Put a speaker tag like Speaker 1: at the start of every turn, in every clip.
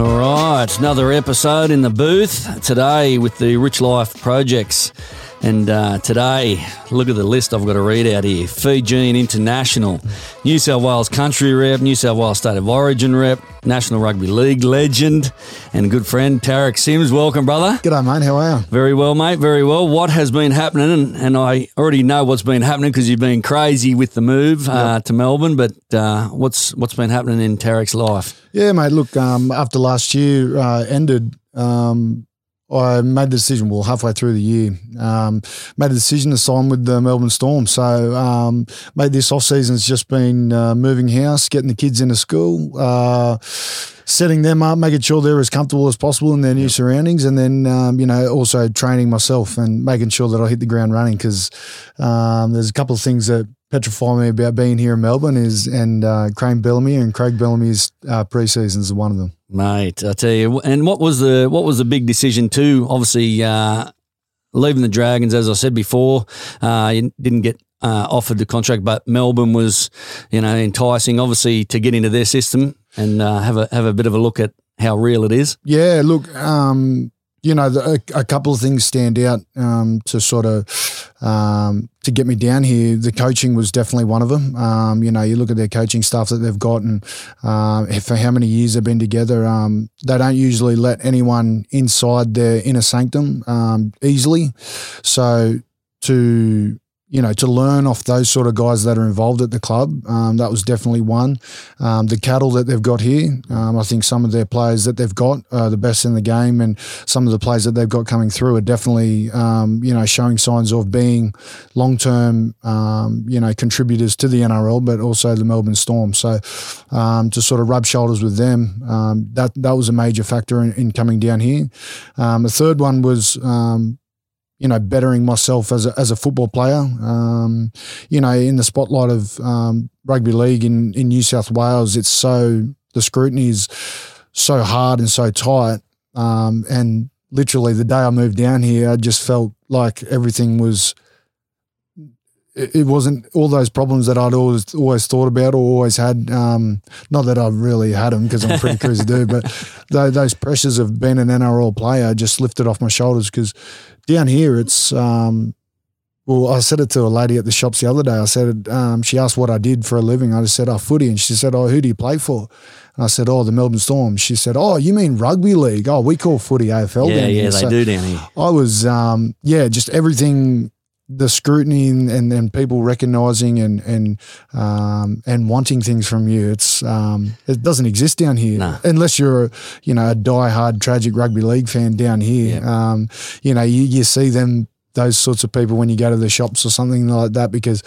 Speaker 1: All right, another episode in the booth today with the Rich Life Projects. And uh, today, look at the list I've got to read out here Fijian International, New South Wales Country Rep, New South Wales State of Origin Rep, National Rugby League legend, and good friend Tariq Sims. Welcome, brother.
Speaker 2: G'day, mate. How are you?
Speaker 1: Very well, mate. Very well. What has been happening? And, and I already know what's been happening because you've been crazy with the move uh, to Melbourne. But uh, what's what's been happening in Tariq's life?
Speaker 2: Yeah, mate. Look, um, after last year uh, ended, um, I made the decision. Well, halfway through the year, um, made the decision to sign with the Melbourne Storm. So, um, made this off season has just been uh, moving house, getting the kids into school, uh, setting them up, making sure they're as comfortable as possible in their new surroundings, and then um, you know also training myself and making sure that I hit the ground running because um, there's a couple of things that petrify me about being here in Melbourne is and uh, Crane Bellamy and Craig Bellamy's uh, pre-seasons are one of them.
Speaker 1: Mate, I tell you, and what was the what was the big decision too? Obviously, uh, leaving the Dragons, as I said before, uh, you didn't get uh, offered the contract, but Melbourne was, you know, enticing, obviously, to get into their system and uh, have a have a bit of a look at how real it is.
Speaker 2: Yeah, look, um, you know, the, a, a, couple of things stand out um, to sort of um, to get me down here. The coaching was definitely one of them. Um, you know, you look at their coaching staff that they've got, and uh, for how many years they've been together, um, they don't usually let anyone inside their inner sanctum um, easily. So to you know, to learn off those sort of guys that are involved at the club. Um, that was definitely one. Um, the cattle that they've got here, um, I think some of their players that they've got are the best in the game, and some of the players that they've got coming through are definitely, um, you know, showing signs of being long term, um, you know, contributors to the NRL, but also the Melbourne Storm. So um, to sort of rub shoulders with them, that that was a major factor in, in coming down here. the third one was you know, bettering myself as a, as a football player. Um, you know, in the spotlight of um, rugby league in, in New South Wales, it's so, the scrutiny is so hard and so tight. Um, and literally the day I moved down here, I just felt like everything was, it, wasn't all those problems that I'd always always thought about or always had. Um, not that I've really had them because I'm pretty crazy dude, but those pressures of being an NRL player just lifted off my shoulders because down here, it's um, well, I said it to a lady at the shops the other day. I said, um, she asked what I did for a living. I just said, oh, footy. And she said, oh, who do you play for? And I said, oh, the Melbourne Storm. She said, oh, you mean rugby league? Oh, we call footy AFL
Speaker 1: yeah,
Speaker 2: down
Speaker 1: yeah,
Speaker 2: here.
Speaker 1: Yeah, they
Speaker 2: so
Speaker 1: do down here.
Speaker 2: I was, um, yeah, just everything the scrutiny and, and people recognizing and and um, and wanting things from you. It's um, it doesn't exist down here
Speaker 1: nah.
Speaker 2: unless you're a, you know a die-hard tragic rugby league fan down here.
Speaker 1: Yep.
Speaker 2: Um, you know you, you see them those sorts of people when you go to the shops or something like that because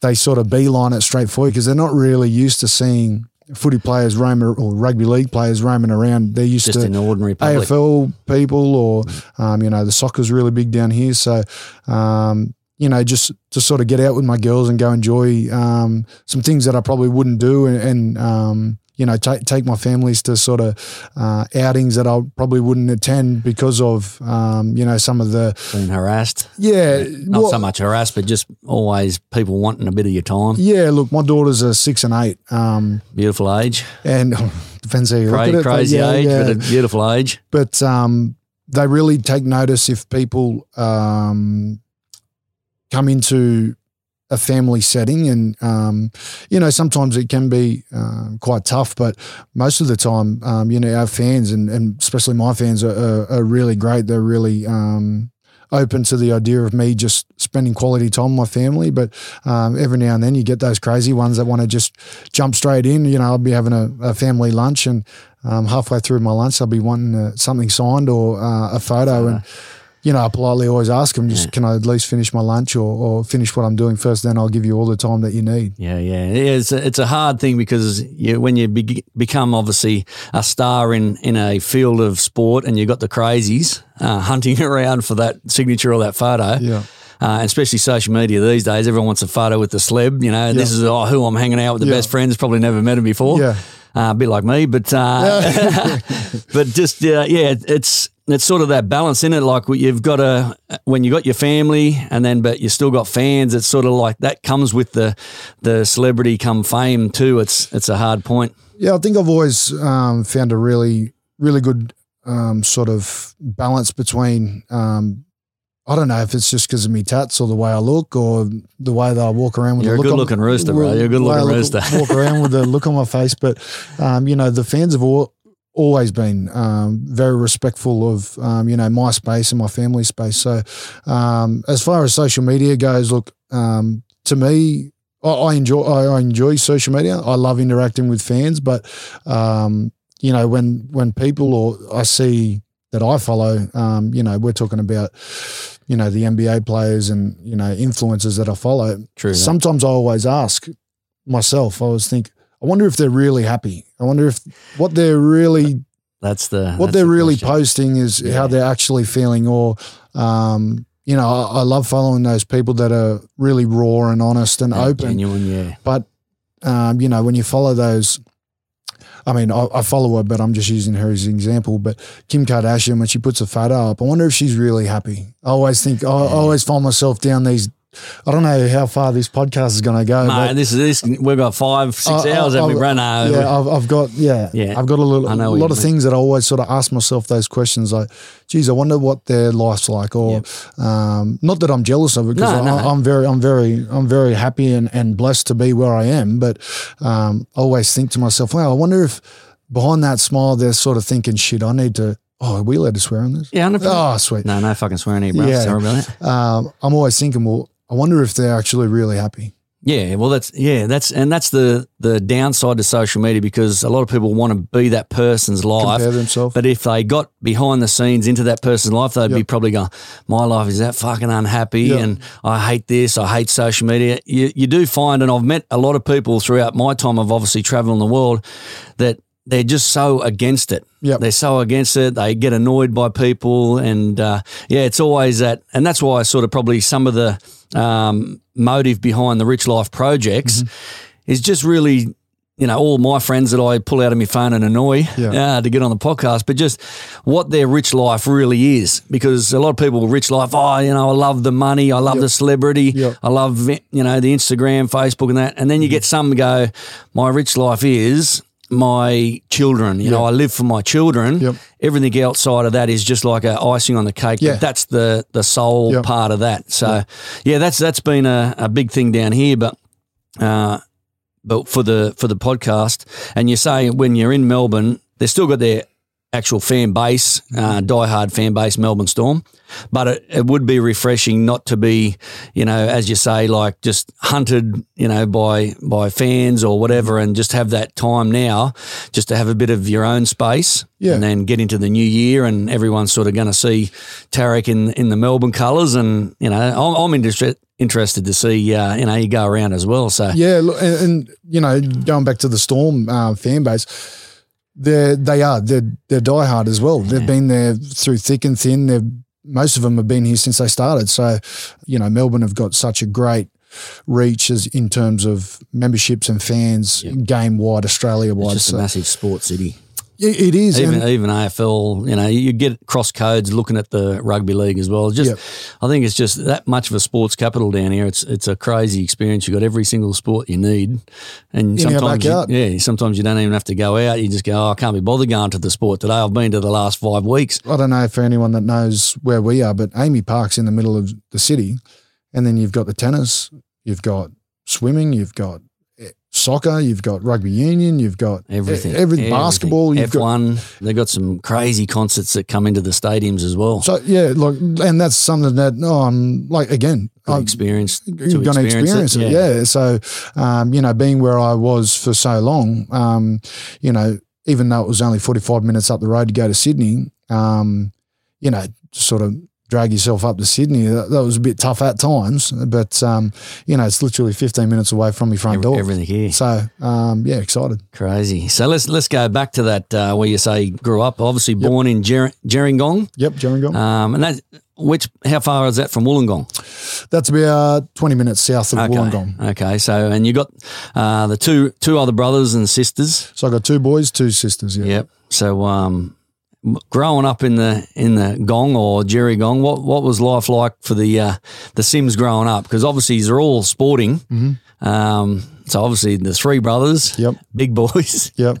Speaker 2: they sort of beeline it straight for you because they're not really used to seeing footy players roam or rugby league players roaming around. They're used
Speaker 1: Just
Speaker 2: to
Speaker 1: in ordinary public.
Speaker 2: AFL people, or um, you know, the soccer's really big down here. So, um, you know, just to sort of get out with my girls and go enjoy um, some things that I probably wouldn't do, and, and um, you know, take take my families to sort of uh, outings that I probably wouldn't attend because of, um, you know, some of the
Speaker 1: being harassed.
Speaker 2: Yeah,
Speaker 1: not well, so much harassed, but just always people wanting a bit of your time.
Speaker 2: Yeah, look, my daughters are six and eight. Um,
Speaker 1: beautiful age,
Speaker 2: and depends how you
Speaker 1: Cra-
Speaker 2: look at it.
Speaker 1: Crazy
Speaker 2: yeah,
Speaker 1: age,
Speaker 2: yeah.
Speaker 1: but a beautiful age.
Speaker 2: But um, they really take notice if people um, come into a family setting, and um, you know sometimes it can be uh, quite tough, but most of the time, um, you know, our fans and, and especially my fans are, are, are really great. They're really um, open to the idea of me just spending quality time with my family. But um, every now and then you get those crazy ones that want to just jump straight in. You know, I'll be having a, a family lunch and um, halfway through my lunch, I'll be wanting uh, something signed or uh, a photo. And you know, I politely always ask them, just yeah. can I at least finish my lunch or, or, finish what I'm doing first? Then I'll give you all the time that you need.
Speaker 1: Yeah, yeah, it's a, it's a hard thing because you, when you be, become obviously a star in in a field of sport and you've got the crazies uh, hunting around for that signature or that photo.
Speaker 2: Yeah.
Speaker 1: Uh, especially social media these days, everyone wants a photo with the celeb. You know, yeah. this is oh, who I'm hanging out with, the yeah. best friends. Probably never met him before.
Speaker 2: Yeah.
Speaker 1: Uh, a bit like me, but uh, but just uh, yeah, it's it's sort of that balance in it. Like you've got a when you got your family, and then but you still got fans. It's sort of like that comes with the the celebrity come fame too. It's it's a hard point.
Speaker 2: Yeah, I think I've always um, found a really really good um, sort of balance between. Um, I don't know if it's just because of me tats or the way I look or the way that I walk around with.
Speaker 1: You're a good
Speaker 2: on-
Speaker 1: looking rooster, bro. You're a good
Speaker 2: the way I
Speaker 1: looking
Speaker 2: look-
Speaker 1: rooster.
Speaker 2: Walk around with the look on my face, but um, you know the fans have all, always been um, very respectful of um, you know my space and my family space. So um, as far as social media goes, look um, to me. I I enjoy I I enjoy social media. I love interacting with fans, but um, you know when when people or I see that I follow, um, you know, we're talking about you know the NBA players and you know influencers that I follow.
Speaker 1: True.
Speaker 2: Sometimes I always ask myself. I always think, I wonder if they're really happy. I wonder if what they're really
Speaker 1: That's the
Speaker 2: what
Speaker 1: that's
Speaker 2: they're
Speaker 1: the
Speaker 2: really
Speaker 1: question.
Speaker 2: posting is
Speaker 1: Yeah.
Speaker 2: how they're actually feeling or um, you know I, I love following those people that are really raw and honest and open
Speaker 1: genuine. Yeah.
Speaker 2: but um, you know when you follow those I mean, I, I follow her, but I'm just using her as an example. But Kim Kardashian, when she puts a photo up, I wonder if she's really happy. I always think, I, I always find myself down these. I don't know how far this podcast is going to go.
Speaker 1: No,
Speaker 2: but
Speaker 1: this is this. We've got five, six
Speaker 2: I-
Speaker 1: hours, and we run over.
Speaker 2: yeah, I've, I've got yeah,
Speaker 1: Yeah.
Speaker 2: I've got a, little, a lot of
Speaker 1: mean.
Speaker 2: things that I always sort of ask myself those questions like, geez, I wonder what their life's like, or um, not that I'm jealous of it because
Speaker 1: No, no.
Speaker 2: I'm very, I'm very, I'm very happy and, and blessed to be where I am. But um, I always think to myself, wow, I wonder if behind that smile they're sort of thinking, shit, I need to. Oh, are we allowed to swear on this?
Speaker 1: yeah, 100%.
Speaker 2: Oh, sweet.
Speaker 1: No, no fucking swearing here, bro.
Speaker 2: Yeah.
Speaker 1: Sorry about that.
Speaker 2: Um, I'm always thinking, well, I wonder if they're actually really happy.
Speaker 1: Yeah, well, that's yeah, that's and that's the the downside to social media because a lot of people want to be that person's life.
Speaker 2: Compare themselves.
Speaker 1: But if they got behind the scenes into that person's life, they'd be probably going, "My life is that fucking unhappy,
Speaker 2: Yeah.
Speaker 1: and I hate this. I hate social media." You you do find, and I've met a lot of people throughout my time of obviously traveling the world that they're just so against it.
Speaker 2: Yep.
Speaker 1: They're so against it. They get annoyed by people, and uh, yeah, it's always that, and that's why sort of probably some of the um, motive behind the Rich Life projects
Speaker 2: Mm-hmm.
Speaker 1: is just really. You know, all my friends that I pull out of my phone and annoy
Speaker 2: Yeah.
Speaker 1: uh, to get on the podcast, but just what their rich life really is. Because a lot of people, rich life, oh, you know, I love the money, I love the celebrity,
Speaker 2: Yep.
Speaker 1: I love, you know, the Instagram, Facebook, and that. And then you get some go, my rich life is my children. You know, I live for my children.
Speaker 2: Yep.
Speaker 1: Everything outside of that is just like a icing on the cake.
Speaker 2: Yeah.
Speaker 1: But that's the the sole
Speaker 2: Yep.
Speaker 1: part of that. So, yeah, that's that's been a, a big thing down here. But uh, but for the for the podcast, and you say when you're in Melbourne, they've still got their actual fan base, uh, diehard fan base, Melbourne Storm. But it, it would be refreshing not to be, you know, as you say, like just hunted, you know, by by fans or whatever, and just have that time now, just to have a bit of your own space,
Speaker 2: Yeah.
Speaker 1: and then get into the new year, and everyone's sort of going to see Tariq in in the Melbourne colours, and you know, I'm, I'm interested interested to see, uh, you know, you go around as well. So
Speaker 2: Yeah, look, and, and you know, going back to the Storm uh, fan base, they they are they're they're diehard as well. They've mm. been there through thick and thin. They've most of them have been here since they started. So, you know, Melbourne have got such a great reach as in terms of memberships and fans game wide, Australia
Speaker 1: it's
Speaker 2: wide.
Speaker 1: just a massive sports city.
Speaker 2: It is.
Speaker 1: Even even AFL, you know, you get cross codes looking at the rugby league as well. Just,
Speaker 2: Yep.
Speaker 1: I think it's just that much of a sports capital down here. It's it's a crazy experience. You have got every single sport you need, and
Speaker 2: In
Speaker 1: sometimes you, yeah, sometimes you don't even have to go out. You just go, oh, I can't be bothered going to the sport today. I've been to the last five weeks.
Speaker 2: I don't know for anyone that knows where we are, but AAMI Park's in the middle of the city, and then you've got the tennis, you've got swimming, you've got soccer, you've got rugby union, you've got
Speaker 1: Everything,
Speaker 2: every basketball, you've
Speaker 1: F
Speaker 2: got
Speaker 1: one. They've got some crazy concerts that come into the stadiums as well.
Speaker 2: so yeah, look, and that's something that no, I'm like again, I'm
Speaker 1: experience.
Speaker 2: you're going to experience it, yeah. So, um, you know, being where I was for so long, um, you know, even though it was only 45 minutes up the road to go to Sydney, um, you know, sort of drag yourself up to Sydney. That, that was a bit tough at times, but, um, you know, it's literally 15 minutes away from your front
Speaker 1: Every-
Speaker 2: door.
Speaker 1: everything here.
Speaker 2: So, um, yeah, excited.
Speaker 1: Crazy. So let's let's go back to that uh, where you say grew up. Obviously born in Jer- Gerringong.
Speaker 2: Yep, Gerringong.
Speaker 1: Um, and that which how far is that from Wollongong?
Speaker 2: That's about 20 minutes south of
Speaker 1: Okay.
Speaker 2: Wollongong.
Speaker 1: Okay. So and you got uh, the two two other brothers and sisters.
Speaker 2: So I got two boys, two sisters. Yeah.
Speaker 1: Yep. So um, growing up in the in the Gong or Gerringong, what what was life like for the uh, the Sims growing up? Because obviously they're all sporting.
Speaker 2: Mm-hmm.
Speaker 1: Um, so obviously the three brothers,
Speaker 2: Yep.
Speaker 1: big boys,
Speaker 2: Yep.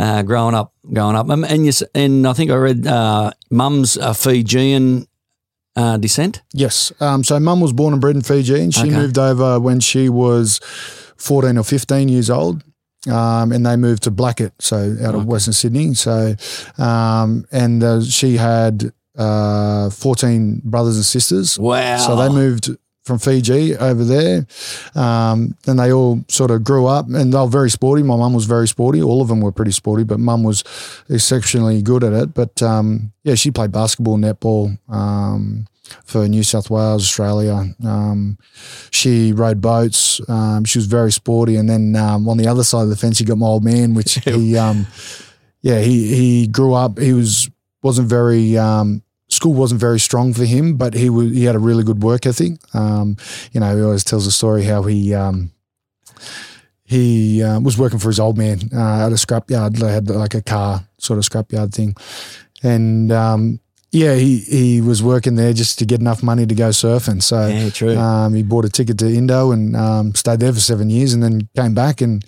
Speaker 1: uh, growing up, growing up, Um, and you, and I think I read uh, Mum's a Fijian uh, descent.
Speaker 2: Yes. Um, so mum was born and bred in Fiji and she
Speaker 1: Okay.
Speaker 2: moved over when she was 14 or 15 years old. Um, and they moved to Blackett, so out of Western Sydney. So, um, and uh, she had uh, 14 brothers and sisters.
Speaker 1: Wow!
Speaker 2: So they moved from Fiji over there. Um, and they all sort of grew up and they were very sporty. My mum was very sporty. All of them were pretty sporty, but mum was exceptionally good at it. But um, yeah, she played basketball, netball um, for New South Wales, Australia. Um, she rode boats. Um, she was very sporty. And then um, on the other side of the fence, you got my old man, which he, um, yeah, he, he grew up. He was, wasn't very, um, school wasn't very strong for him, but he was, he had a really good work ethic. Um, you know, he always tells a story how he, um, he uh, was working for his old man uh, at a scrapyard. They had like a car sort of scrapyard thing, and um, yeah, he he was working there just to get enough money to go surfing. So
Speaker 1: yeah, true.
Speaker 2: um, he bought a ticket to Indo and um, stayed there for seven years, and then came back. And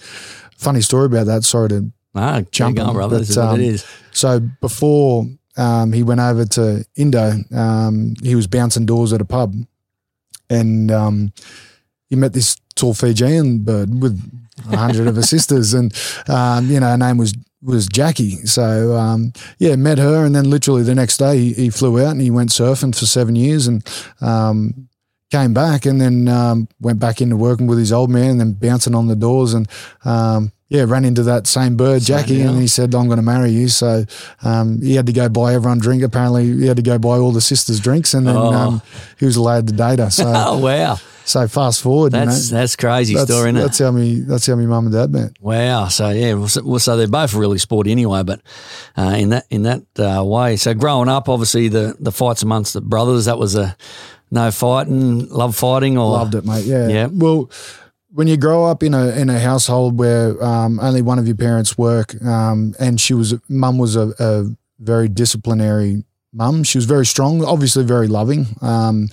Speaker 2: funny story about that. Sorry to
Speaker 1: ah,
Speaker 2: jump
Speaker 1: on, brother. This is
Speaker 2: but,
Speaker 1: what it
Speaker 2: um, so before um, he went over to Indo, um, he was bouncing doors at a pub, and um, he met this tall Fijian bird with a hundred of her sisters, and um, you know her name was was Jackie. So um, yeah, met her, and then literally the next day he, he flew out and he went surfing for seven years, and um, came back, and then um, went back into working with his old man, and then bouncing on the doors, and um, yeah, ran into that same bird, Jackie, and he said, "I'm going to marry you." So um, he had to go buy everyone drink. Apparently, he had to go buy all the sisters drinks, and then
Speaker 1: Oh.
Speaker 2: um, he was allowed to date her. So,
Speaker 1: Oh wow,
Speaker 2: so fast forward,
Speaker 1: that's
Speaker 2: you know,
Speaker 1: that's crazy
Speaker 2: that's,
Speaker 1: story, isn't it?
Speaker 2: that's how me. That's how me mum and dad met.
Speaker 1: Wow. So yeah, well, so, well, so they're both really sporty anyway. But uh, in that in that uh, way, so growing up, obviously the the fights amongst the brothers that was a no fighting, love fighting, or
Speaker 2: Loved it, mate. Yeah.
Speaker 1: Yeah.
Speaker 2: Well, when you grow up in a in a household where um, only one of your parents work, um, and she was mum was a, a very disciplinary mum. She was very strong, obviously very loving. Um,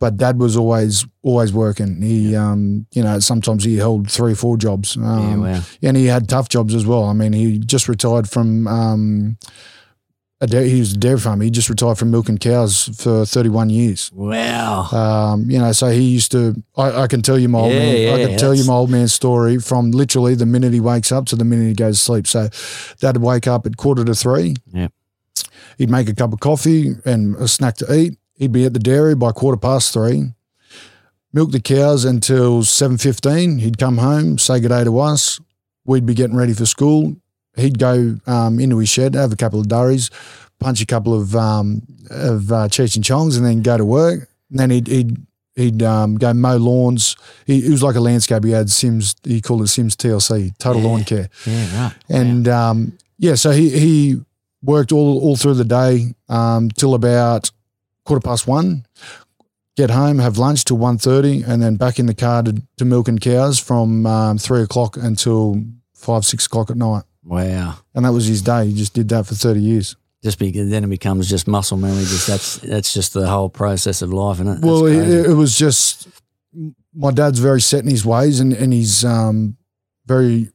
Speaker 2: but dad was always always working. He, um, you know, sometimes he held three or four jobs.
Speaker 1: Yeah,
Speaker 2: Um,
Speaker 1: wow.
Speaker 2: and he had tough jobs as well. I mean, he just retired from um, dairy, he was a dairy farmer. He just retired from milking cows for 31 years.
Speaker 1: Wow.
Speaker 2: Um, you know, so he used to. I, I can tell you my old
Speaker 1: Yeah,
Speaker 2: man. I
Speaker 1: yeah,
Speaker 2: can tell you my old man's story from literally the minute he wakes up to the minute he goes to sleep. So, that'd wake up at quarter to three.
Speaker 1: Yeah.
Speaker 2: He'd make a cup of coffee and a snack to eat. He'd be at the dairy by quarter past three. Milk the cows until seven fifteen. He'd come home, say good day to us. We'd be getting ready for school. He'd go um, into his shed, have a couple of durries, punch a couple of um, of uh, cheech and chongs, and then go to work. And then he'd he'd he'd um, go mow lawns. He, he was like a landscaper. He had Sims. He called it Sims TLC, Total
Speaker 1: Yeah.
Speaker 2: Lawn Care.
Speaker 1: Yeah. Right.
Speaker 2: And um, yeah, so he he worked all all through the day um, till about quarter past one. Get home, have lunch till 1.30 and then back in the car to, to milking cows from um, three o'clock until five six o'clock at night.
Speaker 1: Wow.
Speaker 2: And that was his day. He just did that for thirty years.
Speaker 1: Just be, then it becomes just muscle memory. Just that's that's just the whole process of life, isn't it? That's
Speaker 2: well, it, it was just my dad's very set in his ways, and and he's um, very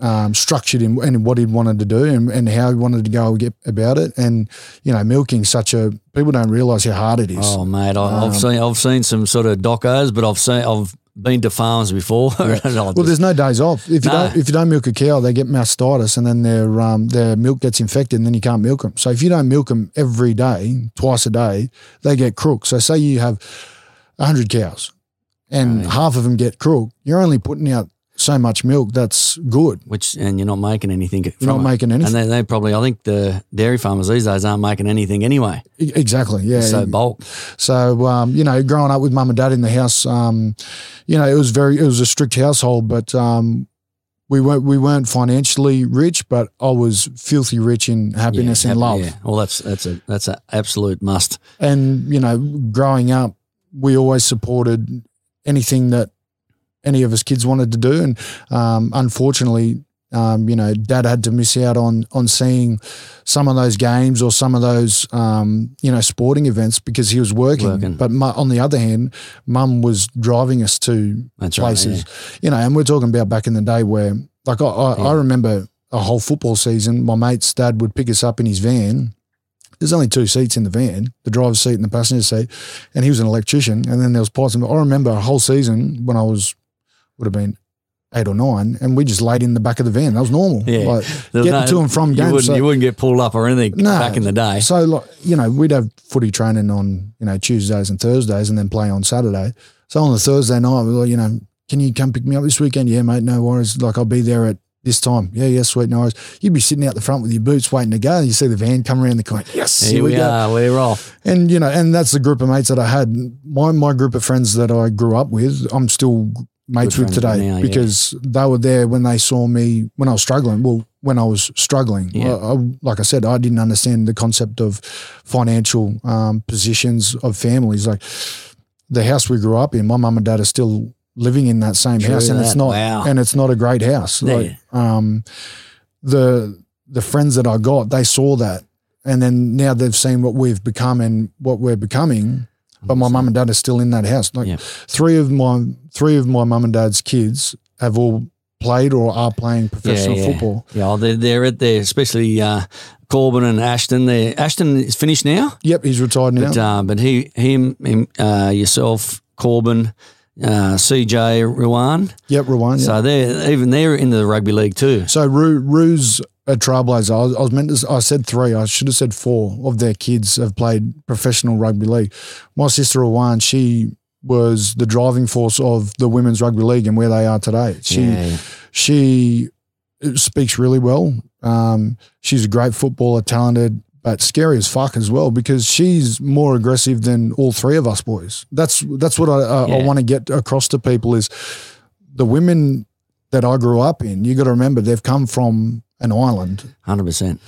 Speaker 2: um, structured in, in what he wanted to do and, and how he wanted to go get about it. And you know, milking such a people don't realize how hard it is.
Speaker 1: Oh mate, I,
Speaker 2: Um,
Speaker 1: I've seen I've seen some sort of docos, but I've seen I've been to farms before. I'll
Speaker 2: Well, there's no days off. If you
Speaker 1: No.
Speaker 2: don't, if you don't milk a cow, they get mastitis, and then their um, their milk gets infected, and then you can't milk them. So if you don't milk them every day, twice a day, they get crook. So say you have hundred cows, and
Speaker 1: Right.
Speaker 2: half of them get crook, you're only putting out so much milk. That's good.
Speaker 1: which and you're not making anything.
Speaker 2: You're not
Speaker 1: it.
Speaker 2: making
Speaker 1: And
Speaker 2: anything.
Speaker 1: they, they probably, I think the dairy farmers these days aren't making anything anyway.
Speaker 2: Exactly. Yeah.
Speaker 1: So bulk.
Speaker 2: So um, you know, growing up with mum and dad in the house, um, you know, it was very it was a strict household, but um, we weren't we weren't financially rich, but I was filthy rich in happiness
Speaker 1: Yeah,
Speaker 2: and love.
Speaker 1: Yeah. Well, that's that's a that's an absolute must.
Speaker 2: And you know, growing up, we always supported anything that any of us kids wanted to do, and um, unfortunately. Um, you know, dad had to miss out on on seeing some of those games or some of those um, you know sporting events because he was working.
Speaker 1: Working.
Speaker 2: But mu- on the other hand, mum was driving us to
Speaker 1: That's right,
Speaker 2: places. You know, and we're talking about back in the day where, like, I, I, I remember a whole football season. My mate's dad would pick us up in his van. There's only two seats in the van, the driver's seat and the passenger seat, and he was an electrician. And then there was parts I remember a whole season when I was would have been eight or nine, and we just laid in the back of the van. That was normal.
Speaker 1: Yeah.
Speaker 2: Like getting
Speaker 1: no-
Speaker 2: to and from
Speaker 1: you
Speaker 2: games.
Speaker 1: Wouldn't,
Speaker 2: So-
Speaker 1: you wouldn't get pulled up or anything
Speaker 2: No.
Speaker 1: back in the day.
Speaker 2: so, like, you know, we'd have footy training on, you know, Tuesdays and Thursdays and then play on Saturday. So on the Thursday night, we like, you know, can you come pick me up this weekend? Yeah, mate, no worries. Like, I'll be there at this time. Yeah, yeah, sweet, no worries. You'd be sitting out the front with your boots waiting to go. You see the van come around the corner. Yes,
Speaker 1: Here we are. We're off.
Speaker 2: And, you know, and that's the group of mates that I had. My, my group of friends that I grew up with, I'm still mates
Speaker 1: Good
Speaker 2: with today
Speaker 1: now, yeah.
Speaker 2: because they were there when they saw me when I was struggling. Well, when I was struggling,
Speaker 1: Yeah.
Speaker 2: I, I- like I said, I didn't understand the concept of financial um, positions of families. Like the house we grew up in, my mum and dad are still living in that same
Speaker 1: True
Speaker 2: house, and it's
Speaker 1: that.
Speaker 2: not
Speaker 1: Wow.
Speaker 2: and it's not a great house.
Speaker 1: Yeah.
Speaker 2: Like um, the the friends that I got, they saw that, and then now they've seen what we've become and what we're becoming. But my mum and dad are still in that house. Like
Speaker 1: Yeah.
Speaker 2: three of my three of my mum and dad's kids have all played or are playing professional
Speaker 1: yeah.
Speaker 2: football.
Speaker 1: Yeah, well, they're, they're at there, especially uh, Korbin and Ashton. They Ashton is finished now,
Speaker 2: Yep, he's retired now.
Speaker 1: but uh, but he, him, him uh, yourself, Korbin, uh, CJ, Ruan.
Speaker 2: yep. Yep.
Speaker 1: So they're even they're in the rugby league too.
Speaker 2: So Rue, Rue's a trailblazer. I was, I was meant to. I said three. I should have said four of their kids have played professional rugby league. My sister Ruan, she was the driving force of the women's rugby league and where they are today. She
Speaker 1: yeah,
Speaker 2: she speaks really well. Um, she's a great footballer, talented, but scary as fuck as well because she's more aggressive than all three of us boys. That's that's what I, I, I want to get across to people is the women that I grew up in. You got to remember they've come from an island.
Speaker 1: hundred percent,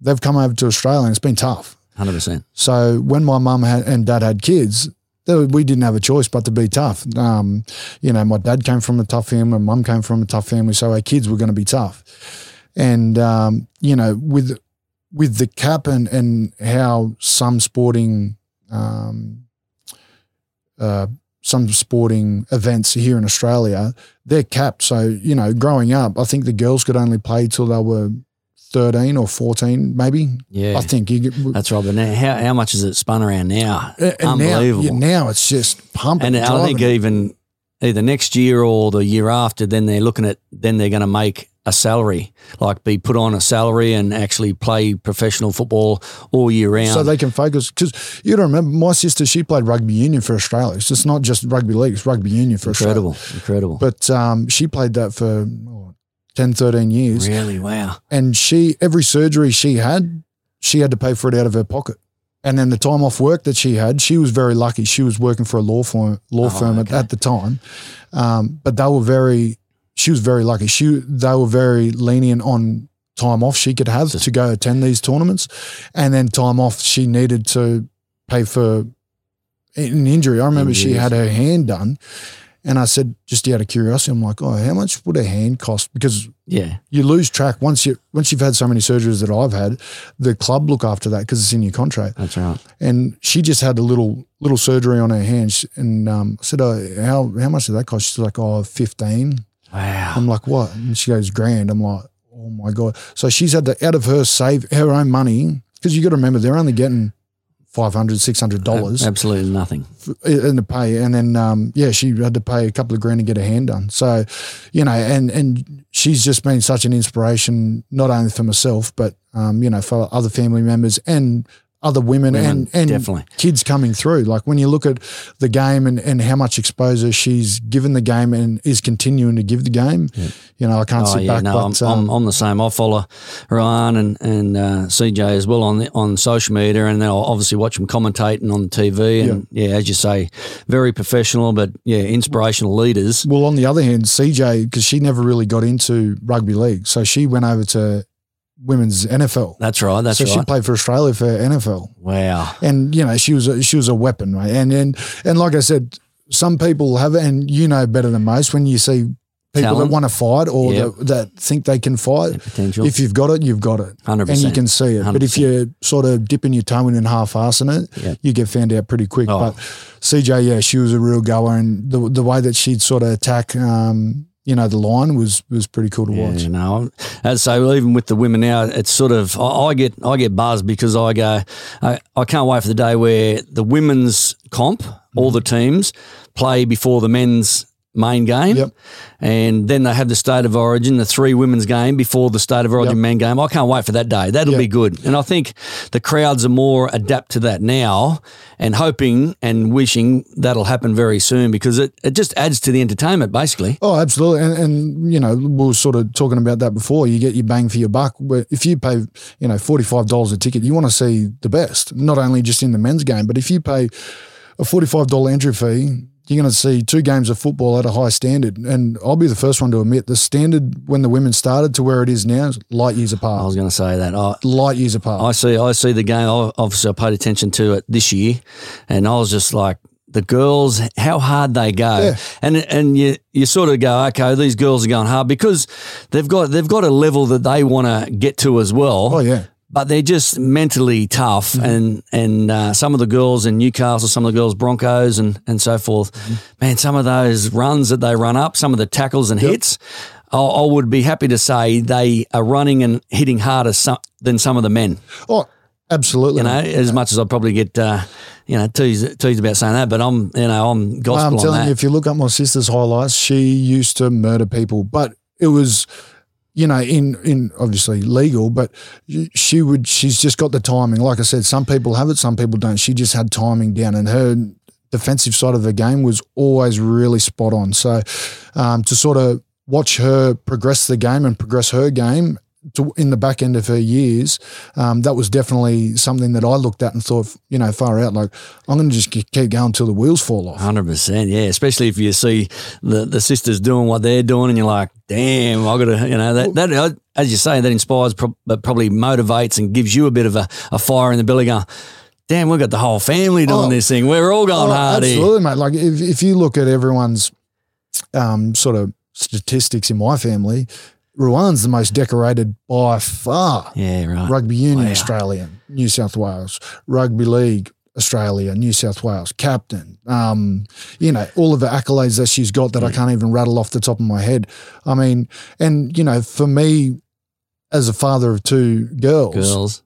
Speaker 2: They've come over to Australia and it's been tough.
Speaker 1: hundred percent.
Speaker 2: So when my mum had, and dad had kids, we didn't have a choice but to be tough. Um, you know, my dad came from a tough family, my mum came from a tough family, so our kids were going to be tough. And um, you know, with with the cap and and how some sporting um, uh, some sporting events here in Australia, they're capped. So you know, growing up, I think the girls could only play till they were thirteen or fourteen, maybe.
Speaker 1: Yeah,
Speaker 2: I think you. get-
Speaker 1: that's right. But now, how how much is it spun around now?
Speaker 2: and now,
Speaker 1: Unbelievable.
Speaker 2: yeah, now it's just pumping.
Speaker 1: And I think even either next year or the year after, then they're looking at then they're going to make a salary, like be put on a salary and actually play professional football all year round.
Speaker 2: so they can focus because you to remember my sister she played rugby union for Australia. It's not just rugby league; it's rugby union for
Speaker 1: incredible,
Speaker 2: Australia.
Speaker 1: Incredible, incredible.
Speaker 2: But um, she played that for oh, 10, 13 years,
Speaker 1: really, wow.
Speaker 2: and she every surgery she had, she had to pay for it out of her pocket. And then the time off work that she had, she was very lucky. She was working for a law firm, law
Speaker 1: Oh,
Speaker 2: firm
Speaker 1: okay.
Speaker 2: at, at the time, um, but they were very. She was very lucky. She they were very lenient on time off she could have to go attend these tournaments, and then time off she needed to pay for an injury. I remember she had her hand done, and I said just out of curiosity, I'm like, oh, how much would a hand cost? Because
Speaker 1: Yeah,
Speaker 2: you lose track once you once you've had so many surgeries that I've had. The club look after that because it's in your contract.
Speaker 1: that's right.
Speaker 2: And she just had a little little surgery on her hand, and um, I said, oh, how how much did that cost? She's like, oh, 15.
Speaker 1: Wow.
Speaker 2: I'm like, what? And she goes, grand. I'm like, oh my god. So she's had to out of her save her own money because you got to remember they're only getting. 500 600 dollars
Speaker 1: Absolutely nothing.
Speaker 2: in the pay, and then um, yeah, she had to pay a couple of grand to get her hand done. So, you know, and and she's just been such an inspiration, not only for myself, but um, you know, for other family members and other women,
Speaker 1: Women,
Speaker 2: and and
Speaker 1: definitely.
Speaker 2: kids coming through. Like when you look at the game and and how much exposure she's given the game and is continuing to give the game, you know, I can't
Speaker 1: Oh
Speaker 2: sit
Speaker 1: yeah,
Speaker 2: back.
Speaker 1: no,
Speaker 2: but
Speaker 1: I'm,
Speaker 2: um,
Speaker 1: I'm, I'm the same. I follow Ruan and and uh, CJ as well on the, on social media, and then I'll obviously watch them commentating on the TV. And yeah. as you say, very professional, but yeah, inspirational leaders.
Speaker 2: Well, on the other hand, CJ, because she never really got into rugby league, so she went over to women's NFL.
Speaker 1: That's right. That's right.
Speaker 2: so she played for Australia for NFL,
Speaker 1: wow.
Speaker 2: and you know she was a, she was a weapon, right? And and and like I said, some people have, and you know better than most when you see people
Speaker 1: Talent.
Speaker 2: that want to fight or
Speaker 1: Yep.
Speaker 2: that, that think they can fight.
Speaker 1: potential.
Speaker 2: If you've got it, you've got it.
Speaker 1: 100%.
Speaker 2: And you can see it. But if you're sort of dipping your toe in and half-assing it,
Speaker 1: Yep.
Speaker 2: you get found out pretty quick.
Speaker 1: Oh.
Speaker 2: But CJ, yeah, she was a real goer. And the, the way that she'd sort of attack, um, you know, the line was was pretty cool to watch.
Speaker 1: You know, As I say, even with the women now, it's sort of I, I get I get buzzed because I go, I, I can't wait for the day where the women's comp, all the teams play before the men's main game,
Speaker 2: Yep.
Speaker 1: and then they have the state of origin, the three women's game before the state of origin
Speaker 2: Yep.
Speaker 1: men game. I can't wait for that day. That'll
Speaker 2: Yep.
Speaker 1: be good, and I think the crowds are more adapt to that now, and hoping and wishing that'll happen very soon because it, it just adds to the entertainment, basically.
Speaker 2: Oh, absolutely. And, and, you know, we were sort of talking about that before. You get your bang for your buck. If you pay, you know, $45 a ticket, you want to see the best, not only just in the men's game, but if you pay a $45 entry fee, you're going to see two games of football at a high standard. And I'll be the first one to admit the standard when the women started to where it is now is light years apart.
Speaker 1: I was going to say that. I,
Speaker 2: light years apart.
Speaker 1: I see. I see the game. Obviously I paid attention to it this year, and I was just like, the girls, how hard they go,
Speaker 2: Yeah.
Speaker 1: and and you you sort of go, okay, these girls are going hard because they've got they've got a level that they want to get to as well.
Speaker 2: oh, yeah.
Speaker 1: But they're just mentally tough,
Speaker 2: Mm-hmm.
Speaker 1: and and uh, some of the girls in Newcastle, some of the girls Broncos, and and so forth.
Speaker 2: Mm-hmm.
Speaker 1: Man, some of those runs that they run up, some of the tackles and hits, I, I would be happy to say they are running and hitting harder some, than some of the men.
Speaker 2: Oh, absolutely.
Speaker 1: You know, as much as I probably get, uh, you know, teased, teased about saying that, but I'm, you know, I'm gospel
Speaker 2: I'm
Speaker 1: on
Speaker 2: telling you, if you look up my sister's highlights, she used to murder people, but it was, you know, in in obviously legal, but she would. She's just got the timing. Like I said, some people have it, some people don't. She just had timing down, and her defensive side of the game was always really spot on. So um, to sort of watch her progress the game and progress her game. To, in the back end of her years, um, that was definitely something that I looked at and thought, you know, far out. Like I'm going to just keep going till the wheels fall off.
Speaker 1: Hundred percent, yeah. Especially if you see the, the sisters doing what they're doing, and you're like, "Damn, I got to," you know, that that uh, as you say, that inspires, but probably motivates and gives you a bit of a, a fire in the belly. Going, "Damn, we've got the whole family doing
Speaker 2: Oh.
Speaker 1: this thing. We're all going
Speaker 2: Oh,
Speaker 1: hard here."
Speaker 2: absolutely, mate. Like if, if you look at everyone's um, sort of statistics in my family, Ruan's the most decorated by far.
Speaker 1: Yeah, right.
Speaker 2: Rugby Union
Speaker 1: Wow.
Speaker 2: Australia, New South Wales, Rugby League Australia, New South Wales, captain. Um, you know, all of the accolades that she's got that I can't even rattle off the top of my head. I mean, and you know, for me as a father of two
Speaker 1: Girls, girls,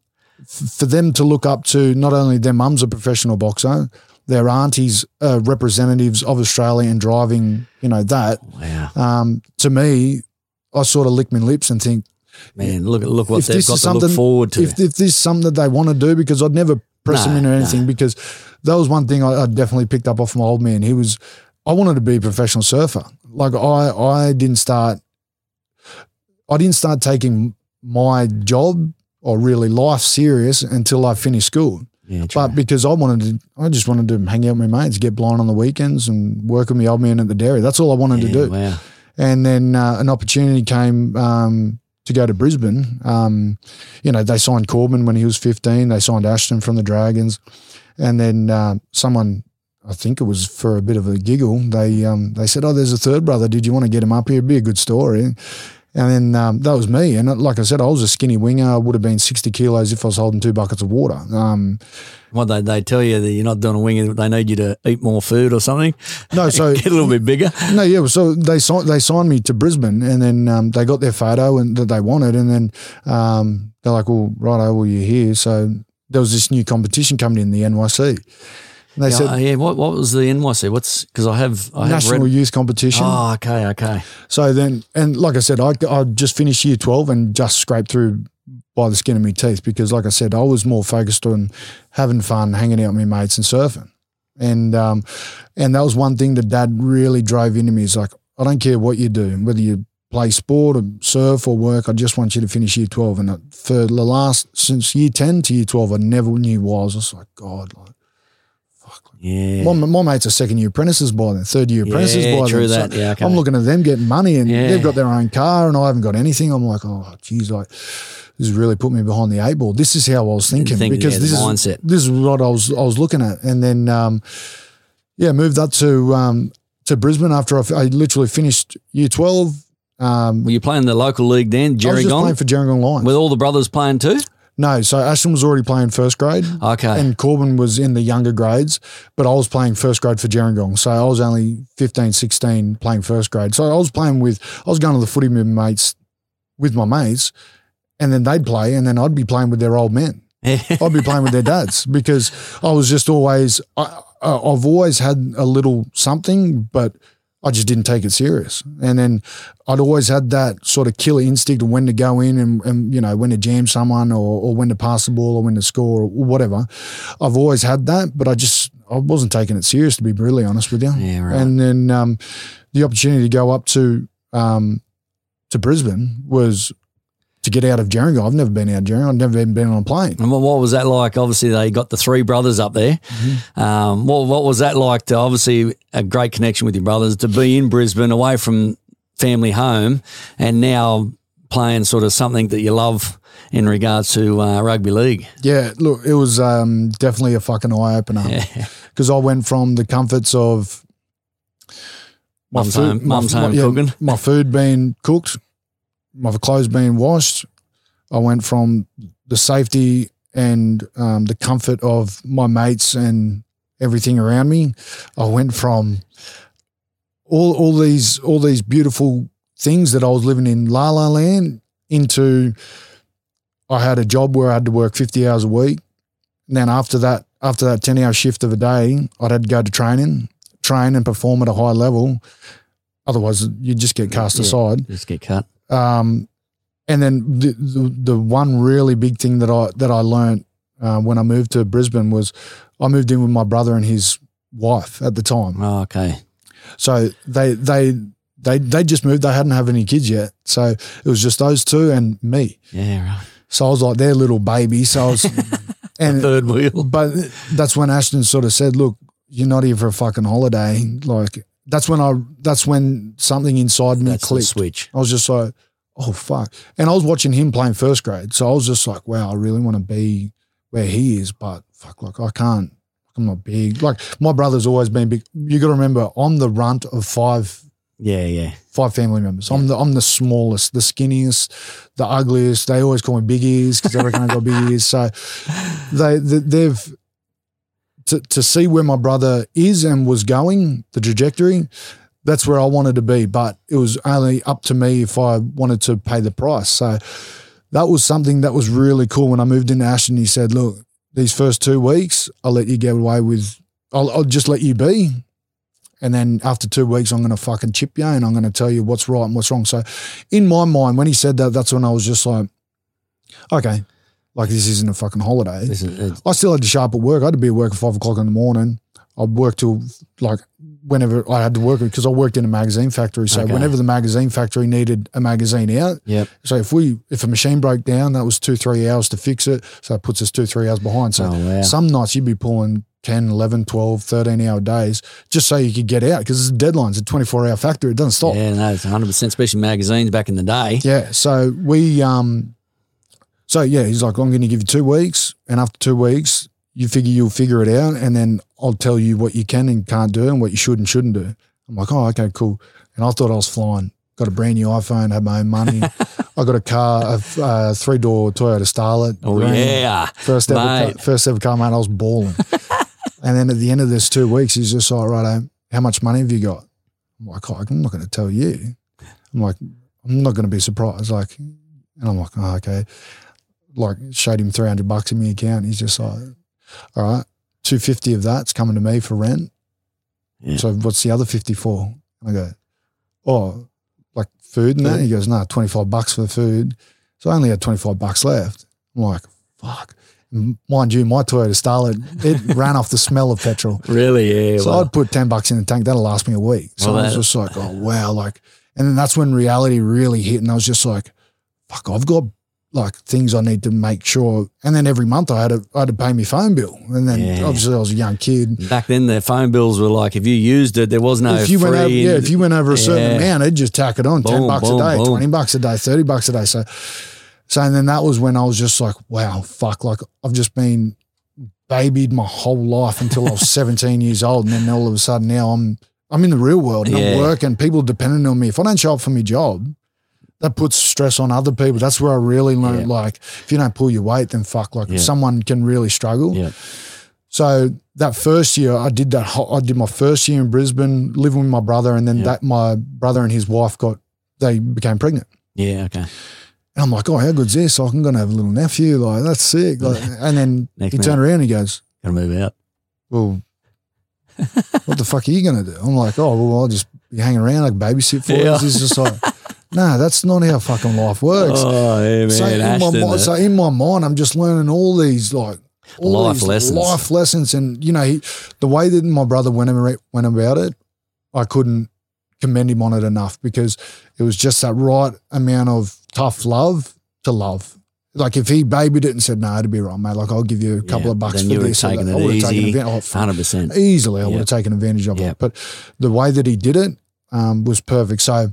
Speaker 2: for them to look up to not only their mum's a professional boxer, their aunties are representatives of Australia and driving, you know, that.
Speaker 1: wow,
Speaker 2: Um, to me, I sort of lick my lips and think,
Speaker 1: man, look look what they've got to look forward to.
Speaker 2: if, if this is something that they want to do, because I'd never press
Speaker 1: No,
Speaker 2: them into
Speaker 1: no.
Speaker 2: anything, because that was one thing I, I definitely picked up off my old man. He was, I wanted to be a professional surfer. Like I, I didn't start, I didn't start taking my job or really life serious until I finished school.
Speaker 1: yeah.
Speaker 2: But because I wanted to, I just wanted to hang out with my mates, get blind on the weekends, and work with my old man at the dairy. That's all I wanted to do.
Speaker 1: Wow,
Speaker 2: And then uh, an opportunity came um, to go to Brisbane. Um, you know, they signed Korbin when he was 15. They signed Ashton from the Dragons, and then uh, someone. I think it was for a bit of a giggle. They um, they said, "Oh, there's a third brother. Did you want to get him up here? It'd be a good story." And then um, that was me. And like I said, I was a skinny winger. I would have been 60 kilos if I was holding two buckets of water. Um,
Speaker 1: what they they tell you that you're not doing a wing, they need you to eat more food or something.
Speaker 2: no, so
Speaker 1: Get a little bit bigger.
Speaker 2: No, yeah. So they signed they signed me to Brisbane, and then um, they got their photo and that they wanted, and then um, they're like, "Well, righto, well you're here." So there was this new competition coming in the NYC. And they
Speaker 1: Yeah,
Speaker 2: said
Speaker 1: uh, yeah. What what was the NYC? What's because I have I have
Speaker 2: national
Speaker 1: read.
Speaker 2: youth competition.
Speaker 1: Oh, okay, okay.
Speaker 2: So then, and like I said, I I just finished year twelve and just scraped through by the skin of my teeth because, like I said, I was more focused on having fun, hanging out with my mates, and surfing. And um, and that was one thing that Dad really drove into me. Is like, I don't care what you do, whether you play sport or surf or work. I just want you to finish year twelve. And for the last since year ten to year twelve, I never knew why. I was just like, God, like.
Speaker 1: Yeah.
Speaker 2: My, my mates are second year apprentices by then, third year apprentices
Speaker 1: Yeah,
Speaker 2: by
Speaker 1: true
Speaker 2: then.
Speaker 1: that. Yeah, okay.
Speaker 2: I'm looking at them getting money and
Speaker 1: Yeah.
Speaker 2: they've got their own car and I haven't got anything. I'm like, oh, geez, like this has really put me behind the eight ball. This is how I was thinking
Speaker 1: Think-
Speaker 2: because
Speaker 1: yeah,
Speaker 2: this
Speaker 1: the
Speaker 2: is
Speaker 1: mindset.
Speaker 2: this is what I was I was looking at, and then um, yeah, moved up to um, to Brisbane after I, f- I literally finished year 12. Um,
Speaker 1: Were you playing the local league then,
Speaker 2: I was just
Speaker 1: Gerringong?
Speaker 2: playing for Gerringong Lions.
Speaker 1: With all the brothers playing too?
Speaker 2: No, so Ashton was already playing first grade.
Speaker 1: Okay.
Speaker 2: And Korbin was in the younger grades, but I was playing first grade for Gerringong. So I was only 15, 16 playing first grade. So I was playing with, I was going to the footy with mates, with my mates, and then they'd play, and then I'd be playing with their old men. I'd be playing with their dads because I was just always, I, I- I've always had a little something, but I just didn't take it serious. And then I'd always had that sort of killer instinct of when to go in and, and you know, when to jam someone or, or when to pass the ball or when to score or whatever. I've always had that, but I just, I wasn't taking it serious to be brutally honest with you.
Speaker 1: Yeah, right.
Speaker 2: And then um, the opportunity to go up to, um, to Brisbane was to get out of Gerringong. I've never been out of. I've never even been on a plane.
Speaker 1: And what, was that like? Obviously, they got the three brothers up there. Um, what, what was that like to obviously a great connection with your brothers to be in Brisbane, away from family home, and now playing sort of something that you love in regards to uh, rugby league?
Speaker 2: Yeah, look, it was um, definitely a fucking eye opener because I went from the comforts of my
Speaker 1: Mum's
Speaker 2: food-
Speaker 1: home-
Speaker 2: my-
Speaker 1: mum's
Speaker 2: my-
Speaker 1: home cooking.
Speaker 2: my food being cooked, my clothes being washed. I went from the safety and um, the comfort of my mates and everything around me. I went from all all these all these beautiful things that I was living in La La Land into I had a job where I had to work fifty hours a week. And then after that, after that ten hour shift of a day, I'd had to go to training, train and perform at a high level. Otherwise, you just get cast
Speaker 1: Yeah.
Speaker 2: aside.
Speaker 1: Just get cut.
Speaker 2: Um, and then the, the the one really big thing that I that I learned uh, when I moved to Brisbane was I moved in with my brother and his wife at the time.
Speaker 1: Oh, okay.
Speaker 2: So they they they they just moved. They hadn't have any kids yet. So it was just those two and me.
Speaker 1: Yeah, right.
Speaker 2: So I was like their little baby. So I was and
Speaker 1: Third wheel.
Speaker 2: but that's when Ashton sort of said, "Look, you're not here for a fucking holiday." Like that's when I that's when something inside me
Speaker 1: That's
Speaker 2: clicked.
Speaker 1: switch.
Speaker 2: I was just like, "Oh fuck!" And I was watching him playing first grade, so I was just like, "Wow, I really want to be where he is," but fuck, like I can't. I'm not big. Like my brother's always been big. You got to remember, I'm the runt of five
Speaker 1: Yeah, yeah.
Speaker 2: five family members. I'm the I'm the smallest, the skinniest, the ugliest. They always call me big ears because I got big ears. So they, they they've to to see where my brother is and was going, the trajectory. That's where I wanted to be, but it was only up to me if I wanted to pay the price. So that was something that was really cool. When I moved into Ashton, he said, "Look, these first two weeks, I'll let you get away with. I'll, I'll just let you be, and then after two weeks, I'm going to fucking chip you and I'm going to tell you what's right and what's wrong. So, in my mind, when he said that, that's when I was just like, okay, like this isn't a fucking holiday.
Speaker 1: This is,
Speaker 2: I still had to show up at work. I had to be at work at five o'clock in the morning. I'd work till like whenever I had to work because I worked in a magazine factory. So
Speaker 1: Okay.
Speaker 2: whenever the magazine factory needed a magazine out,
Speaker 1: yep.
Speaker 2: so if we if a machine broke down, that was two three hours to fix it. So that puts us two three hours behind. So
Speaker 1: Oh, wow.
Speaker 2: some nights you'd be pulling 10, 11, 12, 13 hour days just so you could get out because it's deadlines, a 24 hour factory. It doesn't stop.
Speaker 1: Yeah, no, it's 100%, especially magazines back in the day.
Speaker 2: Yeah. So we, um, so yeah, he's like, I'm going to give you two weeks. And after two weeks, you figure you'll figure it out. And then I'll tell you what you can and can't do and what you should and shouldn't do. I'm like, oh, okay, cool. And I thought I was flying. Got a brand new iPhone, had my own money. I got a car, a, uh three door Toyota Starlet.
Speaker 1: Oh, yeah.
Speaker 2: First ever, car, first ever car, mate. I was balling. and then at the end of this two weeks, he's just like, right, how much money have you got? I'm like, oh, I'm not going to tell you. I'm like, I'm not going to be surprised. Like, and I'm like, oh, okay. Like, showed him 300 bucks in my account. He's just like, all right, 250 of that's coming to me for rent.
Speaker 1: Yeah.
Speaker 2: So what's the other 54? And I go, oh, like food and that? He goes, no, 25 bucks for the food. So I only had 25 bucks left. I'm like, fuck. And Mind you, my Toyota Starlet, it ran off the smell of petrol.
Speaker 1: Really, yeah.
Speaker 2: So
Speaker 1: well,
Speaker 2: I'd put 10 bucks in the tank. That'll last me a week. So
Speaker 1: Well,
Speaker 2: I was just like, oh, wow. Like, and then that's when reality really hit. And I was just like, fuck, I've got like things I need to make sure. And then every month I had to, I had to pay my phone bill. And then
Speaker 1: Yeah.
Speaker 2: obviously I was a young kid.
Speaker 1: back then, the phone bills were like, if you used it, there was no
Speaker 2: if you
Speaker 1: free.
Speaker 2: went over, yeah, if you went over a certain
Speaker 1: Yeah.
Speaker 2: amount, it'd just tack it on, ten bucks
Speaker 1: boom,
Speaker 2: a day,
Speaker 1: boom.
Speaker 2: twenty bucks a day, thirty bucks a day. So, so and then that was when I was just like, wow, fuck, like I've just been babied my whole life until I was seventeen years old, and then all of a sudden now I'm I'm in the real world and
Speaker 1: Yeah.
Speaker 2: I'm working. People depending on me. If I don't show up for my job, that puts stress on other people. That's where I really learned.
Speaker 1: Yeah.
Speaker 2: Like, if you don't pull your weight, then fuck. Like,
Speaker 1: Yeah.
Speaker 2: someone can really struggle.
Speaker 1: Yeah.
Speaker 2: So that first year, I did that. ho- I did my first year in Brisbane, living with my brother, and then that my brother and his wife got they became pregnant.
Speaker 1: Yeah. Okay.
Speaker 2: And I'm like, oh, how good's this? I'm gonna have a little nephew. Like, that's sick. Like, and then
Speaker 1: Next
Speaker 2: he turned around and he goes,
Speaker 1: Gotta move out.
Speaker 2: well, what the fuck are you gonna do? I'm like, oh, well, I'll just be hanging around like babysit for
Speaker 1: Yeah.
Speaker 2: us. He's just like, no, that's not how fucking life works.
Speaker 1: Oh, yeah, man.
Speaker 2: so, in my,
Speaker 1: Ashton, uh,
Speaker 2: so in my mind, I'm just learning all these like all
Speaker 1: Life
Speaker 2: these
Speaker 1: lessons.
Speaker 2: life lessons, and you know, he, the way that my brother went, went about it, I couldn't commend him on it enough because it was just that right amount of tough love to love. Like if he babied it and said, "No, it'd be right, mate. Like I'll give you a couple
Speaker 1: Yeah,
Speaker 2: of bucks for this,"
Speaker 1: taken
Speaker 2: that,"
Speaker 1: it
Speaker 2: I would have taken
Speaker 1: easy.
Speaker 2: advantage. Oh,
Speaker 1: 100%.
Speaker 2: easily, I would have taken advantage of
Speaker 1: Yeah.
Speaker 2: it. But the way that he did it um, was perfect. So,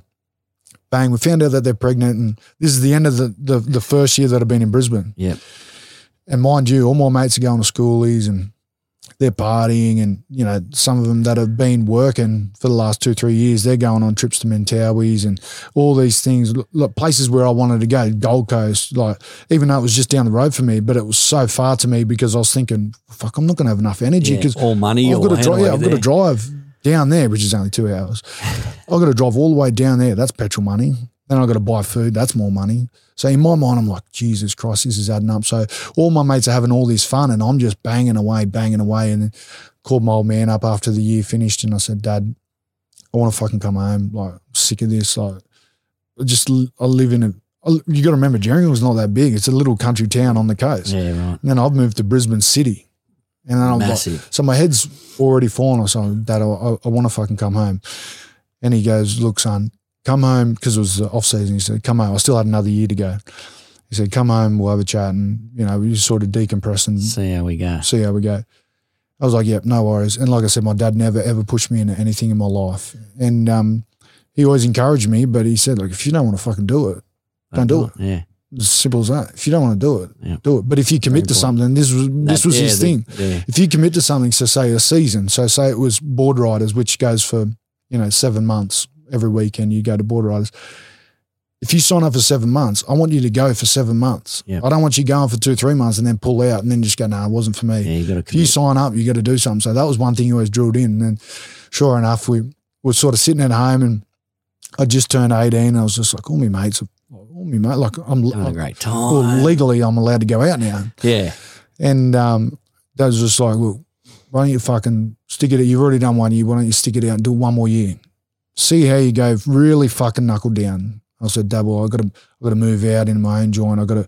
Speaker 2: bang, we found out that they're pregnant, and this is the end of the the, the first year that I've been in Brisbane.
Speaker 1: Yep.
Speaker 2: And mind you, all my mates are going to schoolies and they're partying, and you know some of them that have been working for the last two three years, they're going on trips to Mentawais and all these things, look, places where I wanted to go, Gold Coast, like even though it was just down the road for me, but it was so far to me because I was thinking, fuck, I'm not going to have enough energy
Speaker 1: Yeah.
Speaker 2: because
Speaker 1: All money.
Speaker 2: I've got to drive. Yeah, I've got to drive down there, which is only two hours. I've got to drive all the way down there. That's petrol money. Then I've got to buy food. That's more money. So in my mind, I'm like, Jesus Christ, this is adding up. So all my mates are having all this fun, and I'm just banging away, banging away. And called my old man up after the year finished, and I said, Dad, I want to fucking come home. Like, I'm sick of this. Like, I just I live in a. I- You got to remember, Gerringong's not that big. It's a little country town on the coast.
Speaker 1: Yeah, right.
Speaker 2: And then I've moved to Brisbane City. And then I'm like,
Speaker 1: Massive.
Speaker 2: so my head's already fallen. I said, Dad, I, I, I want to fucking come home. And he goes, Look, son, come home because it was off season. He said, Come home. I still had another year to go. He said, Come home, we'll have a chat and, you know, we just sort of decompress and
Speaker 1: See how we go.
Speaker 2: see how we go. I was like, Yep, no worries. And like I said, my dad never ever pushed me into anything in my life. And um, he always encouraged me, but he said, Like, if you don't want to fucking do it, Don't do it.
Speaker 1: Yeah.
Speaker 2: Simple as that. If you don't want to do it,
Speaker 1: Yeah.
Speaker 2: do it. But if you commit to
Speaker 1: important.
Speaker 2: something, this was this was
Speaker 1: yeah,
Speaker 2: his
Speaker 1: the-
Speaker 2: thing.
Speaker 1: Yeah.
Speaker 2: If you commit to something, so say a season, so say it was board riders, which goes for you know seven months every weekend. You go to board riders. If you sign up for seven months, I want you to go for seven months.
Speaker 1: Yeah.
Speaker 2: I don't want you going for two, three months and then pull out and then just go, no, it wasn't for me.
Speaker 1: You
Speaker 2: If you sign up, you got to do something. So that was one thing you always drilled in. And then sure enough, we were sort of sitting at home and I just turned 18. I was just like, all my mates, are- all my mates, like I'm,
Speaker 1: Having a great
Speaker 2: well, legally, I'm allowed to go out now.
Speaker 1: Yeah.
Speaker 2: And um, they was just like, well, why don't you fucking stick it out? You've already done one year. Why don't you stick it out and do one more year? See how you go. Really fucking knuckle down. I said, Dad, well, I got to, I got to move out in my own joint. I got to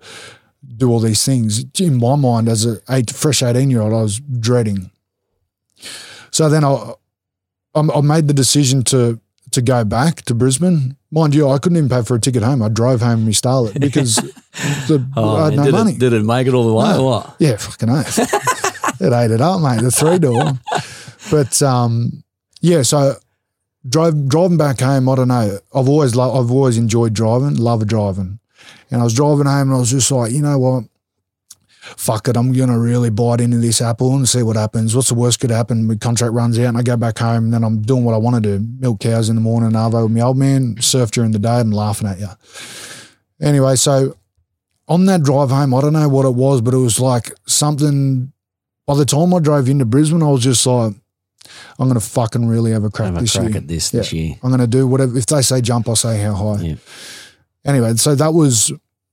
Speaker 2: do all these things. In my mind, as a eight, fresh eighteen year old, I was dreading. So then I, I, I made the decision to to go back to Brisbane. Mind you, I couldn't even pay for a ticket home. I drove home in my Starlet because the,
Speaker 1: Oh,
Speaker 2: I had
Speaker 1: man,
Speaker 2: no
Speaker 1: did,
Speaker 2: money.
Speaker 1: It, did it make it all the way
Speaker 2: No.
Speaker 1: or what?
Speaker 2: Yeah, fucking oath. it ate it up, mate. The three door. But um, yeah, so drive driving back home. I don't know. I've always lo- I've always enjoyed driving. Love driving. And I was driving home, and I was just like, you know what? Fuck it. I'm gonna really bite into this apple and see what happens. What's the worst could happen? My contract runs out, and I go back home, and then I'm doing what I want to do: milk cows in the morning, arvo with my old man, surf during the day, and laughing at you. Anyway, so on that drive home, I don't know what it was, but it was like something. By the time I drove into Brisbane, I was just like, I'm going to fucking really have a crack
Speaker 1: Have a
Speaker 2: this
Speaker 1: crack
Speaker 2: year.
Speaker 1: at this
Speaker 2: Yeah.
Speaker 1: this year.
Speaker 2: I'm going to do whatever. If they say jump, I'll say how high.
Speaker 1: Yeah.
Speaker 2: Anyway, so that was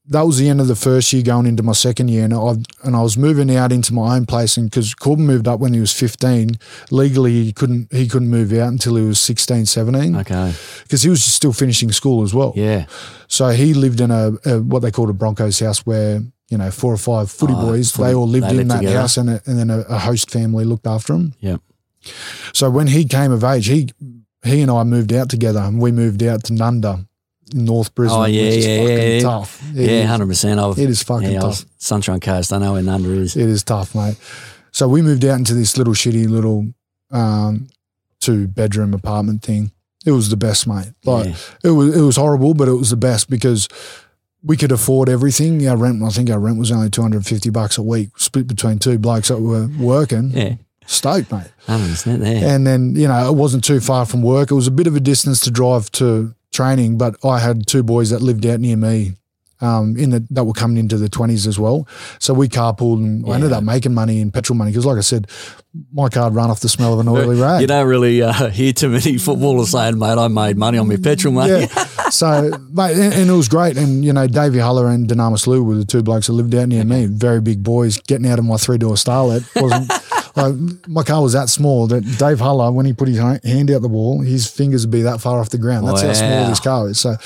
Speaker 2: that was the end of the first year, going into my second year, and I and I was moving out into my own place, and because Korbin moved up when he was 15, legally he couldn't he couldn't move out until he was 16, 17,
Speaker 1: Okay.
Speaker 2: because he was still finishing school as well.
Speaker 1: Yeah.
Speaker 2: So he lived in a, a what they called a Broncos house where you know four or five footy
Speaker 1: Oh,
Speaker 2: boys
Speaker 1: footy-
Speaker 2: they all lived
Speaker 1: they
Speaker 2: in
Speaker 1: lived
Speaker 2: that
Speaker 1: together.
Speaker 2: house and, a, and then a, a host family looked after him.
Speaker 1: Yep.
Speaker 2: So when he came of age, he he and I moved out together and we moved out to Nunda, North Brisbane.
Speaker 1: Oh, yeah,
Speaker 2: which is
Speaker 1: yeah,
Speaker 2: fucking
Speaker 1: yeah,
Speaker 2: tough. It
Speaker 1: yeah, hundred percent.
Speaker 2: It is fucking
Speaker 1: yeah,
Speaker 2: tough.
Speaker 1: Sunshine Coast. I know where Nunda is.
Speaker 2: It is tough, mate. So we moved out into this little shitty little um, two bedroom apartment thing. It was the best, mate. Like
Speaker 1: Yeah.
Speaker 2: it was it was horrible, but it was the best because we could afford everything. Our rent, I think our rent was only two hundred and fifty bucks a week, split between two blokes that were working.
Speaker 1: Yeah.
Speaker 2: Stoked, mate.
Speaker 1: 100% there.
Speaker 2: And then, you know, it wasn't too far from work. It was a bit of a distance to drive to training, but I had two boys that lived out near me um, in the, that were coming into the 20s as well. So we carpooled and I ended up making money in petrol money because, like I said, my car ran off the smell of an oily rag.
Speaker 1: You don't really uh, hear too many footballers saying, mate, I made money on my petrol money.
Speaker 2: Yeah. so, mate, and, and it was great. And, you know, Davey Hala and Dunamis Lui were the two blokes that lived out near me. Very big boys. Getting out of my three door Starlet wasn't. Like, my car was that small that Dave Hala, when he put his hand out the wall, his fingers would be that far off the ground. That's how small
Speaker 1: Wow.
Speaker 2: this car is. So,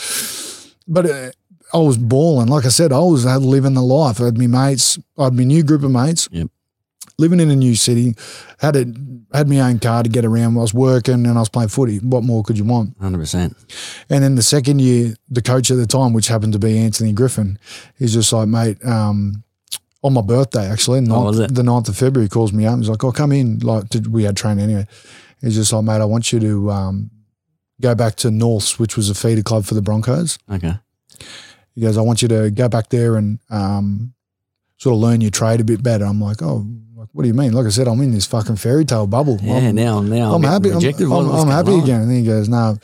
Speaker 2: but uh, I was balling. Like I said, I was living the life. I had my mates, I had my new group of mates.
Speaker 1: Yep.
Speaker 2: Living in a new city, had it had my own car to get around. I was working and I was playing footy. What more could you want?
Speaker 1: 100%.
Speaker 2: And then the second year, the coach at the time, which happened to be Anthony Griffin, he's just like, mate, um, on my birthday, actually,
Speaker 1: Oh,
Speaker 2: 9th,
Speaker 1: it?
Speaker 2: the 9th of February, he calls me up. And he's like, oh, come in. Like, to, we had training anyway. He's just like, mate, I want you to um, go back to Norths, which was a feeder club for the Broncos.
Speaker 1: Okay.
Speaker 2: He goes, I want you to go back there and um, sort of learn your trade a bit better. I'm like, oh, like, what do you mean? Like I said, I'm in this fucking fairy tale bubble.
Speaker 1: Yeah,
Speaker 2: I'm-
Speaker 1: now, now
Speaker 2: I'm
Speaker 1: I'm,
Speaker 2: happy. I'm, I'm, I'm happy
Speaker 1: on?
Speaker 2: again. And then he goes, "No,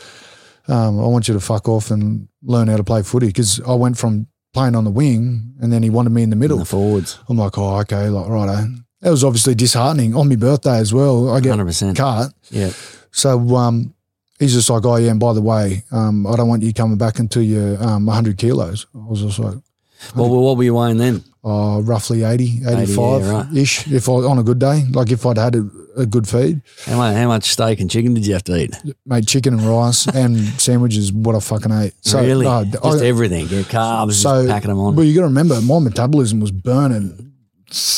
Speaker 2: um, I want you to fuck off and learn how to play footy." Because I went from playing on the wing, and then he wanted me in the
Speaker 1: In
Speaker 2: middle.
Speaker 1: the forwards.
Speaker 2: I'm like, "Oh, okay, like righto." That was obviously disheartening on my birthday as well. I get
Speaker 1: 100%.
Speaker 2: cut,
Speaker 1: Yeah.
Speaker 2: so um, he's just like, "Oh yeah, and by the way, um, I don't want you coming back until you're um, 100 kilos." I was just like,
Speaker 1: What, what were you weighing then?
Speaker 2: "Oh, roughly 80, 85
Speaker 1: yeah, right.
Speaker 2: ish." If I on a good day, like if I'd had a, a good feed.
Speaker 1: How much, how much steak and chicken did you have to eat?
Speaker 2: made chicken and rice and sandwiches. What I fucking ate. So,
Speaker 1: really?
Speaker 2: uh,
Speaker 1: just
Speaker 2: I-
Speaker 1: everything. Yeah, carbs,
Speaker 2: so,
Speaker 1: packing them on.
Speaker 2: But you got to remember, my metabolism was burning,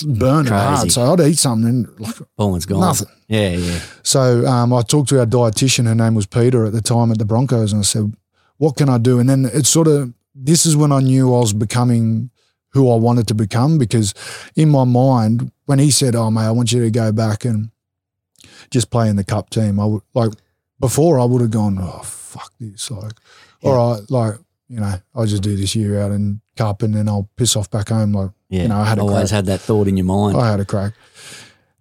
Speaker 2: burning
Speaker 1: Crazy.
Speaker 2: hard. So I'd eat something and like
Speaker 1: Boom, it's gone.
Speaker 2: nothing.
Speaker 1: Yeah, yeah.
Speaker 2: So um, I talked to our dietitian. Her name was Peter at the time at the Broncos, and I said, "What can I do?" And then it's sort of this is when I knew I was becoming who I wanted to become because in my mind, when he said, "Oh mate, I want you to go back and just play in the cup team," I would like before I would have gone, "Oh fuck this!" Like,
Speaker 1: Yeah.
Speaker 2: all right, like you know, I'll just do this year out in cup and then I'll piss off back home. Like,
Speaker 1: Yeah.
Speaker 2: You know, I had a
Speaker 1: always
Speaker 2: crack.
Speaker 1: had that thought in your mind.
Speaker 2: I had a crack.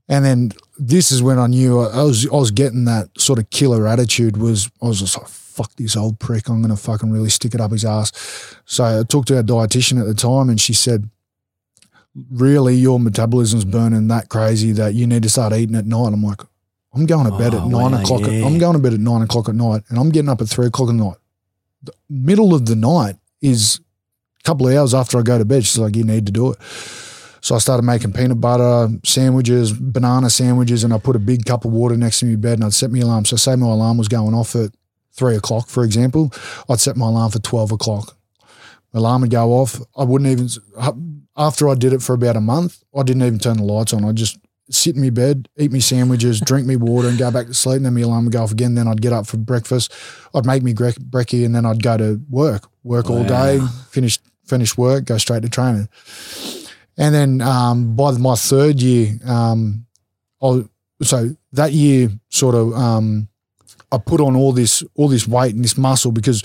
Speaker 2: And then this is when I knew I, I was I was getting that sort of killer attitude was I was just like, fuck this old prick, I'm gonna fucking really stick it up his ass. So I talked to our dietitian at the time and she said, Really, your metabolism's burning that crazy that you need to start eating at night. I'm like, I'm going to bed
Speaker 1: Oh,
Speaker 2: at nine
Speaker 1: wow,
Speaker 2: o'clock.
Speaker 1: yeah.
Speaker 2: I'm going to bed at nine o'clock at night and I'm getting up at three o'clock at night. The middle of the night is a couple of hours after I go to bed. She's like, You need to do it. So I started making peanut butter sandwiches, banana sandwiches, and I put a big cup of water next to my bed and I'd set my alarm. So say my alarm was going off at three o'clock, for example, I'd set my alarm for 12 o'clock. My alarm would go off. I wouldn't even, after I did it for about a month, I didn't even turn the lights on. I'd just sit in my bed, eat me sandwiches, drink me water and go back to sleep. And then my alarm would go off again. Then I'd get up for breakfast. I'd make me grec- brekkie and then I'd go to work, work all day, finish, finish work, go straight to training. And then um, by my third year, um, I, so that year sort of um, I put on all this all this weight and this muscle because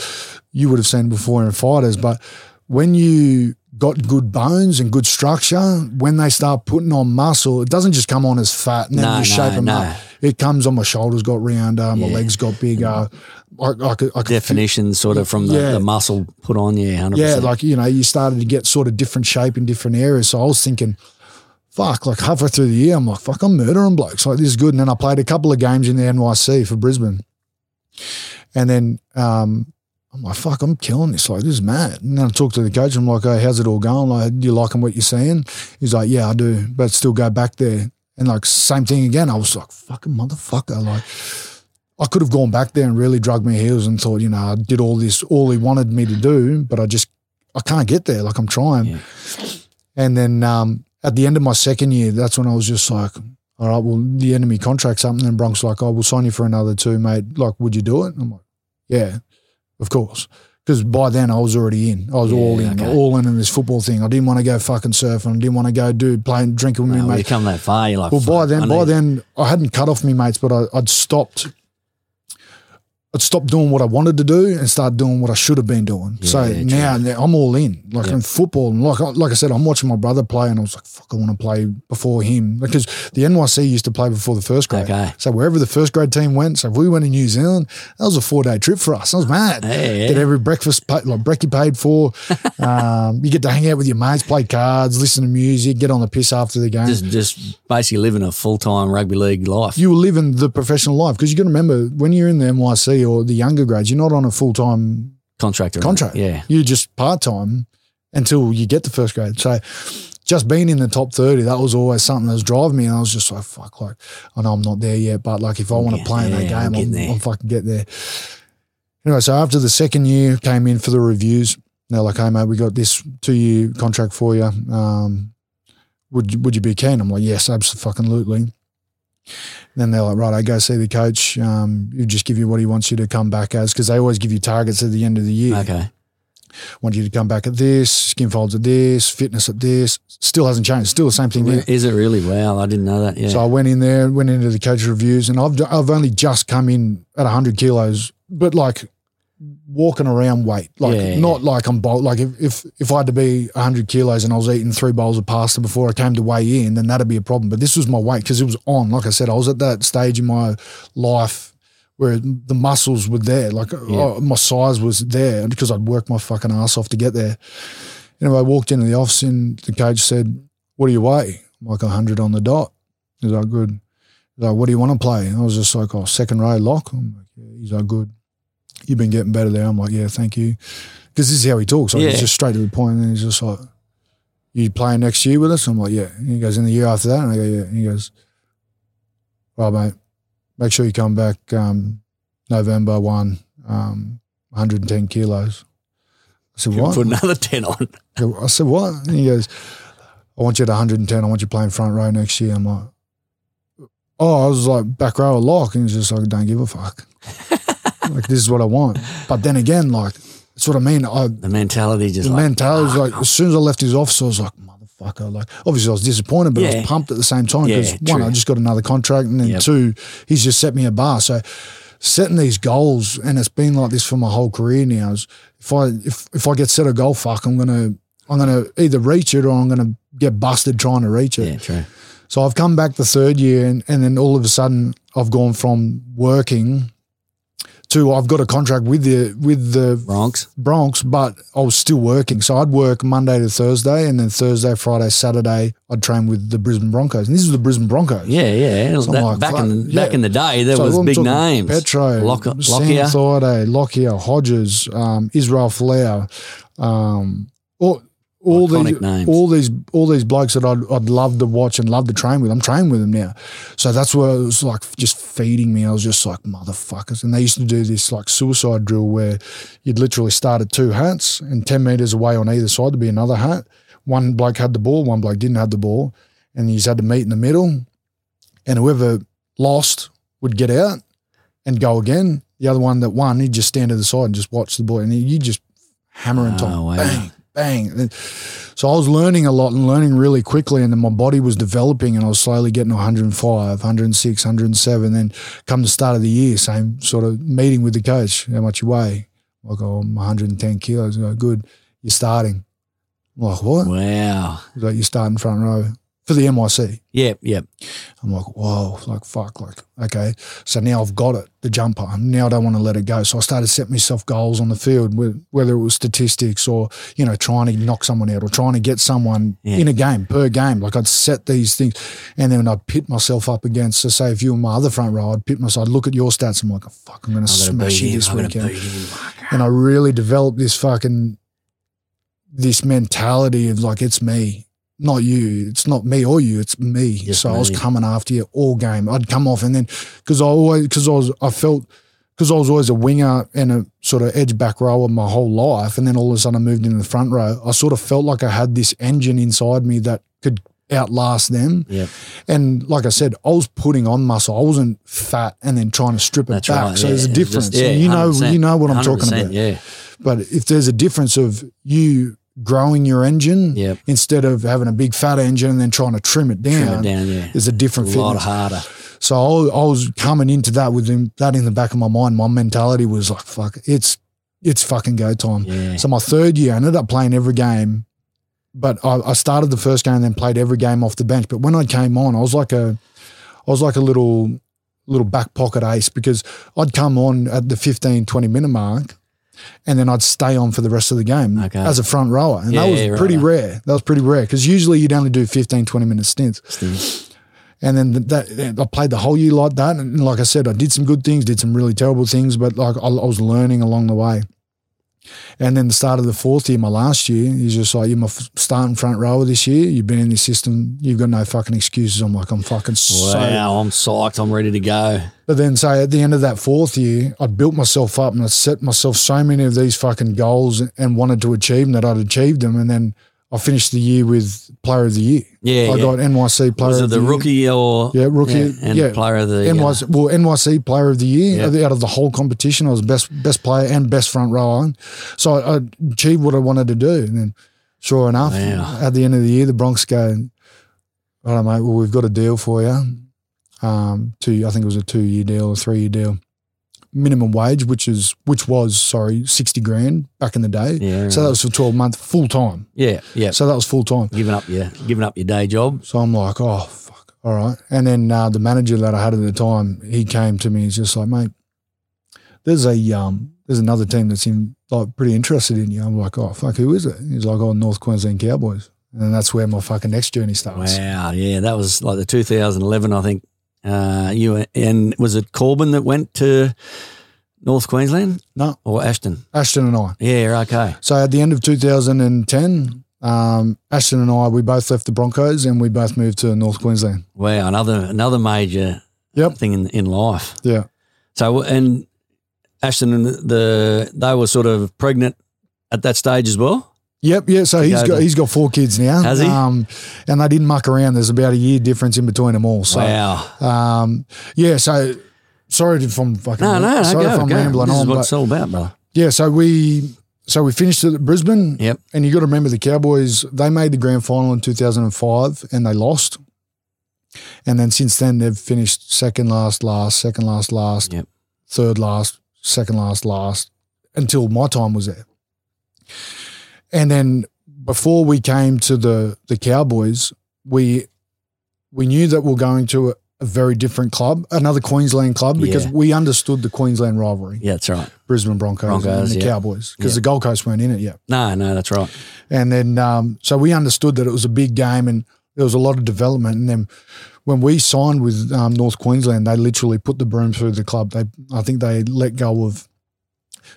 Speaker 2: you would have seen before in fighters, but when you got good bones and good structure, when they start putting on muscle, it doesn't just come on as fat and then
Speaker 1: No,
Speaker 2: you shape
Speaker 1: no,
Speaker 2: them
Speaker 1: no.
Speaker 2: up. It comes on my shoulders got rounder, my
Speaker 1: Yeah.
Speaker 2: legs got bigger. I, I could, I could
Speaker 1: Definition sort of from the,
Speaker 2: Yeah.
Speaker 1: the muscle put on, yeah, 100%.
Speaker 2: yeah, like you know, you started to get sort of different shape in different areas. So I was thinking, fuck, like halfway through the year, I'm like, fuck, I'm murdering blokes. Like this is good. And then I played a couple of games in the NYC for Brisbane, and then um, I'm like, fuck, I'm killing this. Like this is mad. And then I talk to the coach. I'm like, oh, how's it all going? Like, do you liking what you're seeing? He's like, yeah, I do, but still go back there. And like same thing again. I was like, fucking motherfucker, like. I could have gone back there and really drug my heels and thought, you know, I did all this, all he wanted me to do, but I just, I can't get there. Like I'm trying.
Speaker 1: Yeah.
Speaker 2: And then um, at the end of my second year, that's when I was just like, all right, well, the enemy contract's up. And then Bronk's like, oh, we'll sign you for another two, mate. Like, would you do it? And I'm like, yeah, of course. Because by then I was already in. I was all in,
Speaker 1: okay.
Speaker 2: all in in this football thing. I didn't want to go fucking surfing. I didn't want to go do playing, drinking with
Speaker 1: No,
Speaker 2: me,
Speaker 1: you
Speaker 2: mate.
Speaker 1: come that far, you're like,
Speaker 2: Well, by then,
Speaker 1: I
Speaker 2: by
Speaker 1: need-"
Speaker 2: then, I hadn't cut off me mates, but I, I'd stopped. I'd stop doing what I wanted to do and start doing what I should have been doing. so
Speaker 1: yeah,
Speaker 2: now, now I'm all in. Like in football, and like like I said, I'm watching my brother play, and I was like, "Fuck, I want to play before him." Because the NYC used to play before the first grade.
Speaker 1: Okay.
Speaker 2: So wherever the first grade team went, so if we went to New Zealand, that was a four day trip for us. That was mad.
Speaker 1: Yeah, yeah.
Speaker 2: Get every breakfast paid, like brekkie paid for. um, you get to hang out with your mates, play cards, listen to music, get on the piss after the game.
Speaker 1: Just, just basically living a full time rugby league life.
Speaker 2: you were living the professional life because you got to remember when you're in the NYC or the younger grades, you're not on a full time
Speaker 1: Contractor.
Speaker 2: contract.
Speaker 1: Yeah.
Speaker 2: You're just part time until you get to first grade. So just being in the top 30, that was always something that was driving me. And I was just like, fuck, like, I know I'm not there yet, but like if I want to play in that
Speaker 1: yeah,
Speaker 2: game, I'm. I'm fucking get there. Anyway, so after the second year, came in for the reviews. They're like, hey, mate, we got this two year contract for you. Um, would, you- would you be keen? I'm like, yes, absolutely. Then they're like, right, I go see the coach. Um, you just give you what he wants you to come back as because they always give you targets at the end of the year
Speaker 1: Okay.
Speaker 2: want you to come back at this, skin folds at this, fitness at this. Still hasn't changed. Still the same thing.
Speaker 1: Is it really? Wow. I didn't know that. Yeah.
Speaker 2: So I went in there, went into the coach reviews, and I've I've only just come in at 100 kilos, but like walking around weight, like
Speaker 1: Yeah.
Speaker 2: not like I'm bulk. Like if, if if I had to be 100 kilos and I was eating three bowls of pasta before I came to weigh in, then that'd be a problem. But this was my weight because it was on. Like I said, I was at that stage in my life where the muscles were there, like uh, my size was there because I'd worked my fucking ass off to get there. Anyway, I walked into the office and the coach said, "What do you weigh?" I'm like 100 on the dot. He's like, "Good." He's like, "What do you want to play?" And I was just like, "Oh, second row lock." I'm like, yeah. He's like, "Good." You've been getting better there. I'm like, "Yeah, thank you." Because this is how he talks. Like,
Speaker 1: Yeah.
Speaker 2: He's just straight to the point, and he's just like, "You playing next year with us?" I'm like, "Yeah." And he goes, "In the year after that?" And I go, "Yeah." And he goes, well, mate. Make sure you come back um, November one, um, 110 kilos." I said, "What?"
Speaker 1: Put another 10 on.
Speaker 2: I said, what? And he goes, I want you at 110. I want you playing front row next year. I'm like, oh, I was like back row or lock. And he's just like, don't give a fuck. like, this is what I want. But then again, like, that's what I mean. I,
Speaker 1: The mentality just
Speaker 2: the
Speaker 1: like,
Speaker 2: mentality was like, as soon as I left his office, I was like, motherfucker. Like, obviously, I was disappointed, but I was pumped at the same time
Speaker 1: Yeah,
Speaker 2: because one,
Speaker 1: true.
Speaker 2: I just got another contract, and then
Speaker 1: Yep.
Speaker 2: two, he's just set me a bar. So, setting these goals, and it's been like this for my whole career now. Is if I if if I get set a goal, fuck, I'm gonna I'm gonna either reach it or I'm gonna get busted trying to reach it.
Speaker 1: yeah, true.
Speaker 2: So I've come back the third year, and, and then all of a sudden I've gone from working to I've got a contract with the with the
Speaker 1: Bronx.
Speaker 2: Bronx, but I was still working. So I'd work Monday to Thursday, and then Thursday, Friday, Saturday, I'd train with the Brisbane Broncos. And this is the Brisbane Broncos.
Speaker 1: Yeah, yeah.
Speaker 2: So
Speaker 1: That-
Speaker 2: like,
Speaker 1: back
Speaker 2: fuck,
Speaker 1: in
Speaker 2: yeah.
Speaker 1: back in the day, there
Speaker 2: So
Speaker 1: was big names.
Speaker 2: Petro,
Speaker 1: Lock-
Speaker 2: Sam
Speaker 1: Lockyer.
Speaker 2: Thaiday, Lockyer, Hodges, um, Israel Folau, um, all, all
Speaker 1: Iconic
Speaker 2: these,
Speaker 1: names.
Speaker 2: all these, all these blokes that I'd, I'd love to watch and love to train with. I'm training with them now, so that's where it was like just feeding me. I was just like motherfuckers, and they used to do this like suicide drill where you'd literally start at two hats, and ten meters away on either side to be another hat. One bloke had the ball, one bloke didn't have the ball, and you just had to meet in the middle, and whoever lost would get out and go again. The other one that won, he'd just stand to the side and just watch the ball, and you just hammer and
Speaker 1: Oh,
Speaker 2: top,
Speaker 1: wow.
Speaker 2: bang, bang. So I was learning a lot and learning really quickly, and then my body was developing, and I was slowly getting 105, 106, 107. Then come the start of the year, same sort of meeting with the coach. How much you weigh? Like, oh, I'm 110 kilos. Go, good. You're starting. I'm like, what?
Speaker 1: Wow.
Speaker 2: He's like, you're starting front row for the NYC.
Speaker 1: Yeah, yeah.
Speaker 2: I'm like, whoa, like fuck, like okay. So now I've got it, the jumper. Now I don't want to let it go. So I started setting myself goals on the field, whether it was statistics or you know trying to knock someone out or trying to get someone
Speaker 1: Yeah.
Speaker 2: in a game per game. Like I'd set these things, and then I'd pit myself up against. So say if you were my other front row, I'd pit myself. I'd look at your stats. I'm like, oh, fuck, I'm going to smash you this weekend and I really developed this fucking this mentality of like it's me, not you. It's not me or you. It's me.
Speaker 1: Just
Speaker 2: so I was coming after you all game. I'd come off and then because I always because I was I felt because I was always a winger and a sort of edge back rower my whole life, and then all of a sudden I moved into the front row. I sort of felt like I had this engine inside me that could outlast them.
Speaker 1: Yep.
Speaker 2: And like I said, I was putting on muscle. I wasn't fat and then trying to strip it
Speaker 1: That's
Speaker 2: back.
Speaker 1: right.
Speaker 2: So
Speaker 1: yeah.
Speaker 2: there's a difference.
Speaker 1: just- yeah,
Speaker 2: you know, you know what I'm talking about.
Speaker 1: Yeah.
Speaker 2: But if there's a difference of you growing your engine
Speaker 1: Yep.
Speaker 2: instead of having a big fat engine and then trying to trim it down.
Speaker 1: Trim it down, yeah.
Speaker 2: Is a different
Speaker 1: A lot
Speaker 2: fitness.
Speaker 1: harder.
Speaker 2: So I, I was coming into that with that in the back of my mind. My mentality was like, "Fuck, it's it's fucking go time."
Speaker 1: Yeah.
Speaker 2: So my third year, I ended up playing every game, but I, I started the first game and then played every game off the bench. But when I came on, I was like a, I was like a little little back pocket ace because I'd come on at the 15, 20 minute mark. And then I'd stay on for the rest of the game
Speaker 1: Okay.
Speaker 2: as a front rower. And
Speaker 1: Yeah,
Speaker 2: that was
Speaker 1: yeah,
Speaker 2: pretty
Speaker 1: right.
Speaker 2: rare. That was pretty rare because usually you'd only do 15, 20 minute stints. And then that I played the whole year like that. And like I said, I did some good things, did some really terrible things, but like I, I was learning along the way. And then the start of the fourth year, my last year, he's just like, you're my f- starting front rower this year. You've been in the system. You've got no fucking excuses. I'm like, I'm fucking so.
Speaker 1: Wow, I'm psyched. I'm ready to go.
Speaker 2: But then, say at the end of that fourth year, I'd built myself up and I set myself so many of these fucking goals and wanted to achieve them that I'd achieved them. And then I finished the year with Player of the Year.
Speaker 1: Yeah,
Speaker 2: I
Speaker 1: yeah.
Speaker 2: got NYC Player
Speaker 1: Was
Speaker 2: of
Speaker 1: it
Speaker 2: the,
Speaker 1: the
Speaker 2: Year.
Speaker 1: rookie or
Speaker 2: Yeah, rookie.
Speaker 1: and
Speaker 2: yeah.
Speaker 1: player of the
Speaker 2: NYC, well, NYC Player of the Year
Speaker 1: Yeah.
Speaker 2: out of the whole competition. I was best best player and best front rower. So I, I achieved what I wanted to do. And then, sure enough,
Speaker 1: Wow.
Speaker 2: at the end of the year, the Bronx go, all right, mate, well, we've got a deal for you. Um, two, I think it was a two year deal or three year deal. Minimum wage, which is which was sorry, sixty grand back in the day.
Speaker 1: Yeah,
Speaker 2: So that was for twelve months, full time.
Speaker 1: yeah, yeah.
Speaker 2: So that was full time.
Speaker 1: Giving up your giving up your day job.
Speaker 2: So I'm like, oh fuck, all right. And then uh, the manager that I had at the time, he came to me. He's just like, mate, there's a um, there's another team that seemed like pretty interested in you. I'm like, oh fuck, who is it? He's like, oh, North Queensland Cowboys. And that's where my fucking next journey starts.
Speaker 1: Wow, yeah, that was like the 2011, I think. Uh, you and was it Korbin that went to North Queensland
Speaker 2: No,
Speaker 1: or Ashton?
Speaker 2: Ashton and I.
Speaker 1: Yeah, okay.
Speaker 2: So at the end of 2010, um, Ashton and I, we both left the Broncos and we both moved to North Queensland.
Speaker 1: Wow, another another major
Speaker 2: Yep.
Speaker 1: thing in in life.
Speaker 2: Yeah.
Speaker 1: So and Ashton and the, the they were sort of pregnant at that stage as well.
Speaker 2: Yep, yeah. So he's
Speaker 1: go
Speaker 2: got
Speaker 1: to-
Speaker 2: he's got four kids now.
Speaker 1: Has he?
Speaker 2: Um, and they didn't muck around. There's about a year difference in between them all. So
Speaker 1: wow.
Speaker 2: Um, yeah, so sorry if I'm fucking
Speaker 1: No, no, no,
Speaker 2: sorry
Speaker 1: go,
Speaker 2: if I'm
Speaker 1: go.
Speaker 2: rambling
Speaker 1: This is what
Speaker 2: but
Speaker 1: it's all about, brother.
Speaker 2: yeah, so we so we finished at Brisbane.
Speaker 1: Yep.
Speaker 2: And you got to remember the Cowboys. They made the grand final in 2005 and they lost. And then since then they've finished second last, last, second last, last,
Speaker 1: Yep.
Speaker 2: third last, second last, last until my time was there. And then before we came to the the Cowboys, we we knew that we are going to a, a very different club, another Queensland club, because
Speaker 1: Yeah.
Speaker 2: we understood the Queensland rivalry,
Speaker 1: Yeah, that's right.
Speaker 2: Brisbane Broncos,
Speaker 1: Broncos,
Speaker 2: and the
Speaker 1: yeah.
Speaker 2: Cowboys, because
Speaker 1: Yeah.
Speaker 2: the Gold Coast weren't in it yet.
Speaker 1: No, no, that's right.
Speaker 2: And then, um, so we understood that it was a big game and there was a lot of development. And then when we signed with um, North Queensland, they literally put the broom through the club. They, I think they let go of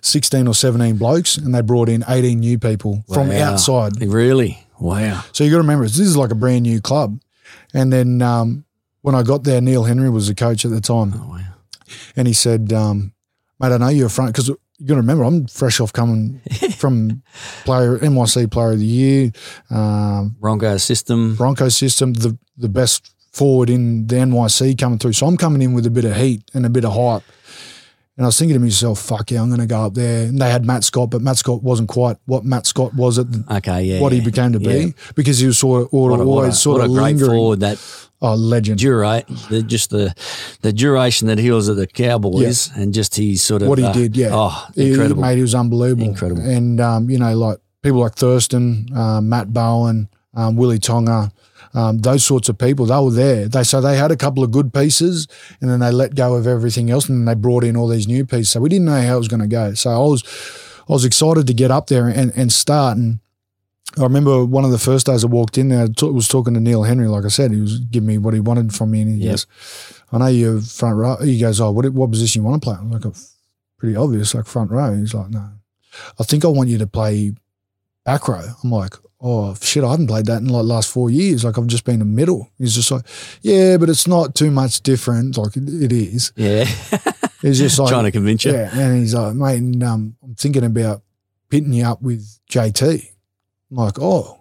Speaker 2: 16 or 17 blokes and they brought in 18 new people from outside.
Speaker 1: Really? Wow.
Speaker 2: So you got to remember, this is like a brand new club. And then um, when I got there, Neil Henry was the coach at the time.
Speaker 1: Oh, wow.
Speaker 2: And he said, um, mate, I know you're a front because you got to remember, I'm fresh off coming from player NYC Player of the Year, um,
Speaker 1: Broncos system.
Speaker 2: Bronco system, the the best forward in the NYC coming through. So I'm coming in with a bit of heat and a bit of hype. And I was thinking to myself, fuck yeah, I'm going to go up there. And they had Matt Scott, but Matt Scott wasn't quite what Matt Scott was at the,
Speaker 1: Okay, yeah.
Speaker 2: what he became to
Speaker 1: Yeah.
Speaker 2: be because he was sort of
Speaker 1: What a,
Speaker 2: always
Speaker 1: what a,
Speaker 2: sort
Speaker 1: what
Speaker 2: of
Speaker 1: a great forward that
Speaker 2: Oh, legend.
Speaker 1: durate the, just the the duration that he was at the Cowboys and just he sort of
Speaker 2: what he
Speaker 1: uh,
Speaker 2: did, yeah.
Speaker 1: Oh, incredible.
Speaker 2: He, mate, he was unbelievable.
Speaker 1: Incredible.
Speaker 2: And, um, you know, like people like Thurston, um, Matt Bowen, um, Willie Tonga, um, those sorts of people, they were there. They So they had a couple of good pieces and then they let go of everything else and then they brought in all these new pieces. So we didn't know how it was going to go. So I was, I was excited to get up there and, and start. And I remember one of the first days I walked in there, I t- was talking to Neil Henry. Like I said, he was giving me what he wanted from me. And he
Speaker 1: Yep.
Speaker 2: goes, I know you're front row. He goes, Oh, what, what position you want to play? I'm like, "Oh, pretty obvious, like front row. He's like, No, I think I want you to play back row. I'm like, Oh, shit, I haven't played that in like last four years. Like, I've just been a middle. He's just like, Yeah, but it's not too much different. Like, it, it is.
Speaker 1: yeah.
Speaker 2: He's just like,
Speaker 1: Trying to convince you.
Speaker 2: yeah, and he's like, mate, and, um, I'm thinking about pitting you up with JT. I'm like, oh,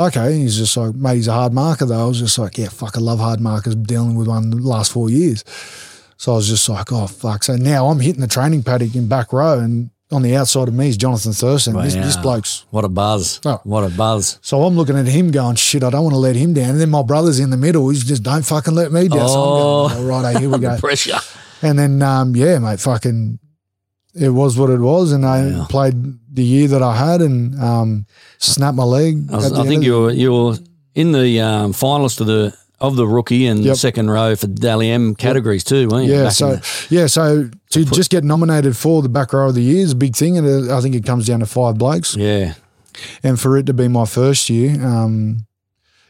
Speaker 2: okay. And he's just like, mate, he's a hard marker though. I was just like, yeah, fuck, I love hard markers. Dealing with one the last four years. So I was just like, oh fuck. So now I'm hitting the training paddock in back row, and on the outside of me is Jonathan Thurston. This, this bloke's
Speaker 1: What a buzz.
Speaker 2: Oh.
Speaker 1: What a buzz.
Speaker 2: so I'm looking at him going, shit, I don't want to let him down. And then my brother's in the middle. He's just, don't fucking let me down. So I'm going, all right, here we go.
Speaker 1: Pressure.
Speaker 2: And then, um, yeah, mate, fucking, it was what it was. And I
Speaker 1: Wow.
Speaker 2: played the year that I had and um, snapped my leg.
Speaker 1: I, was- I think you were you were in the um, finalist of the of the rookie and
Speaker 2: Yep.
Speaker 1: second row for Dally M categories too, weren't you?
Speaker 2: Yeah,
Speaker 1: Back
Speaker 2: so
Speaker 1: the-
Speaker 2: yeah, so to just get nominated for the back row of the year is a big thing, and I think it comes down to five blokes.
Speaker 1: yeah,
Speaker 2: And for it to be my first year, um,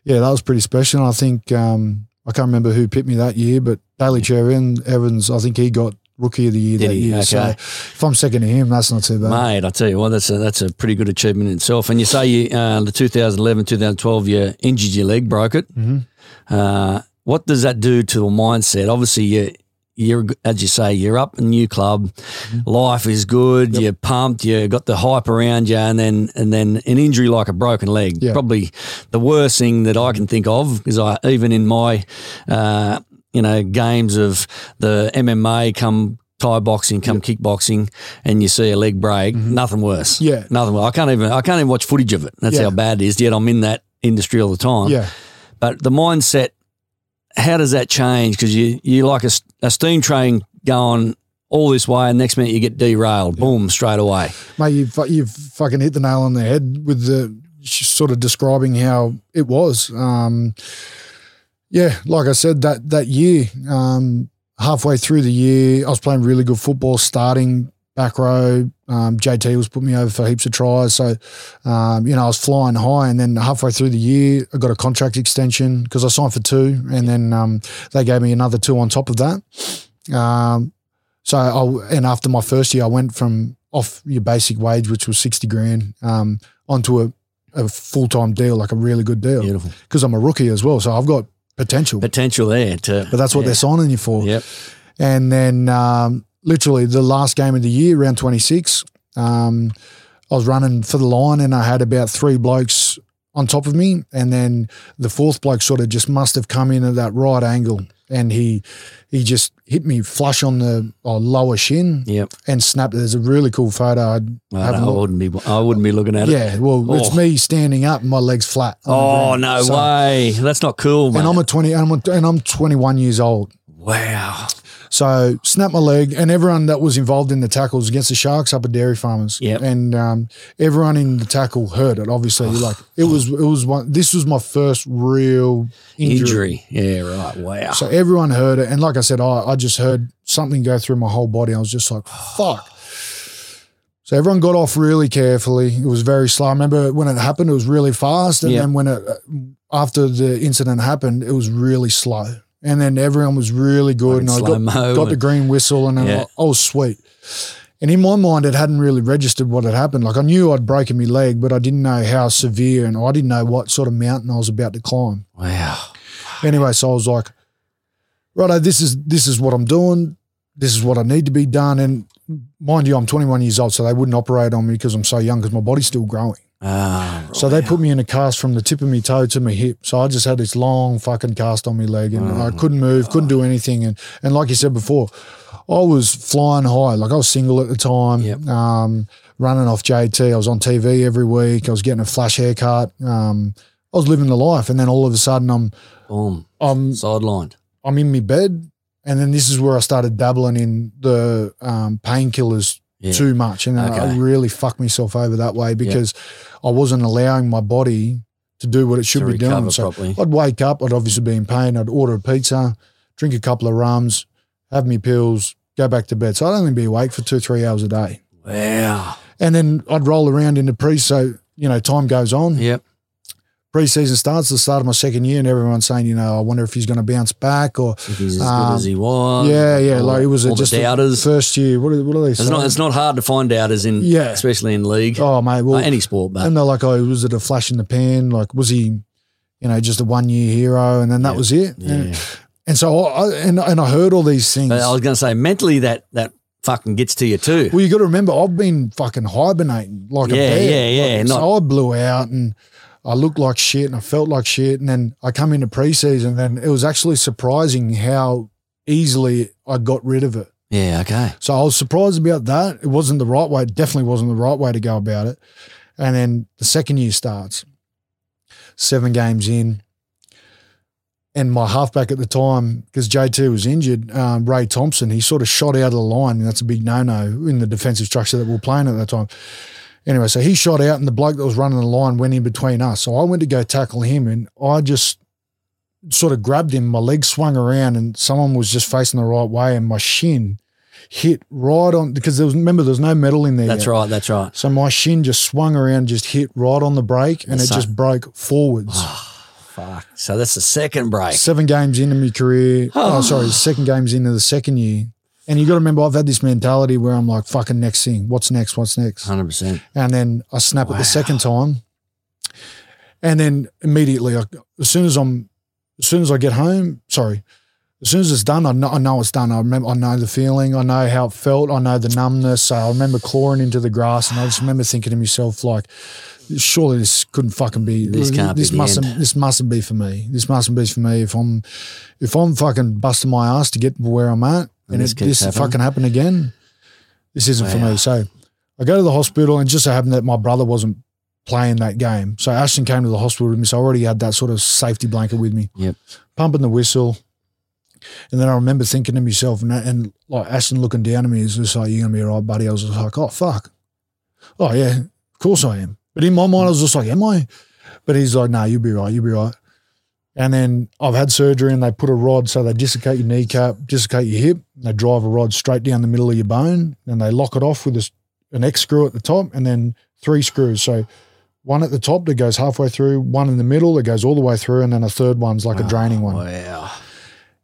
Speaker 2: yeah, that was pretty special. And I think um, I can't remember who picked me that year, but Daly Cherry-Evans, I think he got rookie of the year
Speaker 1: Did
Speaker 2: that
Speaker 1: he?
Speaker 2: year. So if I'm second to him, that's not too bad.
Speaker 1: mate. I tell you what, that's a that's a pretty good achievement in itself. And you say you, uh, the 2011, 2012, you injured your leg, broke it.
Speaker 2: Mhm.
Speaker 1: Uh, what does that do to a mindset? Obviously, you. You're, as you say, you're up a new club.
Speaker 2: Mm-hmm.
Speaker 1: Life is good. You're pumped. You got the hype around you, and then and then an injury like a broken leg.
Speaker 2: Yeah.
Speaker 1: Probably the worst thing that I can think of because I even in my uh, you know games of the MMA come Thai boxing, come kickboxing, and you see a leg break. Nothing worse.
Speaker 2: Mm-hmm. Yeah.
Speaker 1: nothing. worse. I can't even I can't even watch footage of it. That's
Speaker 2: Yeah.
Speaker 1: how bad it is. Yet I'm in that industry all the time.
Speaker 2: Yeah,
Speaker 1: But the mindset, how does that change? Because you you like a steam train going all this way, and next minute you get derailed. Boom, straight away.
Speaker 2: mate, you've, you've fucking hit the nail on the head with the sort of describing how it was. Um, yeah, like I said, that that year, um, halfway through the year, I was playing really good football, starting back row. Um, JT was putting me over for heaps of tries, so um, you know I was flying high. And then halfway through the year, I got a contract extension because I signed for two, and then um, they gave me another two on top of that. Um, so I and after my first year, I went from off your basic wage, which was sixty grand, um, onto a, a full time deal, like a really good deal,
Speaker 1: Beautiful
Speaker 2: because I'm a rookie as well. So I've got potential,
Speaker 1: potential there. To
Speaker 2: that's what
Speaker 1: yeah.
Speaker 2: they're signing you for.
Speaker 1: Yep.
Speaker 2: And then um, literally the last game of the year, round twenty six, um, I was running for the line, and I had about three blokes on top of me, and then the fourth bloke sort of just must have come in at that right angle, and he he just hit me flush on the uh, lower shin
Speaker 1: Yep.
Speaker 2: and snapped. There's a really cool photo. I'd
Speaker 1: well, no, I, wouldn't be. I wouldn't be looking at it.
Speaker 2: Yeah, well, it's
Speaker 1: Oh.
Speaker 2: me standing up and my legs flat.
Speaker 1: Oh no
Speaker 2: So-
Speaker 1: way! That's not cool, man.
Speaker 2: And I'm a 20, and I'm, a, and I'm 21 years old.
Speaker 1: wow.
Speaker 2: So snapped my leg, and everyone that was involved in the tackles against the Sharks up at Dairy Farmers.
Speaker 1: Yep.
Speaker 2: And um, everyone in the tackle heard it. Obviously, like it was, it was one. This was my first real injury.
Speaker 1: Injury. Yeah. Right. Wow.
Speaker 2: So everyone heard it, and like I said, I, I just heard something go through my whole body. I was just like, "Fuck!" So everyone got off really carefully. It was very slow. I remember when it happened, it was really fast, and
Speaker 1: Yeah.
Speaker 2: then when it after the incident happened, it was really slow. And then everyone was really good, and I got, got the green whistle, and then
Speaker 1: Yeah.
Speaker 2: I, I was oh, sweet. And in my mind, it hadn't really registered what had happened. Like I knew I'd broken my leg, but I didn't know how severe, and I didn't know what sort of mountain I was about to climb.
Speaker 1: wow.
Speaker 2: Anyway, so I was like, righto, this is this is what I'm doing. This is what I need to be done. And mind you, I'm 21 years old, so they wouldn't operate on me because I'm so young because my body's still growing.
Speaker 1: Ah.
Speaker 2: So they put me in a cast from the tip of my toe to my hip. So I just had this long fucking cast on my leg and I couldn't move, couldn't do anything. And and like you said before, I was flying high. Like I was single at the time,
Speaker 1: Yep.
Speaker 2: um, running off JT. I was on TV every week. I was getting a flash haircut. Um, I was living the life. And then all of a sudden I'm
Speaker 1: Boom.
Speaker 2: I'm
Speaker 1: Sidelined.
Speaker 2: I'm in my bed, and then this is where I started dabbling in the um, painkillers
Speaker 1: Yeah.
Speaker 2: too much, and I really fucked myself over that way because I wasn't allowing my body to do what it should
Speaker 1: to
Speaker 2: be doing. So
Speaker 1: properly.
Speaker 2: I'd wake up, I'd obviously be in pain, I'd order a pizza, drink a couple of rums, have me pills, go back to bed. So I'd only be awake for two, three hours a day,
Speaker 1: Wow.
Speaker 2: and then I'd roll around in the pre. So you know, time goes on
Speaker 1: Yep.
Speaker 2: Pre-season starts, the start of my second year, and everyone's saying, you know, I wonder if he's going to bounce back or
Speaker 1: If he's as
Speaker 2: Um,
Speaker 1: good as he was.
Speaker 2: yeah, yeah, like it was a, just
Speaker 1: doubters.
Speaker 2: first year. What are, what are they
Speaker 1: It's
Speaker 2: saying?
Speaker 1: not. It's not hard to find doubters in.
Speaker 2: Yeah.
Speaker 1: Especially in league.
Speaker 2: oh mate, well,
Speaker 1: Uh, any sport, but
Speaker 2: and they're like, oh, was it a flash in the pan? Like, was he, you know, just a one year hero, and then that
Speaker 1: Yeah.
Speaker 2: was it?
Speaker 1: yeah.
Speaker 2: And, and so, I, and and I heard all these things.
Speaker 1: But I was going to say mentally that that fucking gets to you too.
Speaker 2: well, you got to remember, I've been fucking hibernating like
Speaker 1: Yeah,
Speaker 2: a bear.
Speaker 1: yeah, yeah,
Speaker 2: Like,
Speaker 1: not-
Speaker 2: so I blew out and. I looked like shit and I felt like shit. And then I come into preseason and it was actually surprising how easily I got rid of it.
Speaker 1: Yeah, okay.
Speaker 2: So I was surprised about that. It wasn't the right way. It definitely wasn't the right way to go about it. And then the second year starts, seven games in. And my halfback at the time, because JT was injured, um, Ray Thompson, he sort of shot out of the line. And that's a big no no in the defensive structure that we're playing at that time. Anyway, so he shot out, and the bloke that was running the line went in between us. So I went to go tackle him, and I just sort of grabbed him. My leg swung around, and someone was just facing the right way, and my shin hit right on because there was remember there was no metal in there.
Speaker 1: That's
Speaker 2: yet.
Speaker 1: right. That's right.
Speaker 2: So my shin just swung around, just hit right on the brake, and
Speaker 1: That's
Speaker 2: it
Speaker 1: so-
Speaker 2: just broke forwards.
Speaker 1: Ah, fuck. So that's the second break.
Speaker 2: Seven games into my career. oh, ah. sorry, second games into the second year. And you got to remember, I've had this mentality where I'm like, fucking next thing. What's next? What's next?
Speaker 1: Hundred percent.
Speaker 2: And then I snap it the second time. And then immediately, I, as soon as I'm, as soon as I get home, sorry, as soon as it's done, I know, I know it's done. I remember, I know the feeling. I know how it felt. I know the numbness. So I remember clawing into the grass, and I just remember thinking to myself, like, surely this couldn't fucking be.
Speaker 1: This can't be
Speaker 2: This
Speaker 1: the
Speaker 2: mustn't.
Speaker 1: end.
Speaker 2: This mustn't be for me. This mustn't be for me. If I'm, if I'm fucking busting my ass to get where I'm at, and,
Speaker 1: this
Speaker 2: it, this
Speaker 1: happening.
Speaker 2: fucking happen again, this isn't for me. So I go to the hospital, and just so happened that my brother wasn't playing that game. So Ashton came to the hospital with me. So I already had that sort of safety blanket with me.
Speaker 1: Yep.
Speaker 2: Pumping the whistle. And then I remember thinking to myself, and, and like Ashton looking down at me, is just like, You're going to be all right, buddy. I was just like, Oh, fuck. Oh, yeah, of course I am. But in my mind, I was just like, Am I? But he's like, No, you'll be right. You'll be right. And then I've had surgery and they put a rod, so they dislocate your kneecap, dislocate your hip, and they drive a rod straight down the middle of your bone, and they lock it off with a an X screw at the top, and then three screws. So one at the top that goes halfway through, one in the middle that goes all the way through, and then a third one's like a draining one.
Speaker 1: Wow.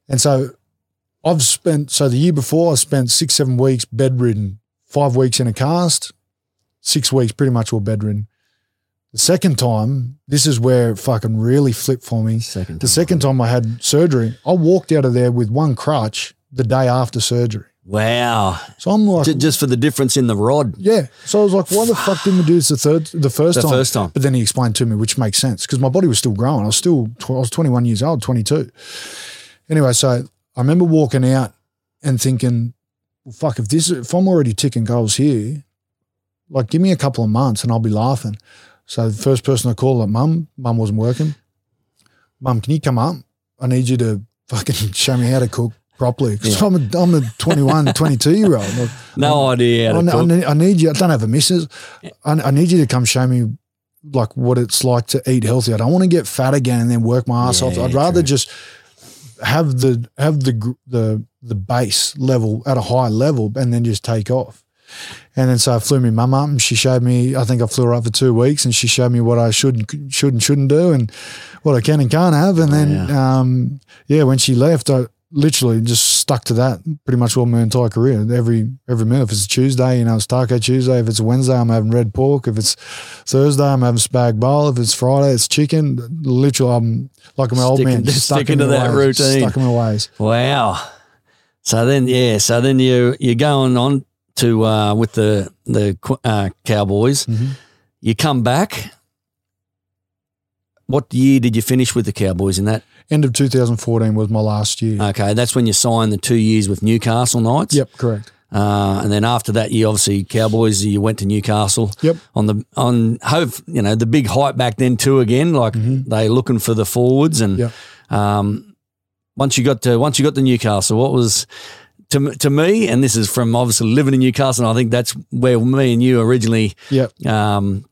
Speaker 2: And so I've spent, so the year before, I spent six, seven weeks bedridden, five weeks in a cast, six weeks pretty much all bedridden. The second time, this is where it fucking really flipped for me.
Speaker 1: Second.
Speaker 2: The
Speaker 1: time.
Speaker 2: second time I had surgery, I walked out of there with one crutch the day after surgery.
Speaker 1: Wow.
Speaker 2: So I'm like,
Speaker 1: J- just for the difference in the rod.
Speaker 2: yeah. So I was like, why the fuck didn't we do this the third, the first
Speaker 1: The
Speaker 2: time?
Speaker 1: first time.
Speaker 2: But then he explained to me, which makes sense because my body was still growing. I was still, tw- I was 21 years old, 22. Anyway, so I remember walking out and thinking, well, fuck, if this, if I'm already ticking goals here, like give me a couple of months and I'll be laughing. So the first person I called, like, mum, mum wasn't working. Mum, can you come up? I need you to fucking show me how to cook properly. Because I'm, a, I'm a 21, 22 year old. Like,
Speaker 1: No idea how
Speaker 2: I,
Speaker 1: to
Speaker 2: I,
Speaker 1: cook.
Speaker 2: need, I need you. I don't have a missus. I, I need you to come show me like what it's like to eat healthy. I don't want to get fat again and then work my ass off. I'd rather
Speaker 1: true.
Speaker 2: just have the have the the the base level at a high level and then just take off. And then so I flew my mum up and she showed me. I think I flew her up for two weeks and she showed me what I should should and shouldn't do and what I can and can't have. And then um, yeah, when she left, I literally just stuck to that pretty much all my entire career. Every every meal. If it's a Tuesday, you know, it's Taco Tuesday. If it's a Wednesday, I'm having red pork. If it's Thursday, I'm having spag bowl. If it's Friday, it's chicken. Literally, I'm like my old man, just stuck
Speaker 1: sticking to that
Speaker 2: ways,
Speaker 1: routine.
Speaker 2: Stuck in my ways.
Speaker 1: Wow. So then, yeah. So then you you're going on to uh, with the the uh, Cowboys.
Speaker 2: Mhm.
Speaker 1: You come back. What year did you finish with the Cowboys in that?
Speaker 2: End of 2014 was my last year.
Speaker 1: Okay, that's when you signed the two years with Newcastle Knights.
Speaker 2: yep, correct.
Speaker 1: Uh, and then after that, you obviously Cowboys. You went to Newcastle.
Speaker 2: Yep.
Speaker 1: On the on hope you know the big hype back then too. Again, like they looking for the forwards and
Speaker 2: Yep.
Speaker 1: um, once you got to once you got to Newcastle, what was to to me, and this is from obviously living in Newcastle. And I think that's where me and you originally.
Speaker 2: Yep.
Speaker 1: Um,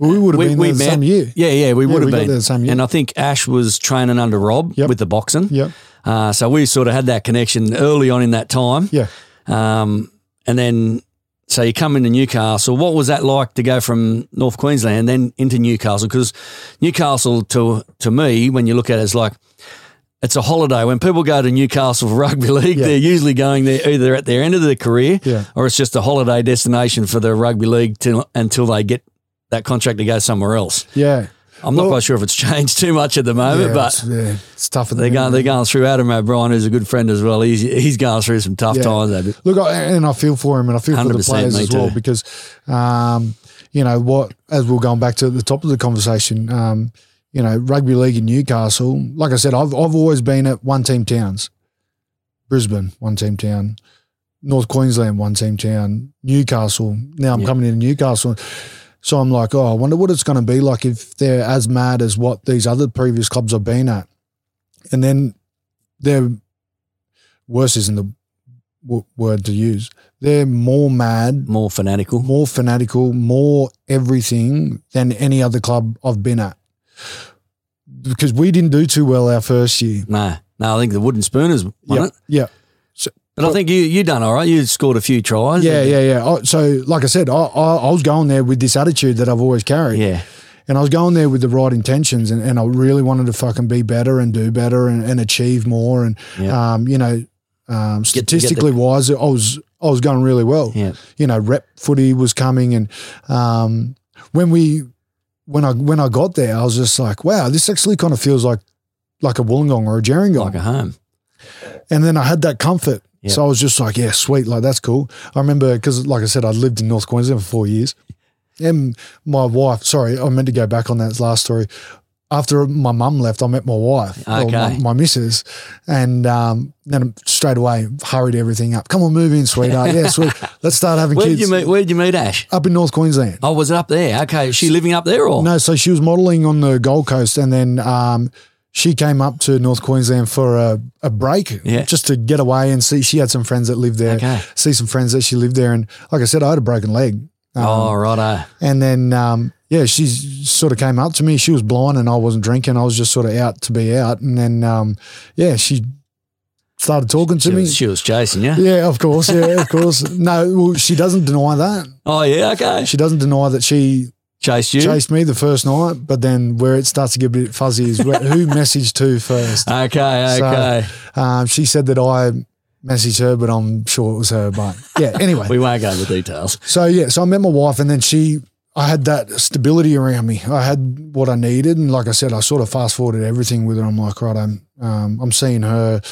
Speaker 2: Well, we would have
Speaker 1: We-
Speaker 2: been
Speaker 1: we
Speaker 2: there the
Speaker 1: met-
Speaker 2: same year.
Speaker 1: yeah, yeah, we
Speaker 2: Yeah,
Speaker 1: would have been.
Speaker 2: the same year.
Speaker 1: And I think Ash was training under Rob
Speaker 2: Yep.
Speaker 1: with the boxing.
Speaker 2: Yep.
Speaker 1: Uh, so we sort of had that connection early on in that time.
Speaker 2: Yeah.
Speaker 1: Um, and then, so you come into Newcastle. What was that like to go from North Queensland then into Newcastle? Because Newcastle, to to me, when you look at it, it's like it's a holiday. When people go to Newcastle for rugby league,
Speaker 2: Yeah.
Speaker 1: they're usually going there either at their end of their career
Speaker 2: Yeah.
Speaker 1: or it's just a holiday destination for the rugby league till, until they get that contract to go somewhere else.
Speaker 2: Yeah.
Speaker 1: I'm not quite sure if it's changed too much at the moment,
Speaker 2: yeah,
Speaker 1: but
Speaker 2: it's, yeah, it's tough. at the
Speaker 1: they're going, they're going through Adam O'Brien, who's a good friend as well. He's he's going through some tough
Speaker 2: Yeah.
Speaker 1: times.
Speaker 2: Look, I, and I feel for him, and I feel for the players as well
Speaker 1: too.
Speaker 2: because, um, you know, what as we we're going back to the top of the conversation, um, you know, rugby league in Newcastle. Like I said, I've I've always been at one team towns, Brisbane, one team town, North Queensland, one team town, Newcastle. Now I'm
Speaker 1: Yeah.
Speaker 2: coming into Newcastle. So I'm like, oh, I wonder what it's going to be like if they're as mad as what these other previous clubs I've been at. And then they're worse isn't the w- word to use. They're more mad,
Speaker 1: More fanatical.
Speaker 2: more fanatical, more everything than any other club I've been at. Because we didn't do too well our first year.
Speaker 1: No, no, I think the wooden spooners won
Speaker 2: Yeah,
Speaker 1: it.
Speaker 2: yeah.
Speaker 1: But I think you you done all right. You scored a few tries.
Speaker 2: Yeah, yeah, yeah. I- So, like I said, I, I, I was going there with this attitude that I've always carried.
Speaker 1: yeah.
Speaker 2: And I was going there with the right intentions and, and I really wanted to fucking be better and do better and, and achieve more. And, um, you know, um,
Speaker 1: get the-
Speaker 2: statistically wise, I was, I was going really well.
Speaker 1: Yeah.
Speaker 2: You know, rep footy was coming. And um, when we, when I, when I got there, I was just like, wow, this actually kind of feels like, like a Wollongong or a Gerringong.
Speaker 1: Like a home.
Speaker 2: And then I had that comfort.
Speaker 1: Yeah.
Speaker 2: So I was just like, yeah, sweet. Like, that's cool. I remember, because like I said, I lived in North Queensland for four years. And my wife, sorry, I meant to go back on that last story. After my mum left, I met my wife, or my, my missus, and um, then straight away hurried everything up. Come on, move in, sweetheart. Yeah, sweet. Let's start having
Speaker 1: Where did
Speaker 2: kids.
Speaker 1: you meet? Where did you meet Ash?
Speaker 2: Up in North Queensland.
Speaker 1: Oh, was it up there? Okay, is she living up there or?
Speaker 2: No, so she was modelling on the Gold Coast, and then um, she came up to North Queensland for a, a break,
Speaker 1: Yeah.
Speaker 2: just to get away and see. She had some friends that lived there,
Speaker 1: Okay.
Speaker 2: see some friends that she lived there, and like I said, I had a broken leg. Um,
Speaker 1: oh, righto.
Speaker 2: And then, um, yeah, she sort of came up to me. She was blind and I wasn't drinking. I was just sort of out to be out. And then, um, yeah, she started talking to
Speaker 1: She
Speaker 2: me.
Speaker 1: was, she was chasing you.
Speaker 2: yeah, of course. Yeah, of course. No, well, she doesn't deny that.
Speaker 1: Oh, yeah. Okay.
Speaker 2: She doesn't deny that she
Speaker 1: Chased you.
Speaker 2: chased me the first night. But then where it starts to get a bit fuzzy is who messaged who first.
Speaker 1: Okay.
Speaker 2: So-
Speaker 1: Okay.
Speaker 2: Um, she said that I messaged her, but I'm sure it was her. But yeah, anyway.
Speaker 1: we won't go into details.
Speaker 2: So yeah, so I met my wife, and then she, I had that stability around me. I had what I needed, and like I said, I sort of fast forwarded everything with her. I'm like, right, I'm, um, I'm seeing her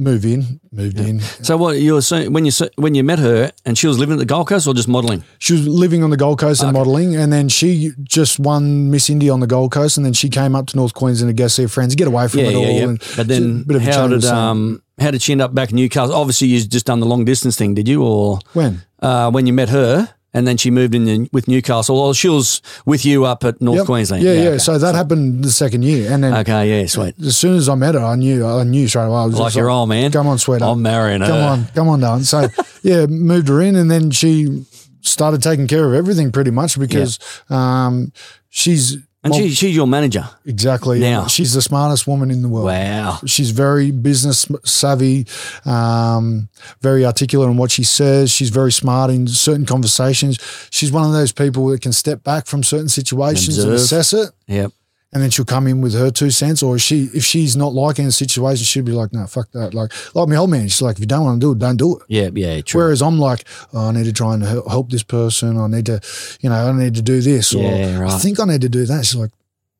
Speaker 2: move in, moved in.
Speaker 1: So what you were saying when you when you met her and she was living at the Gold Coast or just modelling?
Speaker 2: She was living on the Gold Coast and modelling, and then she just won Miss India on the Gold Coast, and then she came up to North Queensland to go see her friends, get away from
Speaker 1: Yeah,
Speaker 2: it all.
Speaker 1: yeah, yeah.
Speaker 2: And
Speaker 1: But then
Speaker 2: a bit of
Speaker 1: how did um how did she end up back in Newcastle? Obviously, you just done the long distance thing, did you? Or
Speaker 2: when?
Speaker 1: uh, when you met her and then she moved in with Newcastle, or she was with you up at North
Speaker 2: Yep.
Speaker 1: Queensland?
Speaker 2: Yeah, yeah.
Speaker 1: okay.
Speaker 2: So that happened the second year, and then
Speaker 1: okay, yeah, sweet.
Speaker 2: as soon as I met her, I knew, I knew straight away. I was
Speaker 1: Like your old man.
Speaker 2: Come on, sweetheart.
Speaker 1: I'm marrying her.
Speaker 2: Come on, come on, down. So yeah, moved her in, and then she started taking care of everything pretty much because um, she's
Speaker 1: And
Speaker 2: well,
Speaker 1: she, she's your manager.
Speaker 2: exactly
Speaker 1: Now.
Speaker 2: she's the smartest woman in the world.
Speaker 1: Wow.
Speaker 2: She's very business savvy, um, very articulate in what she says. She's very smart in certain conversations. She's one of those people that can step back from certain situations and assess it,
Speaker 1: Yep.
Speaker 2: And then she'll come in with her two cents. Or if she, if she's not liking the situation, she'll be like, "No, fuck that." Like, like my old man, she's like, "If you don't want to do it, don't do it."
Speaker 1: Yeah, yeah, true.
Speaker 2: Whereas I'm like, oh, I need to try and help, this person. I need to, you know, I need to do this. Or
Speaker 1: right.
Speaker 2: I think I need to do that. She's like,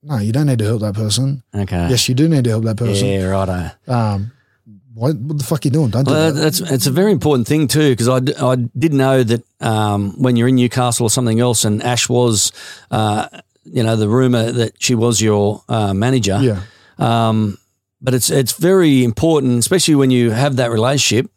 Speaker 2: no, you don't need to help that person.
Speaker 1: okay.
Speaker 2: Yes, you do need to help that person.
Speaker 1: Yeah, righto.
Speaker 2: Um, what, what the fuck are you doing? Don't do that.
Speaker 1: that's it's a very important thing too because I, I did know that um, when you're in Newcastle or something else, and Ash was, uh, you know, the rumor that she was your uh, manager.
Speaker 2: Yeah.
Speaker 1: Um, but it's it's very important, especially when you have that relationship.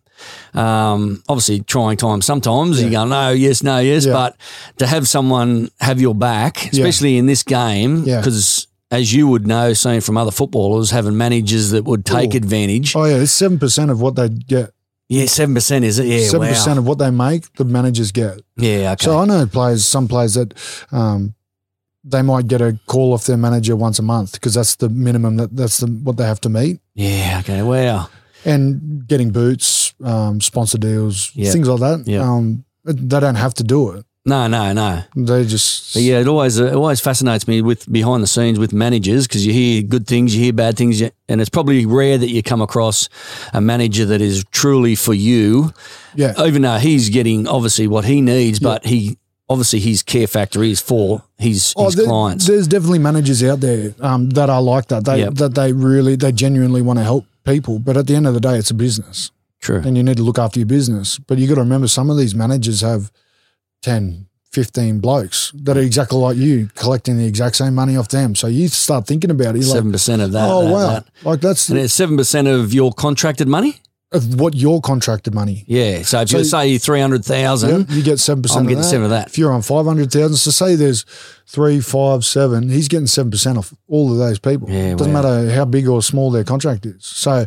Speaker 1: Um, obviously, trying times sometimes you go no, yes, no, yes,
Speaker 2: Yeah.
Speaker 1: but to have someone have your back, especially in this game,
Speaker 2: Yeah.
Speaker 1: because as you would know, seeing from other footballers, having managers that would take
Speaker 2: Ooh.
Speaker 1: advantage.
Speaker 2: Oh, yeah. It's 7% of what they get.
Speaker 1: Yeah, seven percent is it? Yeah,
Speaker 2: 7%
Speaker 1: wow.
Speaker 2: of what they make, the managers get.
Speaker 1: Yeah, okay.
Speaker 2: So I know players, some players that um, they might get a call off their manager once a month because that's the minimum that that's the, what they have to meet.
Speaker 1: yeah, okay. Wow.
Speaker 2: and getting boots, um, sponsor deals,
Speaker 1: Yeah.
Speaker 2: things like that.
Speaker 1: Yeah.
Speaker 2: Um, they don't have to do it.
Speaker 1: No, no, no.
Speaker 2: They just
Speaker 1: But yeah, it always it always fascinates me with behind the scenes with managers because you hear good things, you hear bad things, and it's probably rare that you come across a manager that is truly for you.
Speaker 2: yeah.
Speaker 1: Even though he's getting obviously what he needs, but he obviously his care factor is for his, his
Speaker 2: there-
Speaker 1: clients.
Speaker 2: There's definitely managers out there um, that are like that. They
Speaker 1: Yep.
Speaker 2: that they really they genuinely want to help people, but at the end of the day, it's a business,
Speaker 1: True.
Speaker 2: and you need to look after your business. But you got to remember, some of these managers have 10, 15 blokes that are exactly like you, collecting the exact same money off them. So you start thinking about it. You're like,
Speaker 1: Seven percent of that.
Speaker 2: oh
Speaker 1: that-
Speaker 2: wow,
Speaker 1: that.
Speaker 2: like that's
Speaker 1: And it's seven percent of your contracted money.
Speaker 2: Of what your contracted money.
Speaker 1: Yeah. So if
Speaker 2: So-
Speaker 1: you say three hundred thousand,
Speaker 2: Yeah, you get seven percent.
Speaker 1: I'm
Speaker 2: of
Speaker 1: getting 7 of that.
Speaker 2: If you're on five hundred thousand, so say there's three, five, seven, he's getting seven percent off all of those people.
Speaker 1: Yeah,
Speaker 2: Doesn't
Speaker 1: wow.
Speaker 2: matter how big or small their contract is. So,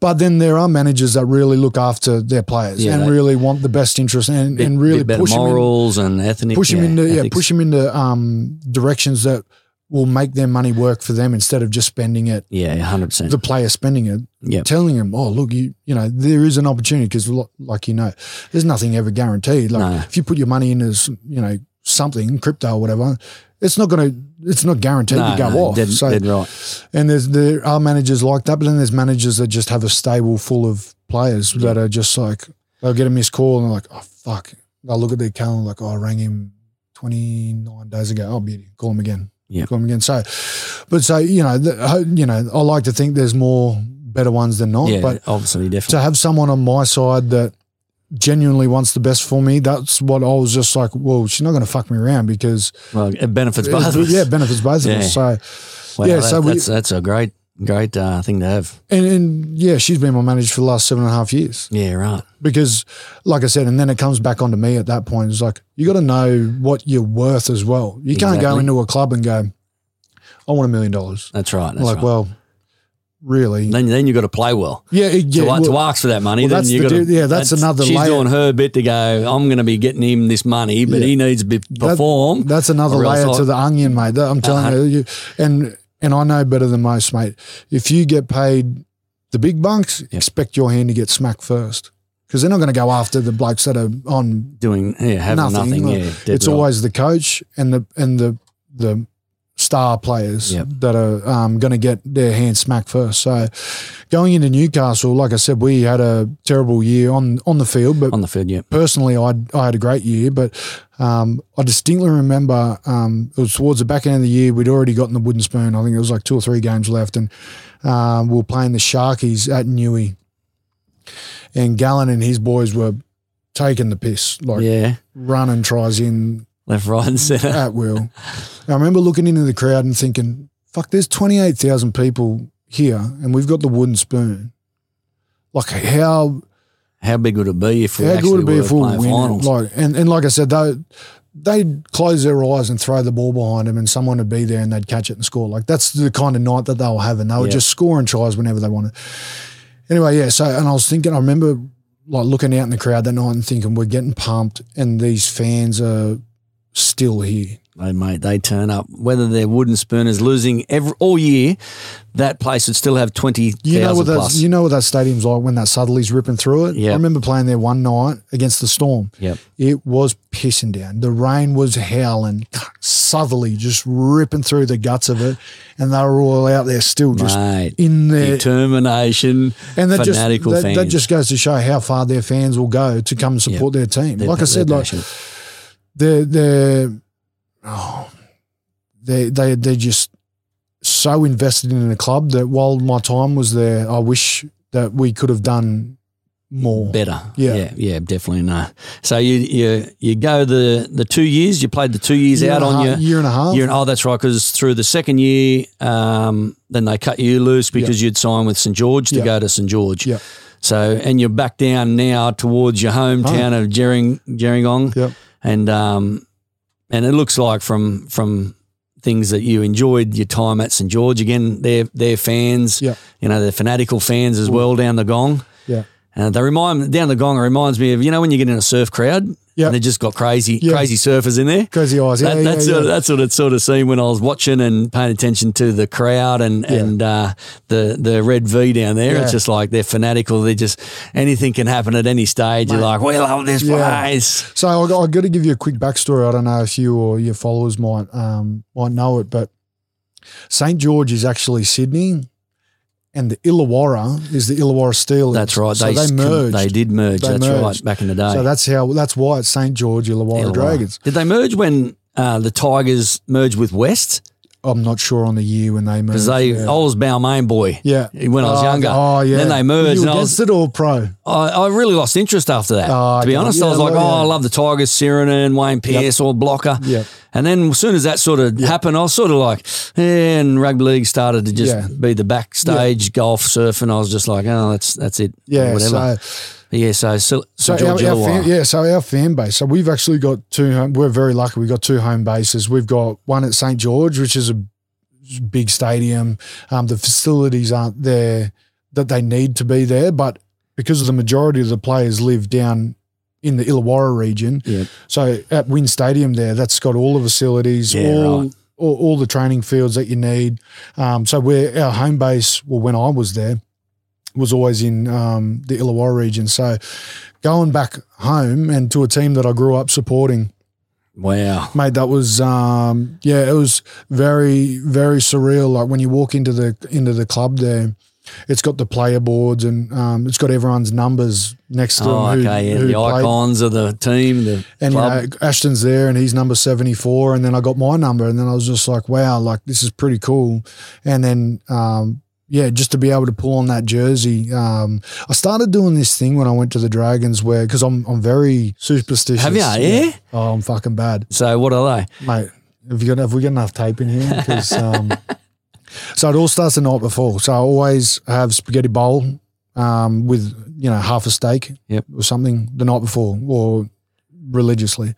Speaker 2: but then there are managers that really look after their players
Speaker 1: Yeah,
Speaker 2: and really want the best interest and, and really push them in,
Speaker 1: morals and ethnic.
Speaker 2: push
Speaker 1: yeah,
Speaker 2: into yeah, push them into um, directions that will make their money work for them instead of just spending it.
Speaker 1: Yeah, hundred percent.
Speaker 2: The player spending it,
Speaker 1: Yeah.
Speaker 2: telling them, "Oh, look, you you know there is an opportunity because, like you know, there's nothing ever guaranteed. Like
Speaker 1: No.
Speaker 2: if you put your money in as you know something crypto or whatever, it's not going to it's not guaranteed
Speaker 1: No,
Speaker 2: to go
Speaker 1: no,
Speaker 2: off.
Speaker 1: dead,
Speaker 2: so
Speaker 1: dead right.
Speaker 2: and there's there are managers like that, but then there's managers that just have a stable full of players that are just like they'll get a missed call and they're like, oh fuck. They'll look at their calendar like, oh, I rang him 29 days ago. Oh, beauty, call him again.
Speaker 1: Yeah.
Speaker 2: call him again. So, but so you know, the, you know, I like to think there's more better ones than not.
Speaker 1: Yeah,
Speaker 2: But
Speaker 1: obviously, definitely to
Speaker 2: have someone on my side that genuinely wants the best for me, that's what I was just like. Well, she's not going to fuck me around because
Speaker 1: Well, it benefits both of us.
Speaker 2: yeah, it benefits both of us. So.
Speaker 1: Wow,
Speaker 2: yeah,
Speaker 1: that-
Speaker 2: so we-
Speaker 1: that's that's a great great uh, thing to have.
Speaker 2: And, and yeah, she's been my manager for the last seven and a half years
Speaker 1: Yeah, right.
Speaker 2: because, like I said, and then it comes back onto me at that point. It's like you got to know what you're worth as well. You can't go into a club and go, "I want a million dollars."
Speaker 1: That's right. That's
Speaker 2: Like,
Speaker 1: right.
Speaker 2: well, really?
Speaker 1: then then you got to play well.
Speaker 2: Yeah, it- yeah.
Speaker 1: to,
Speaker 2: well,
Speaker 1: to ask for that money,
Speaker 2: well,
Speaker 1: then
Speaker 2: that's
Speaker 1: you got to.
Speaker 2: yeah, that's another
Speaker 1: She's
Speaker 2: layer.
Speaker 1: doing her bit to go. I'm going to be getting him this money, but
Speaker 2: Yeah.
Speaker 1: he needs to be, perform.
Speaker 2: that's another layer
Speaker 1: I-
Speaker 2: to the onion, mate. That- I'm telling
Speaker 1: Uh-huh.
Speaker 2: you, and and I know better than most, mate. If you get paid the big bunks, expect your hand to get smacked first because they're not going to go after the blokes that are on
Speaker 1: doing yeah, having
Speaker 2: nothing.
Speaker 1: nothing. Yeah,
Speaker 2: it's
Speaker 1: right.
Speaker 2: always the coach and the and the the star players
Speaker 1: Yep.
Speaker 2: that are um, going to get their hands smacked first. So going into Newcastle, like I said, we had a terrible year on on the field, but
Speaker 1: on the field. Yeah,
Speaker 2: personally, I I had a great year, but um, I distinctly remember um, it was towards the back end of the year. We'd already gotten the wooden spoon. I think it was like two or three games left, and um, we were playing the Sharkies at Newey, and Gallen and his boys were taking the piss, like
Speaker 1: yeah,
Speaker 2: running tries in
Speaker 1: left, right, and centre.
Speaker 2: at will. I remember looking into the crowd and thinking, "Fuck, there's twenty eight thousand people here, and we've got the wooden spoon." Like how
Speaker 1: How big would it be if we
Speaker 2: how
Speaker 1: actually
Speaker 2: good would it be if we were
Speaker 1: playing
Speaker 2: winning?
Speaker 1: finals?
Speaker 2: Like, and, and like I said, they they'd close their eyes and throw the ball behind them, and someone would be there and they'd catch it and score. Like that's the kind of night that they were having. They were
Speaker 1: Yeah.
Speaker 2: just scoring tries whenever they wanted. Anyway, yeah. So, and I was thinking, I remember like looking out in the crowd that night and thinking, we're getting pumped, and these fans are still here.
Speaker 1: They mate, they turn up. Whether they're wooden spooners losing every all year, that place would still have twenty
Speaker 2: You know what that you know what that stadium's like when that Sutherly's ripping through it.
Speaker 1: Yep.
Speaker 2: I remember playing there one night against the Storm.
Speaker 1: Yep.
Speaker 2: It was pissing down. The rain was howling. Southerly just ripping through the guts of it, and they were all out there still just
Speaker 1: Mate,
Speaker 2: in there.
Speaker 1: determination,
Speaker 2: And that just
Speaker 1: fanatical
Speaker 2: that,
Speaker 1: fans.
Speaker 2: that just goes to show how far their fans will go to come and support their team.
Speaker 1: They're-
Speaker 2: like I said, like
Speaker 1: passionate.
Speaker 2: They're they're oh, they they they're just so invested in the club that while my time was there, I wish that we could have done more.
Speaker 1: better.
Speaker 2: Yeah.
Speaker 1: yeah, yeah, definitely no. So you you you go the the two years. You played the two years
Speaker 2: Year
Speaker 1: out on
Speaker 2: half-
Speaker 1: your
Speaker 2: year and a half.
Speaker 1: year. And, oh, that's right. Because through the second year, um, then they cut you loose because you'd signed with St George to
Speaker 2: Yeah.
Speaker 1: go to St George.
Speaker 2: Yeah.
Speaker 1: So and you're back down now towards your hometown of Jering Gerringong.
Speaker 2: Yep.
Speaker 1: And um, and it looks like from from things that you enjoyed your time at St George again. They're they're fans.
Speaker 2: Yeah.
Speaker 1: You know they're fanatical fans as well down the gong.
Speaker 2: Yeah.
Speaker 1: And they remind down the gong. It reminds me of you know when you get in a surf crowd.
Speaker 2: Yeah.
Speaker 1: And they just got crazy
Speaker 2: Yeah.
Speaker 1: crazy surfers in there.
Speaker 2: Crazy eyes. Yeah,
Speaker 1: That,
Speaker 2: yeah,
Speaker 1: that's,
Speaker 2: yeah.
Speaker 1: What, that's what it sort of seemed when I was watching and paying attention to the crowd and
Speaker 2: Yeah.
Speaker 1: and uh, the the red V down there.
Speaker 2: Yeah.
Speaker 1: It's just like they're fanatical. They just anything can happen at any stage. You're like, we love this
Speaker 2: Yeah.
Speaker 1: place.
Speaker 2: So I got, got to give you a quick backstory. I don't know if you or your followers might um, might know it, but St George is actually Sydney, and the Illawarra is the Illawarra Steelers.
Speaker 1: That's right.
Speaker 2: So
Speaker 1: they,
Speaker 2: they
Speaker 1: com-
Speaker 2: merged.
Speaker 1: They did merge.
Speaker 2: They
Speaker 1: that's right.
Speaker 2: merged.
Speaker 1: Back in the day.
Speaker 2: So that's how. That's why it's St George Illawarra
Speaker 1: Illawarra.
Speaker 2: Dragons.
Speaker 1: Did they merge when uh, the Tigers merged with West?
Speaker 2: I'm not sure on the year when they moved.
Speaker 1: Because they,
Speaker 2: yeah.
Speaker 1: I was Balmain boy.
Speaker 2: Yeah.
Speaker 1: When I was
Speaker 2: Oh,
Speaker 1: younger.
Speaker 2: Oh, yeah.
Speaker 1: Then they merged.
Speaker 2: You
Speaker 1: and I was,
Speaker 2: against it or pro?
Speaker 1: I, I really lost interest after that.
Speaker 2: Oh,
Speaker 1: to be
Speaker 2: okay.
Speaker 1: honest, I was like, oh, I love the Tigers, Sironen, Wayne Pearce, or Blocker.
Speaker 2: Yep.
Speaker 1: And then as soon as that sort of happened, I was sort of like, eh, and rugby league started to just
Speaker 2: Yeah.
Speaker 1: be the backstage golf, surfing. I was just like, oh, that's that's it.
Speaker 2: Yeah.
Speaker 1: whatever.
Speaker 2: So,
Speaker 1: yeah, so so,
Speaker 2: so
Speaker 1: so
Speaker 2: our, our fan, yeah, so our fan base. So we've actually got two. Home, we're very lucky. We've got two home bases. We've got one at St George, which is a big stadium. Um, the facilities aren't there that they need to be there, but because of the majority of the players live down in the Illawarra region,
Speaker 1: Yep.
Speaker 2: so at WIN Stadium there, that's got all the facilities,
Speaker 1: Yeah,
Speaker 2: all,
Speaker 1: right.
Speaker 2: all all the training fields that you need. Um, so we're our home base. Well, when I was there, was always in um, the Illawarra region. So going back home and to a team that I grew up supporting,
Speaker 1: Wow.
Speaker 2: mate, that was um, yeah, it was very very surreal. Like when you walk into the into the club there. It's got the player boards and um, it's got everyone's numbers next to
Speaker 1: Oh,
Speaker 2: them. who-
Speaker 1: okay. Yeah, the
Speaker 2: played.
Speaker 1: icons of the team, the
Speaker 2: And you know, Ashton's there and he's number 74. And then I got my number. And then I was just like, wow, like this is pretty cool. And then, um, yeah, just to be able to pull on that jersey. Um, I started doing this thing when I went to the Dragons where, because I'm, I'm very superstitious.
Speaker 1: Have you? Yeah?
Speaker 2: Oh, I'm fucking bad.
Speaker 1: so what are they?
Speaker 2: Mate, have, you got, have we got enough tape in here? 'Cause, um, so it all starts the night before. So I always have spaghetti bowl um, with, you know, half a steak
Speaker 1: Yep.
Speaker 2: or something the night before or religiously.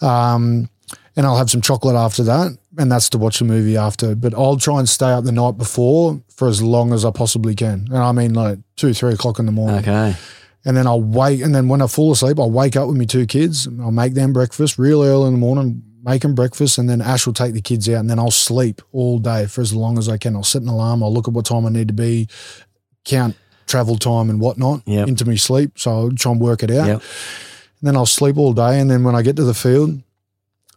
Speaker 2: Um, and I'll have some chocolate after that. And that's to watch the movie after. But I'll try and stay up the night before for as long as I possibly can. And I mean, like two, three o'clock in the morning.
Speaker 1: Okay.
Speaker 2: And then I'll wake. And then when I fall asleep, I'll wake up with my two kids. I'll make them breakfast real early in the morning, make them breakfast. And then Ash will take the kids out. And then I'll sleep all day for as long as I can. I'll set an alarm. I'll look at what time I need to be, count travel time and whatnot
Speaker 1: Yep.
Speaker 2: into my sleep. So I'll try and work it out.
Speaker 1: Yep.
Speaker 2: And then I'll sleep all day. And then when I get to the field,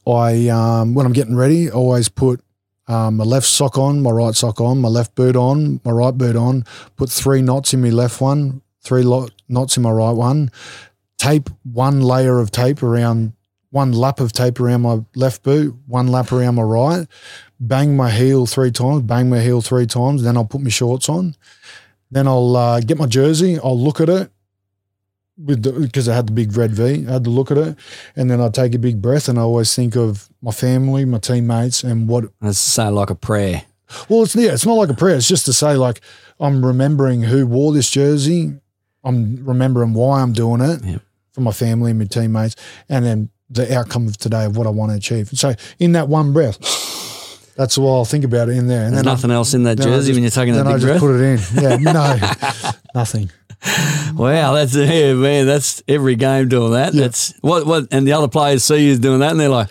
Speaker 2: I um, when I'm getting ready, I always put um, my left sock on, my right sock on, my left boot on, my right boot on. Put three knots in my left one, three lo- knots in my right one. Tape one layer of tape around one lap of tape around my left boot, one lap around my right. Bang my heel three times, bang my heel three times. Then I'll put my shorts on. Then I'll uh, get my jersey. I'll look at it with because I had the big red V. I had to look at it, and then I'd take a big breath, and I always think of my family, my teammates, and what.
Speaker 1: Let's say like a prayer.
Speaker 2: Well, it's yeah, it's not like a prayer. It's just to say like I'm remembering who wore this jersey. I'm remembering why I'm doing it for my family and my teammates, and then the outcome of today of what I want to achieve. So in that one breath, that's all I'll think about it in there. And
Speaker 1: There's
Speaker 2: then I-
Speaker 1: nothing else in that jersey
Speaker 2: just-
Speaker 1: when you're taking that
Speaker 2: I
Speaker 1: big
Speaker 2: just
Speaker 1: breath.
Speaker 2: put it in. Yeah, no, nothing.
Speaker 1: Wow, that's yeah, man. That's every game doing that.
Speaker 2: Yeah.
Speaker 1: That's what what, and the other players see you doing that, and they're like,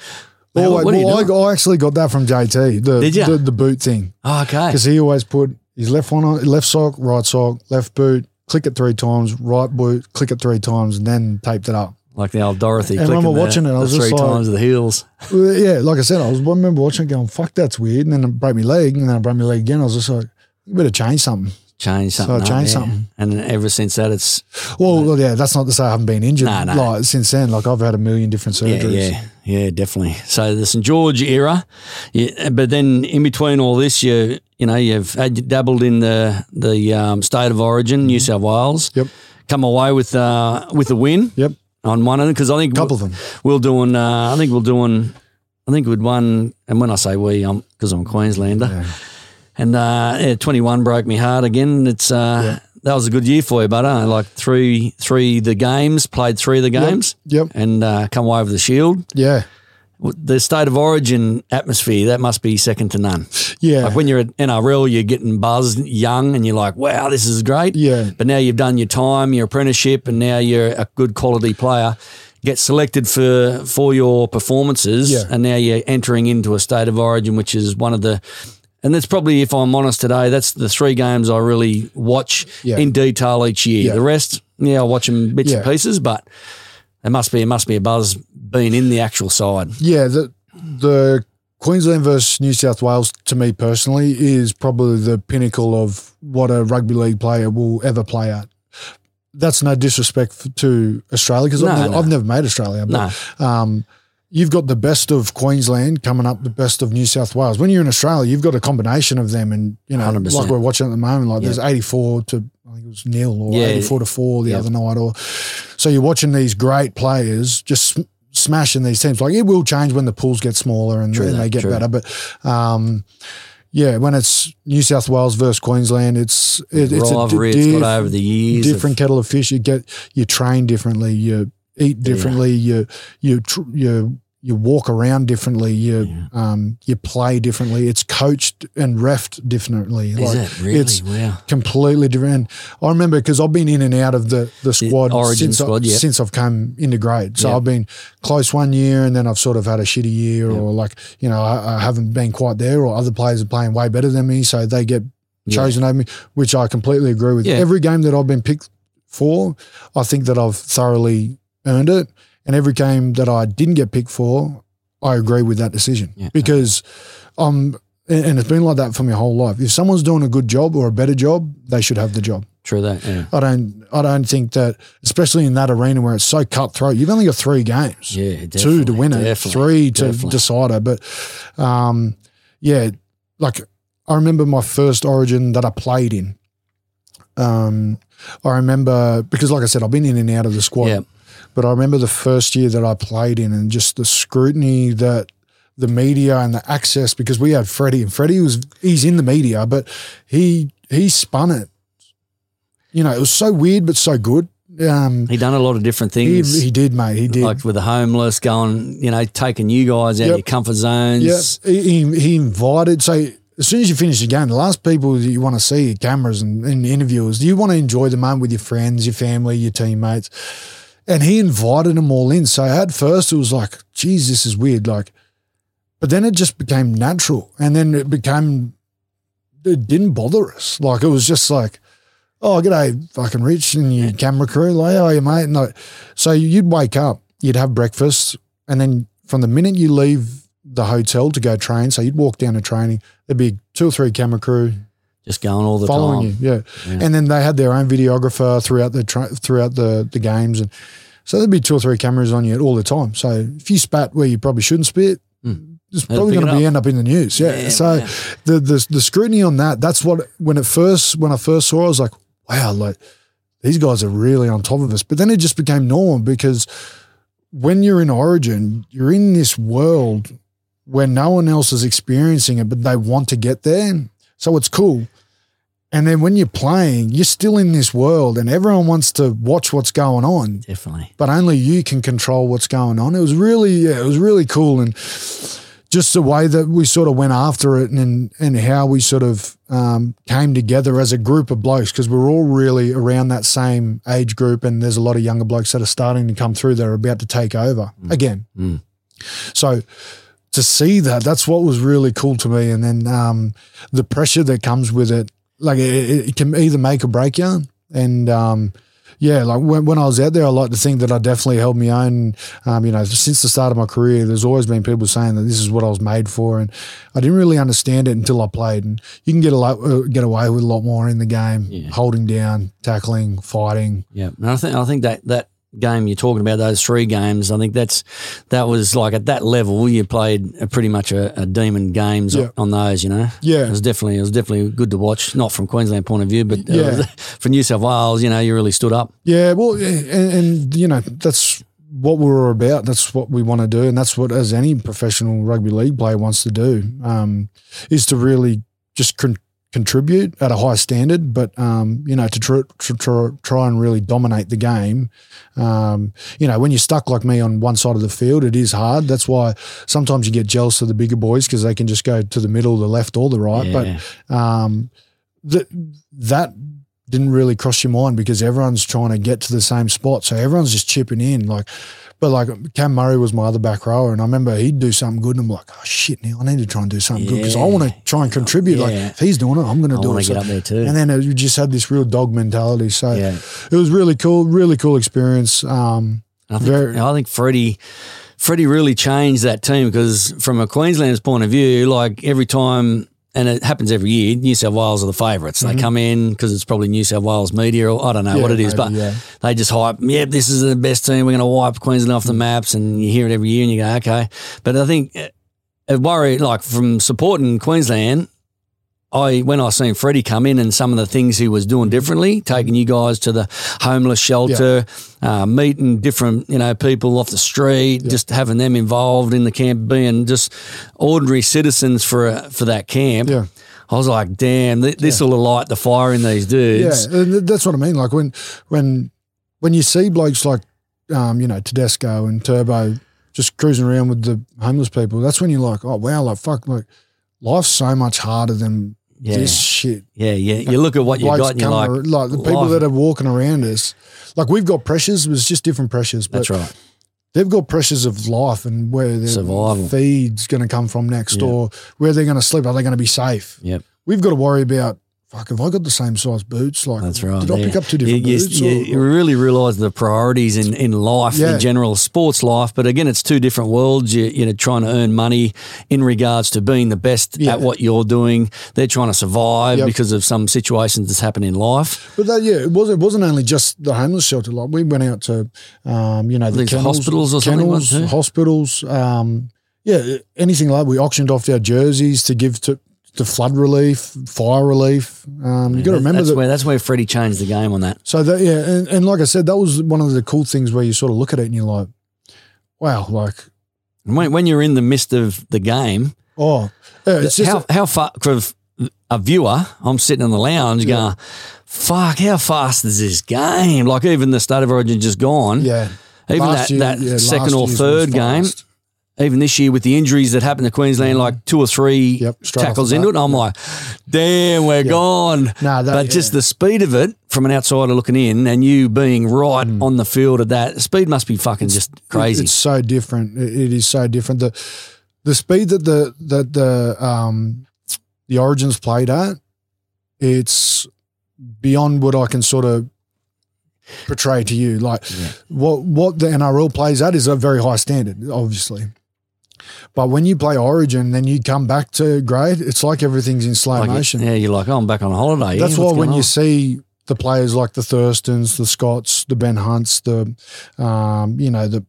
Speaker 1: "Man,
Speaker 2: Well,
Speaker 1: what, what are you
Speaker 2: well,
Speaker 1: doing?"
Speaker 2: I, I actually got that from JT. The,
Speaker 1: Did ya?
Speaker 2: the the boot thing
Speaker 1: oh, okay,
Speaker 2: because he always put his left one on left sock, right sock, left boot, click it three times, right boot, click it three times, and then taped it up.
Speaker 1: like the old Dorothy.
Speaker 2: And I remember
Speaker 1: the,
Speaker 2: watching it, I was
Speaker 1: three
Speaker 2: just like-
Speaker 1: times of the heels.
Speaker 2: Yeah, like I said, I was I remember watching it going, "Fuck, that's weird," and then I broke my leg, and then I broke my leg again. I was just like, "You better change something."
Speaker 1: Change something.
Speaker 2: I changed something.
Speaker 1: and ever since that, it's
Speaker 2: Well, well, yeah, that's not to say I haven't been injured.
Speaker 1: No, no.
Speaker 2: Like since then, like I've had a million different surgeries.
Speaker 1: yeah, yeah, definitely. So the St George era, yeah, but then in between all this, you you know you've had, dabbled in the the um, state of origin, New South Wales.
Speaker 2: Mm-hmm. Yep.
Speaker 1: Come away with uh, with a win.
Speaker 2: Yep.
Speaker 1: on one of them because I think a
Speaker 2: Couple of them.
Speaker 1: we're doing. Uh, I think we're doing. I think we'd won, and when I say we, I'm because I'm a Queenslander,
Speaker 2: Yeah.
Speaker 1: And uh, yeah, 21 broke me heart again. It's uh, that was a good year for you, but uh, like three, three the games played three of the games,
Speaker 2: Yep.
Speaker 1: and uh, come away with the shield.
Speaker 2: Yeah.
Speaker 1: The state of origin atmosphere that must be second to none.
Speaker 2: Yeah.
Speaker 1: Like when you're at NRL, you're getting buzzed young, and you're like, "Wow, this is great."
Speaker 2: Yeah.
Speaker 1: But now you've done your time, your apprenticeship, and now you're a good quality player. Get selected for for your performances,
Speaker 2: Yeah.
Speaker 1: and now you're entering into a state of origin, which is one of the. And that's probably, if I'm honest today, that's the three games I really watch
Speaker 2: Yeah.
Speaker 1: in detail each year.
Speaker 2: Yeah.
Speaker 1: The rest, yeah, I watch them bits and pieces, but it must be it must be a buzz being in the actual side.
Speaker 2: Yeah, the the Queensland versus New South Wales to me personally is probably the pinnacle of what a rugby league player will ever play at. That's no disrespect to Australia because
Speaker 1: No,
Speaker 2: I've, never-
Speaker 1: no.
Speaker 2: I've never made Australia, but um, you've got the best of Queensland coming up, the best of New South Wales. When you're in Australia, you've got a combination of them, and you know,
Speaker 1: 100%.
Speaker 2: like we're watching at the moment, like there's 84 to I think it was nil or
Speaker 1: Yeah.
Speaker 2: 84 to four the other night, or so you're watching these great players just smashing these teams. Like it will change when the pools get smaller and,
Speaker 1: True
Speaker 2: and they get
Speaker 1: true.
Speaker 2: better, but. um yeah, when it's New South Wales versus Queensland, it's it, it's a
Speaker 1: it's got over the years. of-
Speaker 2: different kettle of fish. You get you train differently. You eat differently. You you tr- you you walk around differently. You um you play differently. It's coached and refed differently.
Speaker 1: is it really?
Speaker 2: It's
Speaker 1: wow.
Speaker 2: completely different. And I remember because I've been in and out of the the squad
Speaker 1: origin
Speaker 2: since
Speaker 1: squad,
Speaker 2: I,
Speaker 1: yep.
Speaker 2: since I've come into grade. So
Speaker 1: Yep.
Speaker 2: I've been close one year, and then I've sort of had a shitty year, or like you know I, I haven't been quite there, or other players are playing way better than me, so they get
Speaker 1: Yeah.
Speaker 2: chosen over me, which I completely agree with.
Speaker 1: Yeah.
Speaker 2: Every game that I've been picked for, I think that I've thoroughly earned it. And every game that I didn't get picked for, I agree with that decision
Speaker 1: Yeah.
Speaker 2: because um and it's been like that for my whole life. If someone's doing a good job or a better job, they should have the job.
Speaker 1: True that. Yeah.
Speaker 2: I don't I don't think that especially in that arena where it's so cutthroat, you've only got three games
Speaker 1: Yeah.
Speaker 2: two to win it, three to
Speaker 1: definitely.
Speaker 2: decide it. But um, yeah, like I remember my first Origin that I played in. Um, I remember because, like I said, I've been in and out of the squad.
Speaker 1: Yeah.
Speaker 2: But I remember the first year that I played in, and just the scrutiny that the media and the access because we had Freddie, and Freddie was he's in the media, but he he spun it. You know, it was so weird but so good. Um,
Speaker 1: He done a lot of different things.
Speaker 2: he did, mate. He did.
Speaker 1: like with the homeless, going, you know, taking you guys out of your comfort zones.
Speaker 2: Yeah, he, he- he invited. So as soon as you finish the game, the last people that you want to see are cameras and, and interviewers. You want to enjoy the moment with your friends, your family, your teammates. And he invited them all in. So at first it was like, geez, this is weird. Like, but then it just became natural. And then it became, it didn't bother us. Like, it was just like, oh, g'day, fucking Rich and your camera crew. Like, are you, mate? And like, so you'd wake up, you'd have breakfast, and then from the minute you leave the hotel to go train, so you'd walk down to training, there'd be two or three camera crew
Speaker 1: Just going all the
Speaker 2: following
Speaker 1: time.
Speaker 2: you, yeah.
Speaker 1: Yeah.
Speaker 2: And then they had their own videographer throughout the tra- throughout the the games, and so there'd be two or three cameras on you all the time. So if you spat where you probably shouldn't spit. Hmm. It's
Speaker 1: They'll
Speaker 2: probably going to be end up in the news, yeah.
Speaker 1: Yeah,
Speaker 2: so
Speaker 1: yeah.
Speaker 2: the, the the scrutiny on that, that's what when it first when I first saw, it, I was like, wow, like these guys are really on top of us. But then it just became normal because when you're in Origin, you're in this world where no one else is experiencing it, but they want to get there. So it's cool. And then when you're playing, you're still in this world and everyone wants to watch what's going on,
Speaker 1: Definitely.
Speaker 2: but only you can control what's going on. It was really, yeah, it was really cool. And just the way that we sort of went after it and, and how we sort of um, came together as a group of blokes because we're all really around that same age group. And there's a lot of younger blokes that are starting to come through that are about to take over again.
Speaker 1: Mm.
Speaker 2: So to see that, that's what was really cool to me. And then um, the pressure that comes with it, like it, it can either make or break you. And um, yeah, like when, when I was out there, I like to think that I definitely held my own. Um, you know, since the start of my career, there's always been people saying that this is what I was made for, and I didn't really understand it until I played. And you can get a lot, uh, get away with a lot more in the game,
Speaker 1: Yeah.
Speaker 2: holding down, tackling, fighting.
Speaker 1: Yeah, and I think I think that that game you're talking about, those three games, I think that's that was like at that level you played a, pretty much a, a demon games
Speaker 2: Yeah.
Speaker 1: on those. You know,
Speaker 2: Yeah.
Speaker 1: it was definitely it was definitely good to watch. Not from Queensland point of view, but uh, for New South Wales, you know, you really stood up.
Speaker 2: Yeah, well, and, and you know that's what we were about. That's what we want to do, and that's what as any professional rugby league player wants to do um, is to really just con- contribute at a high standard, but um, you know to tr- tr- tr- try and really dominate the game. Um, you know, when you're stuck like me on one side of the field, it is hard. That's why sometimes you get jealous of the bigger boys because they can just go to the middle, the left, or the right.
Speaker 1: Yeah.
Speaker 2: But um, th- that didn't really cross your mind because everyone's trying to get to the same spot. So everyone's just chipping in. Like, but like Cam Murray was my other back rower, and I remember he'd do something good, and I'm like, oh shit, now I need to try and do something good because I want to try and contribute. Like, if he's doing it, I'm going to
Speaker 1: I
Speaker 2: do
Speaker 1: want
Speaker 2: it.
Speaker 1: to get
Speaker 2: So-
Speaker 1: up there too.
Speaker 2: and then you just had this real dog mentality. So
Speaker 1: yeah,
Speaker 2: it was really cool, really cool experience. Um,
Speaker 1: I think,
Speaker 2: Very-
Speaker 1: I think Freddie, Freddie really changed that team because from a Queensland's point of view, like every time and it happens every year. New South Wales are the favourites. They mm-hmm. come in because it's probably New South Wales media, or I don't know
Speaker 2: Yeah,
Speaker 1: what it is,
Speaker 2: maybe,
Speaker 1: but
Speaker 2: yeah.
Speaker 1: they just hype. Yep, this is the best team. We're going to wipe Queensland off the mm-hmm. maps, and you hear it every year, and you go, okay. But I think it worry like from supporting Queensland. I when I seen Freddie come in and some of the things he was doing differently, taking you guys to the homeless shelter, uh, meeting different you know people off the street, just having them involved in the camp, being just ordinary citizens for a, for that camp.
Speaker 2: Yeah.
Speaker 1: I was like, damn, th- this will light the fire in these dudes.
Speaker 2: Yeah, and that's what I mean. Like when when when you see blokes like um, you know Tedesco and Turbo just cruising around with the homeless people, that's when you're like, oh wow, like fuck, like life's so much harder than
Speaker 1: Yeah.
Speaker 2: this shit.
Speaker 1: Yeah, yeah. You look at what you got and you're like,
Speaker 2: ar- like the people
Speaker 1: life-
Speaker 2: that are walking around us, like we've got pressures, it's just different pressures. But
Speaker 1: That's right.
Speaker 2: they've got pressures of life and where their
Speaker 1: Survival.
Speaker 2: feed's going to come from next,
Speaker 1: Yeah.
Speaker 2: or where they're going to sleep. Are they going to be safe?
Speaker 1: Yep.
Speaker 2: We've got to worry about. Fuck, have I got the same size boots? Like,
Speaker 1: That's right.
Speaker 2: Did I
Speaker 1: yeah.
Speaker 2: pick up two different
Speaker 1: you,
Speaker 2: boots?
Speaker 1: You,
Speaker 2: or-
Speaker 1: you really realise the priorities in, in life
Speaker 2: Yeah.
Speaker 1: in general, sports life. But again, it's two different worlds. You, you know, trying to earn money in regards to being the best
Speaker 2: Yeah.
Speaker 1: at what you're doing. They're trying to survive
Speaker 2: Yep.
Speaker 1: because of some situations that's happened in life.
Speaker 2: But that, yeah, it wasn't. It wasn't only just the homeless shelter. Like we went out to, um, you know, the kennels,
Speaker 1: hospitals or something,
Speaker 2: kennels,
Speaker 1: wasn't
Speaker 2: hospitals. Um, yeah, anything like we auctioned off our jerseys to give to to flood relief, fire relief. Um, you got to remember
Speaker 1: that's
Speaker 2: that.
Speaker 1: where that's where Freddie changed the game on that.
Speaker 2: so that yeah, and, and like I said, that was one of the cool things where you sort of look at it and you're like, wow, like
Speaker 1: When, when you're in the midst of the game,
Speaker 2: oh, yeah, it's just
Speaker 1: how how far for a viewer? I'm sitting in the lounge going, "Fuck, how fast is this game?" Like even the state of origin just gone.
Speaker 2: yeah.
Speaker 1: Even
Speaker 2: Last
Speaker 1: that,
Speaker 2: year-
Speaker 1: that
Speaker 2: yeah,
Speaker 1: second or third game,
Speaker 2: fast.
Speaker 1: Even this year with the injuries that happened to Queensland, like two or three
Speaker 2: Yep,
Speaker 1: tackles into it, I'm like, damn, we're gone.
Speaker 2: Nah, that-
Speaker 1: but just the speed of it from an outsider looking in and you being right
Speaker 2: Mm.
Speaker 1: on the field at that speed must be fucking just crazy.
Speaker 2: It's so different. It, it is so different. The the speed that the that the um the Origins played at, it's beyond what I can sort of portray to you. Like what what the NRL plays at is a very high standard, obviously. But when you play Origin, then you come back to grade. It's like everything's in slow
Speaker 1: Like,
Speaker 2: motion.
Speaker 1: yeah, you're like, oh, I'm back on holiday.
Speaker 2: That's
Speaker 1: yeah,
Speaker 2: why when
Speaker 1: going
Speaker 2: you see the players like the Thurstons, the Scotts, the Ben Hunts, the um, you know the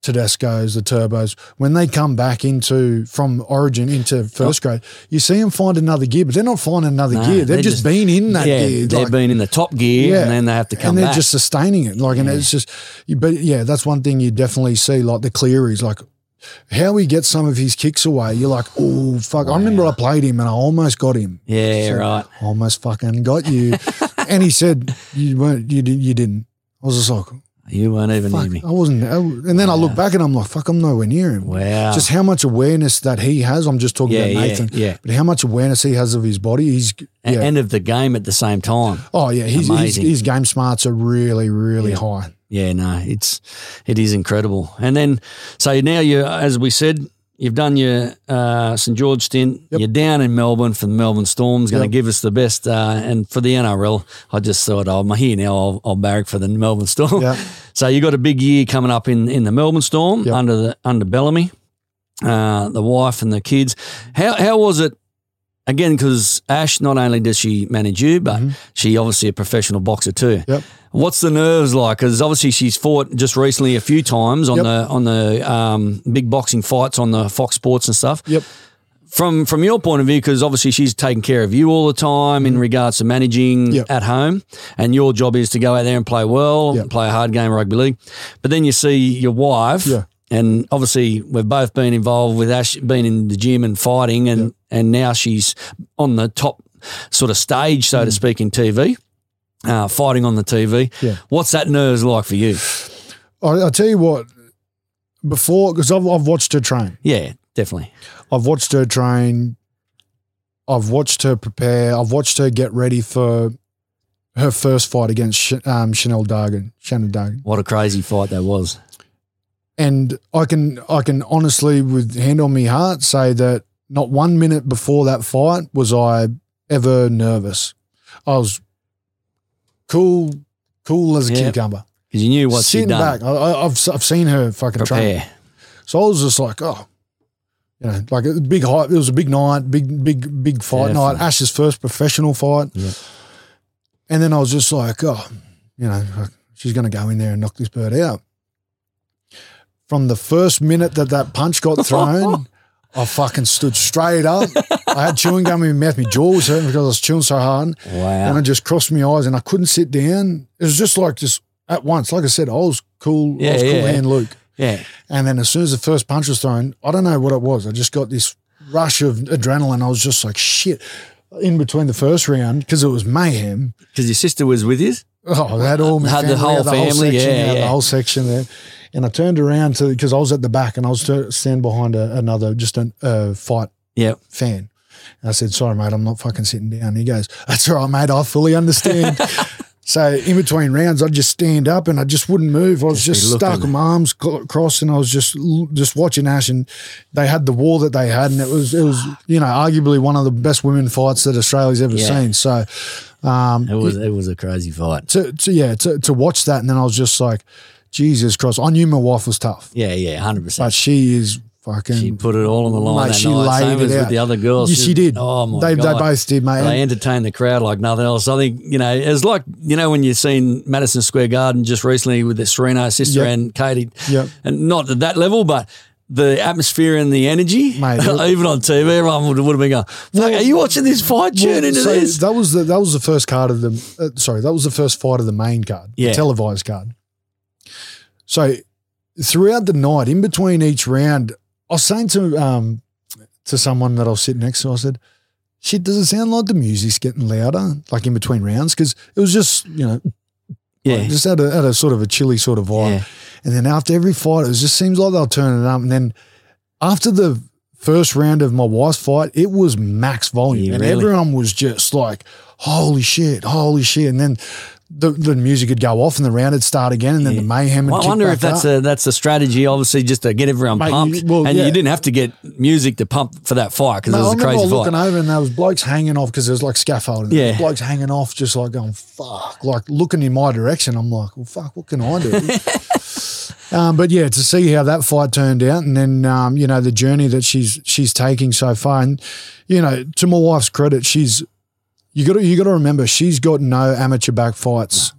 Speaker 2: Tedesco's, the Turbos, when they come back into from Origin into first grade, you see them find another gear, but they're not finding another
Speaker 1: No,
Speaker 2: gear. They've just,
Speaker 1: just-
Speaker 2: been in that
Speaker 1: yeah,
Speaker 2: gear.
Speaker 1: they've
Speaker 2: like-
Speaker 1: been in the top gear
Speaker 2: Yeah.
Speaker 1: and then they have to come back.
Speaker 2: and they're
Speaker 1: back.
Speaker 2: just sustaining it. Like, and it's just, but yeah, that's one thing you definitely see. Like the Clearys, like how he gets some of his kicks away. You're like, oh fuck! I remember I played him and I almost got him.
Speaker 1: yeah,
Speaker 2: So-
Speaker 1: right.
Speaker 2: almost fucking got you. and he said you weren't, you didn't, you didn't. I was just like,
Speaker 1: You weren't even
Speaker 2: fuck,
Speaker 1: near me.
Speaker 2: I wasn't. I, and then I look back and I'm like, fuck, I'm nowhere near him.
Speaker 1: Wow.
Speaker 2: Just how much awareness that he has. I'm just talking
Speaker 1: Yeah,
Speaker 2: about Nathan.
Speaker 1: yeah.
Speaker 2: But how much awareness he has of his body. He's yeah.
Speaker 1: End of the game at the same time.
Speaker 2: oh yeah, his, his
Speaker 1: Amazing.
Speaker 2: his game smarts are really really high.
Speaker 1: Yeah, no, it's it is incredible. And then so now you, as we said, you've done your uh, St George stint.
Speaker 2: Yep.
Speaker 1: You're down in Melbourne for the Melbourne Storms, going to
Speaker 2: Yep.
Speaker 1: give us the best. Uh, and for the NRL, I just thought, oh, I'm here now. I'll, I'll barrack for the Melbourne Storm.
Speaker 2: Yeah.
Speaker 1: So you got a big year coming up in, in the Melbourne Storm
Speaker 2: Yep.
Speaker 1: under the under Bellamy, uh, the wife and the kids. How how was it? Again, because Ash, not only does she manage you, but she obviously a professional boxer too.
Speaker 2: Mm-hmm.
Speaker 1: What's the nerves like? Because obviously she's fought just recently a few times on
Speaker 2: Yep.
Speaker 1: the on the um, big boxing fights on the Fox Sports and stuff.
Speaker 2: Yep.
Speaker 1: From from your point of view, because obviously she's taking care of you all the time in regards to managing
Speaker 2: Mm-hmm. Yep.
Speaker 1: at home, and your job is to go out there and play well,
Speaker 2: Yep.
Speaker 1: play a hard game of rugby league. But then you see your wife,
Speaker 2: Yeah.
Speaker 1: and obviously we've both been involved with Ash, been in the gym and fighting, and and now she's on the top sort of stage, so to speak, in TV. Uh, fighting on the TV.
Speaker 2: Yeah.
Speaker 1: What's that nerves like for you?
Speaker 2: I, I'll tell you what. Before, because I've, I've watched her train.
Speaker 1: Yeah, definitely.
Speaker 2: I've watched her train. I've watched her prepare. I've watched her get ready for her first fight against Sh- um, Chanel Dargan, Shannon Dargan.
Speaker 1: What a crazy fight that was.
Speaker 2: And I can I can honestly, with hand on my heart, say that not one minute before that fight was I ever nervous. I was cool, cool as a
Speaker 1: Yeah.
Speaker 2: cucumber.
Speaker 1: Because you knew what she'd
Speaker 2: Sitting
Speaker 1: done.
Speaker 2: back, I, I- I've I've seen her fucking train.
Speaker 1: Prepare.
Speaker 2: So I was just like, oh, you know, like a big hype. It was a big night, big, big, big fight
Speaker 1: Definitely.
Speaker 2: night. Ash's first professional fight.
Speaker 1: Yeah.
Speaker 2: And then I was just like, oh, you know, she's going to go in there and knock this bird out. From the first minute that that punch got thrown, I fucking stood straight up. I had chewing gum in my mouth. My jaw was hurting because I was chewing so hard.
Speaker 1: Wow. And.
Speaker 2: I just crossed my eyes and I couldn't sit down. It was just like just at once. Like I said, I was cool. I
Speaker 1: Yeah,
Speaker 2: was cool
Speaker 1: yeah.
Speaker 2: hand Luke.
Speaker 1: Yeah.
Speaker 2: And then as soon as the first punch was thrown, I don't know what it was. I just got this rush of adrenaline. I was just like, shit. In between the first round, because it was mayhem.
Speaker 1: Because your sister was with you.
Speaker 2: Oh, that all my
Speaker 1: Had the whole
Speaker 2: the whole
Speaker 1: family,
Speaker 2: section,
Speaker 1: yeah,
Speaker 2: yeah, the whole section there. And I turned around to because I was at the back and I was to stand behind a, another just a uh, fight
Speaker 1: Yeah.
Speaker 2: fan. And I said, sorry, mate, I'm not fucking sitting down. He goes, that's all right, mate. I fully understand. so in between rounds, I'd just stand up and I just wouldn't move. I was
Speaker 1: Just
Speaker 2: just, stuck with my arms crossed and I was just just watching Ash and they had the war that they had and it was, it was you know, arguably one of the best women fights that Australia's ever
Speaker 1: Yeah.
Speaker 2: seen. So um,
Speaker 1: It was it was a crazy fight.
Speaker 2: to, to yeah, to, to watch that and then I was just like, Jesus Christ. I knew my wife was tough,
Speaker 1: Yeah, yeah, 100%.
Speaker 2: but she is fucking
Speaker 1: She put it all on the line
Speaker 2: Mate, she
Speaker 1: night.
Speaker 2: laid
Speaker 1: Same
Speaker 2: it
Speaker 1: with the other girls.
Speaker 2: Yes, she did.
Speaker 1: Oh my
Speaker 2: they,
Speaker 1: god.
Speaker 2: they both did, mate.
Speaker 1: They entertained the crowd like nothing else. I think, you know, it's like, you know, when you've seen Madison Square Garden just recently with the Serrano sister
Speaker 2: Yep.
Speaker 1: and Katie,
Speaker 2: Yep.
Speaker 1: and not at that level, but the atmosphere and the energy,
Speaker 2: Mate,
Speaker 1: even on TV, everyone would, would have been going, "Fuck, are you watching this fight? Tune
Speaker 2: Well,
Speaker 1: into
Speaker 2: so
Speaker 1: this.
Speaker 2: That was the that was the first card of the uh, sorry that was the first fight of the main card,
Speaker 1: Yeah.
Speaker 2: the televised card. So throughout the night, in between each round, I was saying to um to someone that I was sitting next to, I said, "Shit, does it sound like the music's getting louder, like in between rounds? Because it was just you know,
Speaker 1: Yeah.
Speaker 2: like, just had a, had a sort of a chilly sort of vibe.
Speaker 1: Yeah.
Speaker 2: And then after every fight, it just seems like they'll turn it up. And then after the first round of my wife's fight, it was max volume.
Speaker 1: Yeah,
Speaker 2: and
Speaker 1: really?
Speaker 2: everyone was just like, holy shit, holy shit. And then the, the music would go off and the round would start again. And then the mayhem would
Speaker 1: I wonder if that's
Speaker 2: up.
Speaker 1: a that's a strategy, obviously, just to get everyone
Speaker 2: Mate,
Speaker 1: pumped.
Speaker 2: you- well,
Speaker 1: and
Speaker 2: yeah.
Speaker 1: you didn't have to get music to pump for that fight because it
Speaker 2: I
Speaker 1: was a
Speaker 2: remember
Speaker 1: crazy
Speaker 2: looking over and there was blokes hanging off because there was like scaffolding.
Speaker 1: Yeah.
Speaker 2: Blokes hanging off, just like going, fuck, like looking in my direction. I'm like, well, fuck, what can I do? um, but yeah, to see how that fight turned out and then, um, you know, the journey that she's, she's taking so far. And, you know, to my wife's credit, she's, you got to, you got to remember, she's got no amateur back fights.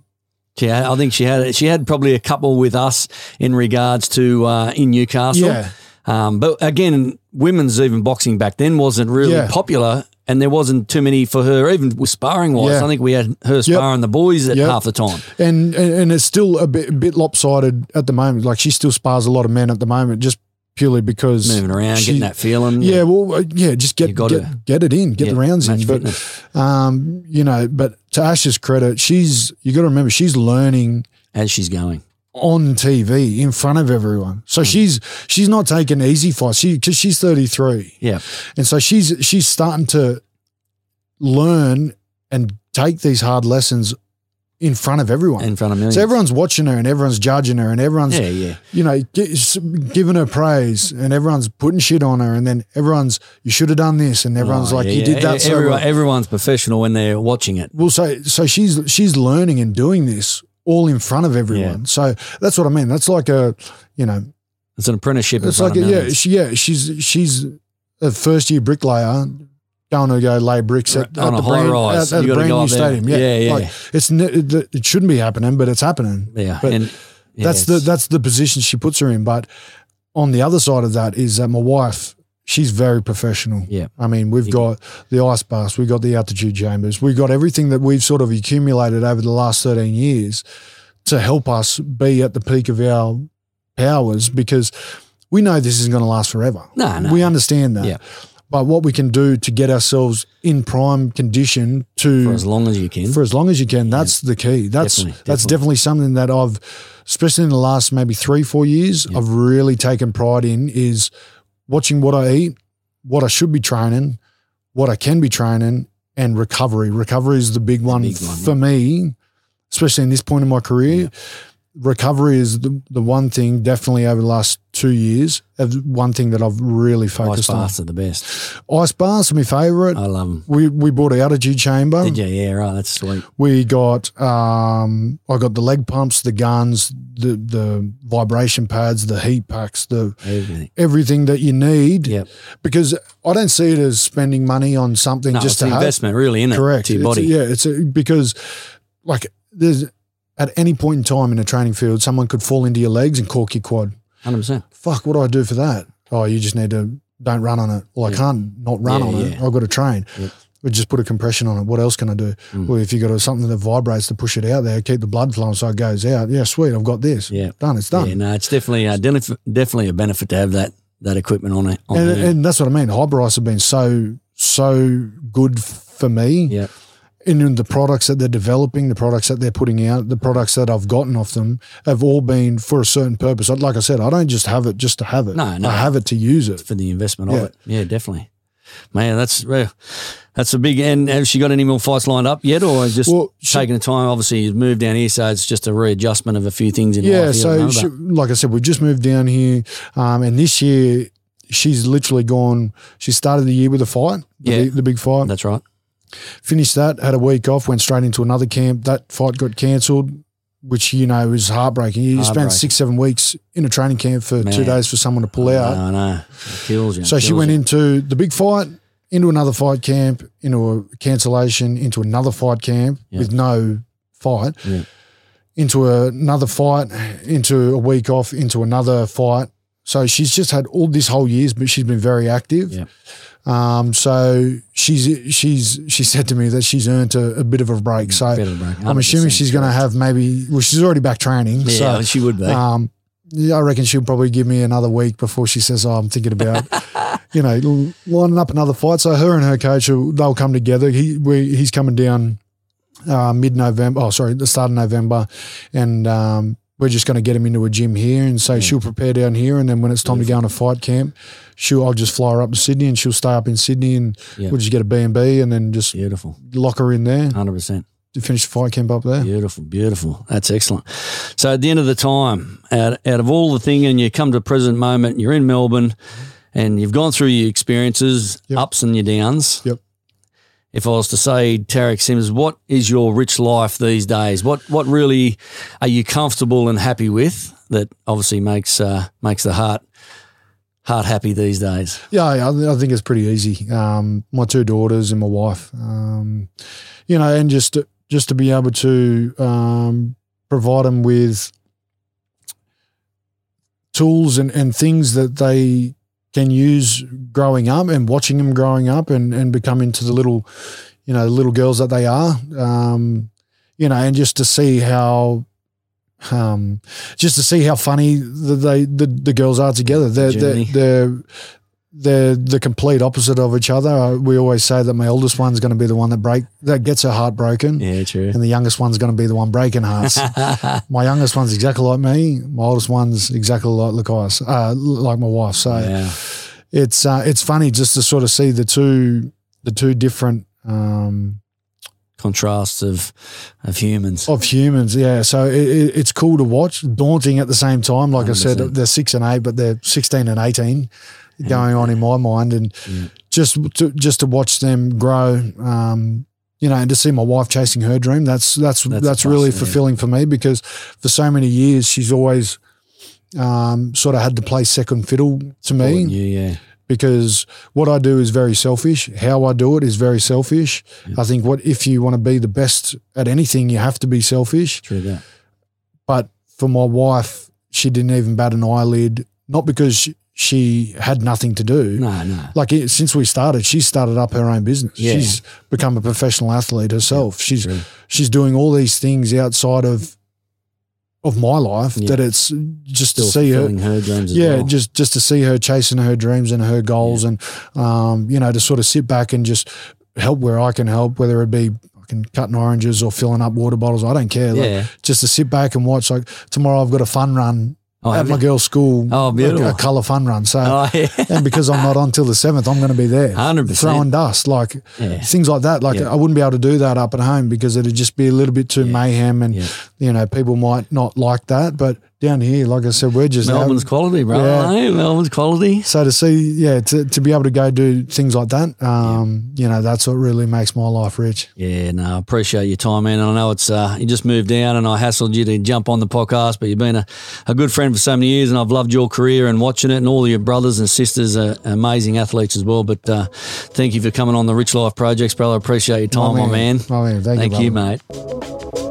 Speaker 1: She had, I think she had she had probably a couple with us in regards to uh, in Newcastle.
Speaker 2: Yeah.
Speaker 1: Um, but again, women's even boxing back then wasn't really
Speaker 2: Yeah.
Speaker 1: popular, and there wasn't too many for her, even with sparring wise.
Speaker 2: Yeah.
Speaker 1: I think we had her sparring the boys at
Speaker 2: Yep.
Speaker 1: half the time.
Speaker 2: And, and and it's still a bit, a bit lopsided at the moment. Like she still spars a lot of men at the moment, just purely because
Speaker 1: Moving around,
Speaker 2: she-
Speaker 1: getting that feeling.
Speaker 2: Yeah, well, uh, yeah, just get get, get it in, get
Speaker 1: Yeah,
Speaker 2: the rounds in. But um, you know, but to Ash's credit, she's you got to remember she's learning
Speaker 1: as she's going.
Speaker 2: on TV in front of everyone. So she's she's not taking easy fights. She because she's thirty three,
Speaker 1: Yeah,
Speaker 2: and so she's she's starting to learn and take these hard lessons in front of everyone.
Speaker 1: in front of millions.
Speaker 2: so everyone's watching her and everyone's judging her and everyone's
Speaker 1: yeah, yeah.
Speaker 2: you know, gi- giving her praise and everyone's putting shit on her, and then everyone's you should have done this, and everyone's
Speaker 1: Oh,
Speaker 2: like
Speaker 1: yeah,
Speaker 2: you
Speaker 1: yeah.
Speaker 2: did that.
Speaker 1: E-
Speaker 2: so well.
Speaker 1: everyone's professional when they're watching it.
Speaker 2: well, so so she's she's learning and doing this all in front of everyone. So that's what I mean. That's like a you know,
Speaker 1: It's an apprenticeship.
Speaker 2: it's like a, yeah, she, yeah. She's she's a first year bricklayer. Going to go lay bricks at,
Speaker 1: On
Speaker 2: at the brand, at, the brand
Speaker 1: go
Speaker 2: new stadium. Yeah,
Speaker 1: Yeah, yeah.
Speaker 2: Like it's it, it shouldn't be happening, but it's happening.
Speaker 1: yeah,
Speaker 2: but
Speaker 1: and yeah,
Speaker 2: that's the that's the position she puts her in. But on the other side of that is that my wife, she's very professional.
Speaker 1: Yeah.
Speaker 2: I mean, we've got the ice baths, we've got the altitude chambers, we've got everything that we've sort of accumulated over the last 13 years to help us be at the peak of our powers because we know this isn't going to last forever.
Speaker 1: No, no.
Speaker 2: We understand that.
Speaker 1: Yeah.
Speaker 2: But what we can do to get ourselves in prime condition to
Speaker 1: for as long as you can.
Speaker 2: for as long as you can. That's the key. That's
Speaker 1: Definitely,
Speaker 2: that's
Speaker 1: definitely.
Speaker 2: definitely something that I've, especially in the last maybe three four years, I've really taken pride in is watching what I eat, what I should be training, what I can be training, and recovery. Recovery is the big one
Speaker 1: big one,
Speaker 2: for me, especially in this point in my career. Recovery is the, the one thing definitely over the last two years, of one thing that I've really
Speaker 1: Ice
Speaker 2: focused on.
Speaker 1: Ice baths are the best.
Speaker 2: Ice baths are my favourite.
Speaker 1: I love them.
Speaker 2: we we bought a G chamber.
Speaker 1: Did you? Yeah, right. That's sweet.
Speaker 2: We got um, I got the leg pumps, the guns, the the vibration pads, the heat packs, the
Speaker 1: Everything.
Speaker 2: everything that you need.
Speaker 1: Yep.
Speaker 2: Because I don't see it as spending money on something
Speaker 1: No,
Speaker 2: just
Speaker 1: it's
Speaker 2: to
Speaker 1: an
Speaker 2: have.
Speaker 1: investment, really, in it
Speaker 2: Correct.
Speaker 1: to your
Speaker 2: It's-
Speaker 1: body.
Speaker 2: yeah, it's a, because like there's at any point in time in a training field, someone could fall into your legs and cork your quad.
Speaker 1: Hundred percent.
Speaker 2: Fuck, what do I do for that? Oh, you just need to don't run on it. Well, I can't not run
Speaker 1: Yeah,
Speaker 2: on it. I've got to train.
Speaker 1: Yep.
Speaker 2: We just put a compression on it. What else can I do?
Speaker 1: Mm.
Speaker 2: Well, if you got something that vibrates to push it out there, keep the blood flowing so it goes out. Yeah, sweet. I've got this.
Speaker 1: Yeah.
Speaker 2: Done. It's done.
Speaker 1: Yeah, no, it's definitely uh, def- definitely a benefit to have that that equipment on it. On
Speaker 2: and, and that's what I mean. Hyperice have been so so good for me.
Speaker 1: yeah,
Speaker 2: And in the products that they're developing, the products that they're putting out, the products that I've gotten off them have all been for a certain purpose. Like I said, I don't just have it just to have it.
Speaker 1: No, no.
Speaker 2: I have it to use it.
Speaker 1: for the investment
Speaker 2: Yeah.
Speaker 1: of it. Yeah, definitely. Man, that's that's a big. And has she got any more fights lined up yet, or just
Speaker 2: Well, she-
Speaker 1: taking the time? Obviously, you've moved down here, so it's just a readjustment of a few things in
Speaker 2: Yeah,
Speaker 1: life. here,
Speaker 2: so she, like I said, we've just moved down here, um, and this year she's literally gone. She started the year with a fight,
Speaker 1: Yeah.
Speaker 2: the big fight.
Speaker 1: that's right.
Speaker 2: Finished that, had a week off, went straight into another camp. That fight got cancelled, which you know is heartbreaking. You
Speaker 1: Heartbreaking.
Speaker 2: spend six, seven weeks in a training camp for two days for someone to pull out.
Speaker 1: No, no, it kills you.
Speaker 2: So she went into the big fight, into another fight camp, into a cancellation, into another fight camp
Speaker 1: Yeah.
Speaker 2: with no fight,
Speaker 1: Yeah.
Speaker 2: into another fight, into a week off, into another fight. So she's just had all this whole years, but she's been very active.
Speaker 1: Yeah.
Speaker 2: Um, so she's she's she said to me that she's earned a, a bit of a break. So
Speaker 1: Better break,
Speaker 2: I'm assuming she's going to have maybe well, she's already back training.
Speaker 1: Yeah,
Speaker 2: so
Speaker 1: she would be.
Speaker 2: um, yeah, I reckon she'll probably give me another week before she says, "Oh, I'm thinking about, you know, lining up another fight." So her and her coach, they'll come together. He we, he's coming down uh, mid November. Oh, sorry, the start of November, and um, we're just going to get him into a gym here, and so she'll prepare down here, and then when it's time to go on a fight camp, she'll I'll just fly her up to Sydney, and she'll stay up in Sydney, and
Speaker 1: Yeah.
Speaker 2: we'll just get a B and B, and then just
Speaker 1: beautiful,
Speaker 2: lock her in there
Speaker 1: hundred percent.
Speaker 2: to finish the fight camp up there.
Speaker 1: Beautiful, beautiful. That's excellent. So at the end of the time, out, out of all the thing, and you come to the present moment, you're in Melbourne, and you've gone through your experiences,
Speaker 2: Yep.
Speaker 1: ups and your downs.
Speaker 2: Yep.
Speaker 1: If I was to say, Tariq Sims, what is your rich life these days? What what really are you comfortable and happy with? That obviously makes uh, makes the heart heart happy these days.
Speaker 2: Yeah, I I think it's pretty easy. Um, my two daughters and my wife, um, you know, and just to, just to be able to um, provide them with tools and, and things that they can use growing up and watching them growing up and, and becoming to the little, you know, the little girls that they are. Um, you know, and just to see how um, just to see how funny the, they the, the girls are together. They're, they're they're they're the complete opposite of each other. Uh, We always say that my oldest one's going to be the one that break that gets her heart broken,
Speaker 1: Yeah, true.
Speaker 2: and the youngest one's going to be the one breaking hearts. my youngest one's exactly like me. My oldest one's exactly like uh, like my wife. So
Speaker 1: yeah.
Speaker 2: it's uh, it's funny just to sort of see the two the two different um,
Speaker 1: Contrasts of of humans.
Speaker 2: of humans. Yeah, so it, it, it's cool to watch, daunting at the same time. Like I said, they're six and eight, but they're sixteen and eighteen going on in my mind, and
Speaker 1: Yeah.
Speaker 2: just to just to watch them grow. Um, you know, and to see my wife chasing her dream, that's that's
Speaker 1: That's
Speaker 2: that's, really fulfilling for me because for so many years she's always um, sort of had to play second fiddle to me
Speaker 1: Yeah, yeah.
Speaker 2: because what I do is very selfish. How I do it is very selfish. I think what if you want to be the best at anything, you have to be selfish.
Speaker 1: True that.
Speaker 2: But for my wife, she didn't even bat an eyelid, not because she, she had nothing to do.
Speaker 1: No, no.
Speaker 2: Like it, since we started, she started up her own business.
Speaker 1: Yeah.
Speaker 2: She's become a professional athlete herself. she's
Speaker 1: True.
Speaker 2: she's doing all these things outside of of my life
Speaker 1: Yeah.
Speaker 2: that it's just
Speaker 1: Still
Speaker 2: to see her
Speaker 1: her dreams
Speaker 2: yeah,
Speaker 1: well.
Speaker 2: just just to see her chasing her dreams and her goals, and um, you know, to sort of sit back and just help where I can help, whether it be fucking cutting oranges or filling up water bottles. I don't care. Like,
Speaker 1: Yeah.
Speaker 2: just to sit back and watch. Like tomorrow, I've got a fun run
Speaker 1: Oh,
Speaker 2: at my girls' school.
Speaker 1: Oh, beautiful.
Speaker 2: a colour fun run. So.
Speaker 1: Oh, yeah.
Speaker 2: and because I'm not on till the seventh, I'm going to be there,
Speaker 1: 100%.
Speaker 2: throwing dust, like
Speaker 1: Yeah.
Speaker 2: things like that. Like
Speaker 1: Yeah.
Speaker 2: I wouldn't be able to do that up at home because it'd just be a little bit too mayhem, and. You know, people might not like that, but down here, like I said, we're just
Speaker 1: Melbourne's quality, bro.
Speaker 2: Yeah.
Speaker 1: Yeah. Melbourne's quality.
Speaker 2: So to see, yeah, to, to be able to go do things like that, um, you know, that's what really makes my life rich.
Speaker 1: Yeah, no, I appreciate your time, man. I know it's uh, you just moved down, and I hassled you to jump on the podcast, but you've been a, a good friend for so many years, and I've loved your career and watching it, and all your brothers and sisters are amazing athletes as well. But uh, thank you for coming on the Rich Life Projects, bro. I appreciate your time, my man.
Speaker 2: My man, thank,
Speaker 1: Thank
Speaker 2: you,
Speaker 1: you, mate.